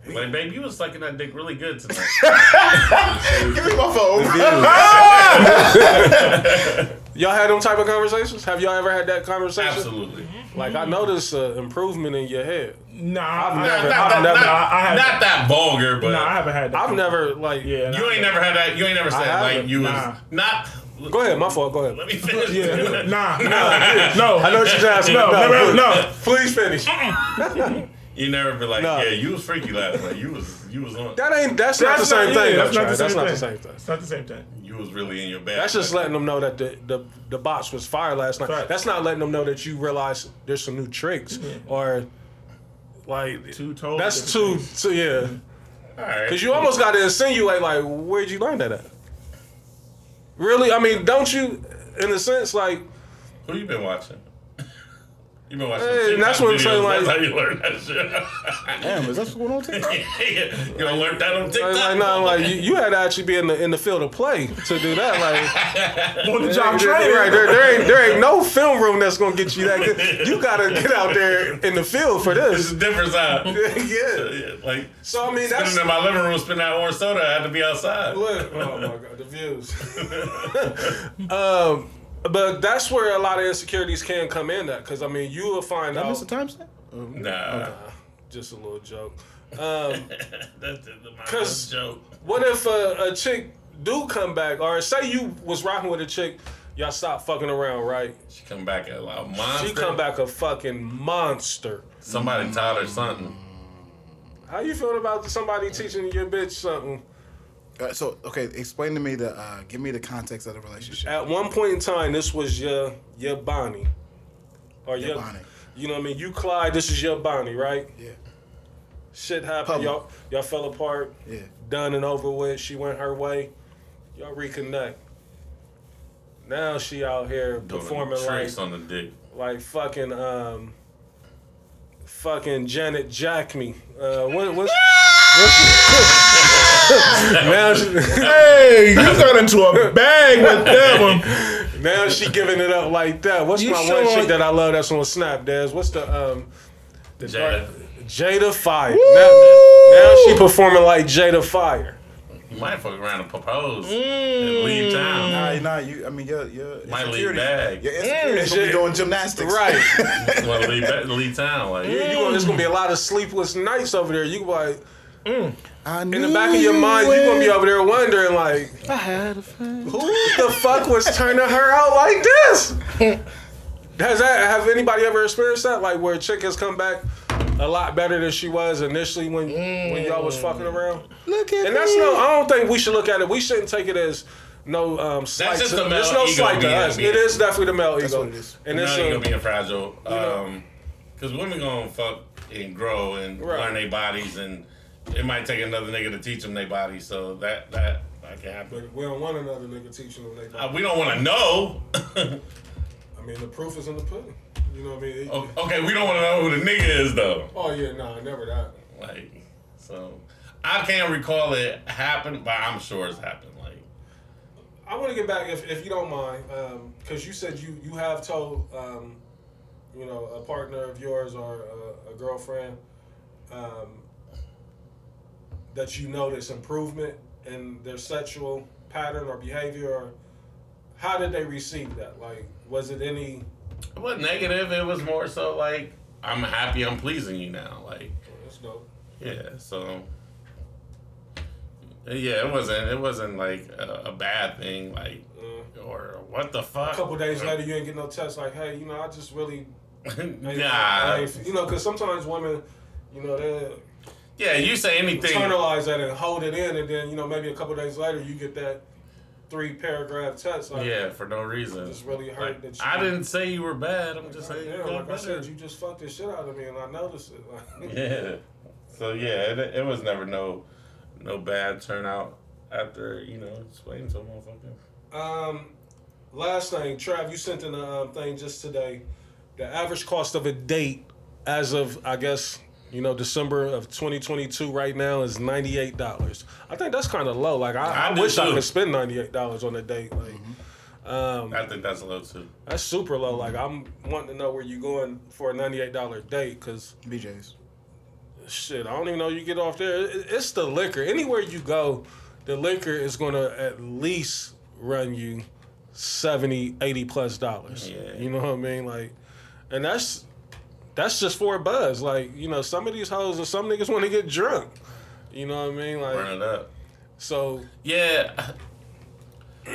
like, babe, you was sucking that dick really good tonight. (laughs) Give me my phone. (laughs) Y'all had them type of conversations? Have y'all ever had that conversation? Absolutely. Like I noticed uh, improvement in your head. Nah, I've I, never- Not, I've that, never- not, I have- not that vulgar, but nah, I haven't had that. I've never like Yeah, you ain't never had that. You ain't never said like haven't. you was Nah. Not. Go ahead, my fault. Go ahead. Let me finish. Yeah, (laughs) nah, nah, no. I know what you're asking. No, never, no. Please finish. Uh-uh. You never be like, Nah. yeah, you was freaky last night. You was, you was on. That ain't. That's, not the same not- thing. That's not the That's same not thing. the same thing. It's not the same thing. You was really in your bag. That's just letting them know that the the, the box was fire last night. That's not letting them know that you realize there's some new tricks or like Two totally That's too yeah. All right. Because you almost got to insinuate like, where'd you learn that at? Really? I mean, don't you, in a sense, like, Who you been watching? You been watching? Hey, TikTok that's what I'm saying, like- that's how you learn that shit. Damn, is that what's going on? (laughs) TikTok? you gonna learn that on like, TikTok? like, no, like you, you had to actually be in the in the field of play to do that. Like, On the job training. right there, there ain't there ain't no film room that's gonna get you that. good. You gotta (laughs) get out there in the field for this. It's a different side. (laughs) yeah. Yeah, like So I mean, that's in my living room, spinning that orange soda. I had to be outside. Look, oh my god, the views. um, but that's where a lot of insecurities can come in at, because I mean, you will find Did I out. miss a timestamp? Oh, nah. Just a little joke. Um, (laughs) that's the, my 'Cause- joke. What if a, a chick do come back, or say you was rocking with a chick, y'all stop fucking around, right? She come back a lot monster. She come back a fucking monster. Somebody taught her something. How you feeling about somebody teaching your bitch something? Uh, so okay, explain to me the uh, give me the context of the relationship. At one point in time, this was your your Bonnie, or your, Bonnie. You know what I mean? You Clyde, this is your Bonnie, right? Yeah. Shit happened. Public. Y'all y'all fell apart. Yeah. Done and over with. She went her way. Y'all reconnect. Now she out here Doing performing like tricks on the dick. like fucking um fucking Janet Jack me. Uh what what's, (laughs) what's now she, Hey, you got into a bag with that one. now she giving it up like that. What's You my sure- one chick that I love that's on Snap, Des? What's the um the Jada. Jada Fire. Now, now she performing like Jada Fire. You might fuck around and propose and mm. leave town. Nah, nah, you. I mean, your your Might leave insecurity, bag. your mm. insecurity is gonna be doing gymnastics. Right. (laughs) Want to leave, back- leave town? Like, you, you gonna, it's gonna be a mm. lot of sleepless nights over there. You like I in the back of your mind, you're gonna be over there wondering like I had a friend. Who the fuck was turning her out like this? (laughs) Has that have anybody ever experienced that? Like where a chick has come back a lot better than she was initially when when y'all was fucking around? Look at that. And that's no I don't think we should look at it. We shouldn't take it as no um slight just to, the male it's no ego slight to us. It is definitely the male ego. what it is. And you it's know you're gonna be fragile. Um, cause women gonna fuck and grow and Right. learn their bodies, and it might take another nigga to teach them their bodies. So that that that can happen. but we don't want another nigga teaching them they Uh, we don't want to know. (laughs) I mean the proof is in the pudding. You know what I mean? O- okay, we don't want to know who the nigga is though. Oh yeah, nah, never that. Like, so I can't recall it happened, but I'm sure it's happened. Like, I want to get back, if, if you don't mind, because you said you you have told, um, you know, a partner of yours or a, a girlfriend um, that you notice improvement in their sexual pattern or behavior. Or how did they receive that? Like, was it any? it wasn't negative. It was more so like, I'm happy. I'm pleasing you now. Like, That's dope. yeah. So. Yeah, it wasn't. It wasn't like a, a bad thing. Like, Uh, or what the fuck? a couple days later, you ain't get no text like, "Hey, you know, I just really." (laughs) nah. Ain't- you know, because sometimes women, you know, they Yeah, you say anything. internalize that and hold it in, and then you know maybe a couple days later you get that three paragraph text like, Yeah, for no reason. Just really hurt Like, that you- I didn't say you were bad. I'm just saying yeah, like I said, you just fucked the shit out of me, and I noticed it. Like, (laughs) (laughs) Yeah. So yeah, it, it was never no no bad turnout after you know explaining to a motherfucker. Um, last thing, Trav, you sent in a um, thing just today. The average cost of a date, as of I guess you know December of 2022, right now is ninety eight dollars. I think that's kind of low. Like I, I I, do wish I could spend ninety eight dollars on a date. Like um, I think that's low too. that's super low. Like I'm wanting to know where you're going for a ninety eight dollar date because. BJ's. Shit, I don't even know you get off there. It- It's the liquor. Anywhere you go, the liquor is going to at least run you 70, 80 plus dollars. Yeah. You know what I mean? Like, and that's that's just for a buzz. Like, you know, some of these hoes or some niggas want to get drunk. You know what I mean? Like, Burn it up. so Yeah.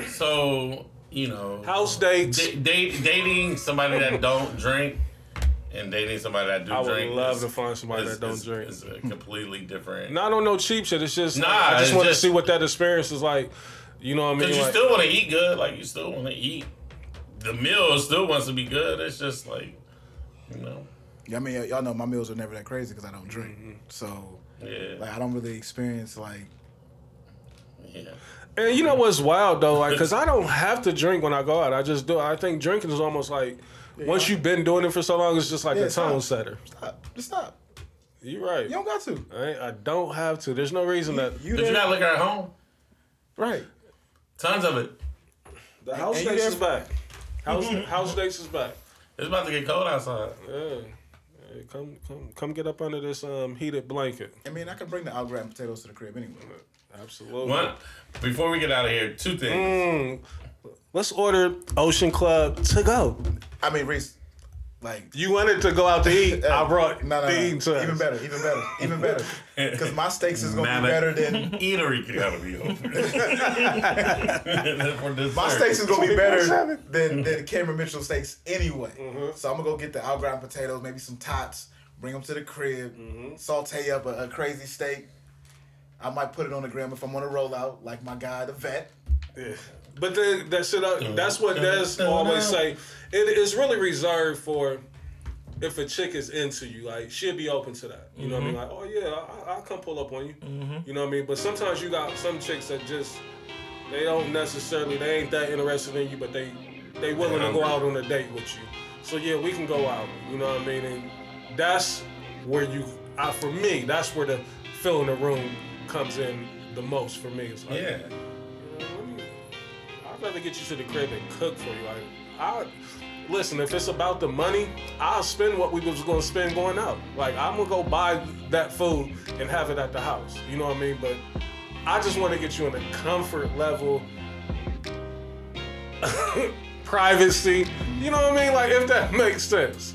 So you know, house dates. da- date, dating somebody that don't drink and dating somebody that do drink. I would love is- to find somebody is- that don't is- drink. It's a completely different. Not on no cheap shit. It's just Nah, I just want to see what that experience is like. You know what I mean? Because you Like, still want to eat good, like you still want to eat. The meal still wants to be good. It's just like, you know, I mean, y- y'all know my meals are never that crazy because I don't drink. Mm-hmm. So, yeah, like, I don't really experience like. yeah. And you know what's wild though, like, cause I don't have to drink when I go out. I just do. I think drinking is almost like once you've been doing it for so long, it's just like Yeah, a tone stop. setter. Stop. Just stop. You're right. You don't got to. I, I don't have to. There's no reason that You But you there? got liquor at home. right. Tons of it. the house and you dates there is back. House mm-hmm. house dates is back. It's about to get cold outside. Yeah. Hey, come come come get up under this um heated blanket. I mean, I can bring the au gratin potatoes to the crib anyway. Absolutely. One, before we get out of here, two things. Mm, let's order Ocean Club to go. I mean, Reese, Like You wanted to go out to eat. (laughs) I brought no, no, the no. eating to even better, even better, even better. (laughs) Because my steaks is gonna be Mammoth. better than Eatery gotta be open. (laughs) my steaks is gonna be better than than Cameron Mitchell steaks anyway. Mm-hmm. So I'm gonna go get the au gratin potatoes, maybe some tots, bring them to the crib, Mm-hmm. saute up a, a crazy steak. I might put it on the gram if I'm on a rollout, like my guy, the vet. Yeah. But then that shit, uh, that's what Des always say. It is really reserved for if a chick is into you. Like she'll be open to that. You know what I mean? Like, oh yeah, I, I'll come pull up on you. You know what I mean? But sometimes you got some chicks that just they don't necessarily they ain't that interested in you, but they they willing to go out on a date with you. So yeah, we can go out. You know what I mean? And that's where you, uh, for me, that's where the fill in the room comes in the most for me. It's like, Yeah. Rather get you to the crib and cook for you. Like, I listen. If it's about the money, I'll spend what we was gonna spend going out. Like, I'm gonna go buy that food and have it at the house. You know what I mean? But I just want to get you in a comfort level, (laughs) privacy. You know what I mean? Like, if that (laughs) makes sense.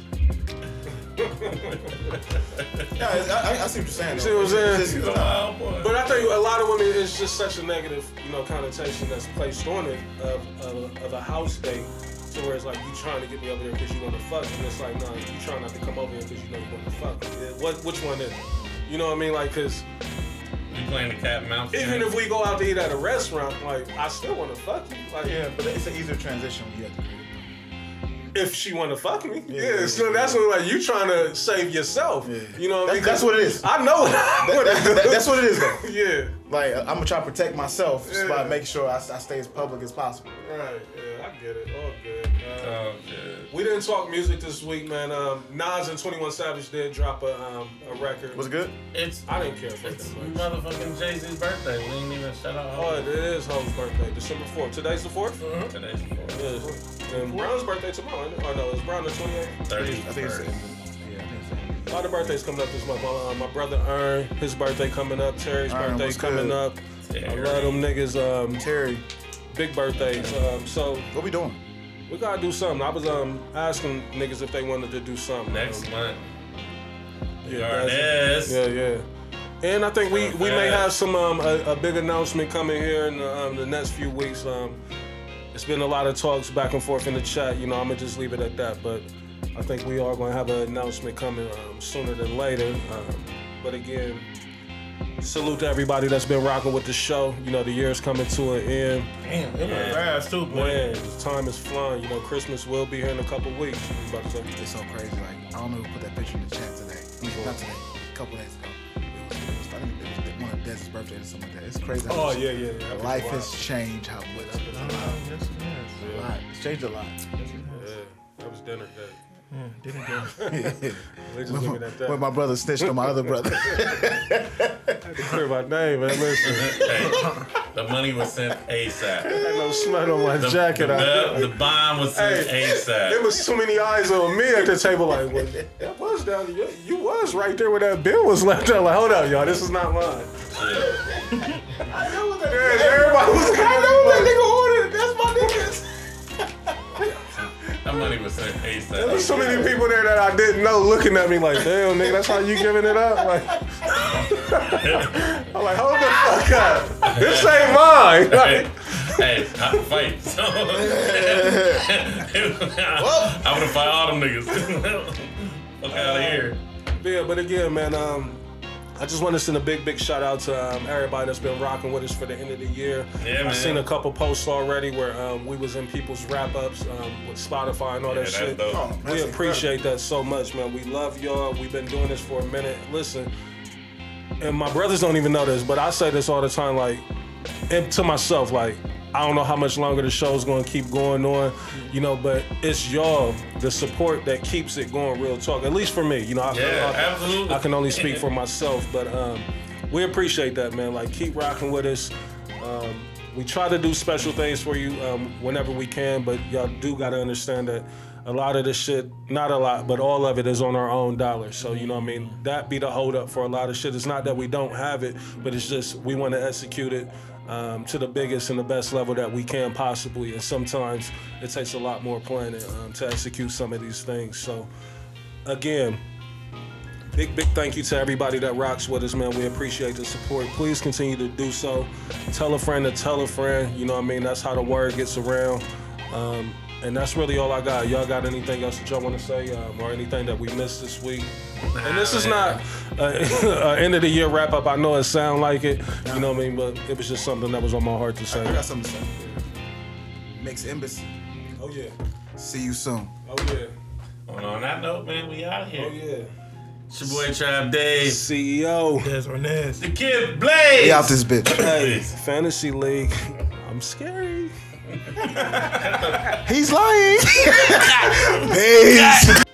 Yeah, I, I, I see what you're saying. See what I'm saying? It's just- Oh, boy. But I tell you, a lot of women, it's just such a negative, you know, connotation that's placed on it of, of, of a house date to where it's like you trying to get me over there because you want to fuck, and it's like, no, you trying not to come over here because you know you want to fuck. Yeah, What, which one is it? You know what I mean? Like, because You playing the cat and mouse even game? if we go out to eat at a restaurant, like, I still want to fuck you. Like, yeah, but it's an easier transition when you have to crib. If she want to fuck me, yeah. yeah, so yeah. that's what like you trying to save yourself. Yeah. You know what That- that's what it is. I know. That- what that- it that- is. what it is, though. (laughs) Yeah. Like uh, I'm gonna try to protect myself just by making sure I, I stay as public as possible. Right. Yeah. I get it. All good. We didn't talk music this week, man. Um, Nas and 21 Savage did drop a, um, a record. Was it good? It's I didn't care for it it's that much. motherfucking Jay Z's birthday. We didn't even shut out. Oh, it is Hov's birthday, December 4th. Today's the 4th? Today's the Yeah. And Brown's birthday tomorrow, isn't it? Oh, no, it's Brown the 28th. thirty I think it's. Yeah, I think it's. A lot of birthdays coming up this month. My, uh, my brother Ern, his birthday coming up. Terry's Ern, birthday what's coming good? up. I Terry. love them niggas. Um, Terry, big birthdays. Um, so what we doing? We gotta do something. I was um asking niggas if they wanted to do something. Next Um, month. Yeah. Yeah, yeah. And I think we, we may have some um, a, a big announcement coming here in the, um, the next few weeks. Um, it's been a lot of talks back and forth in the chat. You know, I'm gonna just leave it at that. But I think we are gonna have an announcement coming um, sooner than later. Um, but again, salute to everybody that's been rocking with the show. You know, the year's coming to an end. Damn, it Yeah. went fast too, boy. Man, time is flying. You know, Christmas will be here in a couple weeks. About to. It's so crazy. Like I don't know who put that picture in the chat today. Not today. A couple days ago. It was, it was, I think it was one of Des's birthday or something like that. It's crazy. how Oh much yeah, yeah, yeah. Life Wow. has changed. How much? Yes, it is. A lot. It's changed a lot. Yeah, that was dinner day. Didn't go. (laughs) They just looking at that. when my brother snitched on my other brother. (laughs) clear my name, man. Listen, Hey, the money was sent ASAP. I had no smut on my The, jacket. the, I, the bond was sent Hey, ASAP. There was too many eyes on me at the table. Like, well, that was down there. You, you was right there where that bill was left out. Like, hold up, y'all. This is not mine. Yeah. (laughs) Yeah, everybody was I know that nigga That money was sent ASAP. There was so many people there that I didn't know looking at me like, damn, nigga, that's how you giving it up? Like, (laughs) I'm like, hold the fuck up. This ain't mine. Hey, Like, hey, (laughs) (laughs) I fight. So, I would have fight all them niggas. Fuck out of here. Yeah, but again, man, um, I just want to send a big, big shout out to um, everybody that's been rocking with us for the end of the year. Yeah, I've man. seen a couple posts already where um, we was in people's wrap ups um, with Spotify and all Yeah, that that's shit. Oh, we that's appreciate that so much, man. We love y'all. We've been doing this for a minute. Listen, and my brothers don't even know this, but I say this all the time, like, and to myself, like, I don't know how much longer the show's gonna keep going on, you know, but it's y'all, the support that keeps it going. Real talk, at least for me, you know. I, Yeah, I- absolutely. I can only speak for myself, but um, we appreciate that, man. Like, keep rocking with us. Um, we try to do special things for you um, whenever we can, but y'all do gotta understand that a lot of this shit, not a lot, but all of it is on our own dollars. So you know, what I mean, that be the holdup for a lot of shit. It's not that we don't have it, but it's just we want to execute it um, to the biggest and the best level that we can possibly. And sometimes it takes a lot more planning um, to execute some of these things. So, again, big, big thank you to everybody that rocks with us, man. We appreciate the support. Please continue to do so. Tell a friend to tell a friend. You know what I mean? That's how the word gets around. Um, and that's really all I got. Y'all got anything else that y'all want to say um, or anything that we missed this week? And this is not uh, (laughs) end of the year wrap up. I know it sound like it, you know what I mean, but it was just something that was on my heart to say. I got something to say. Mix Embassy. Oh yeah, See you soon. oh yeah, And on that note, man, we out here. oh yeah. It's your boy Trap Dave. CEO, Des Arnaz. The Kid Blaze. We out this bitch. hey, fantasy league. I'm scary. He's lying. (laughs) Peace.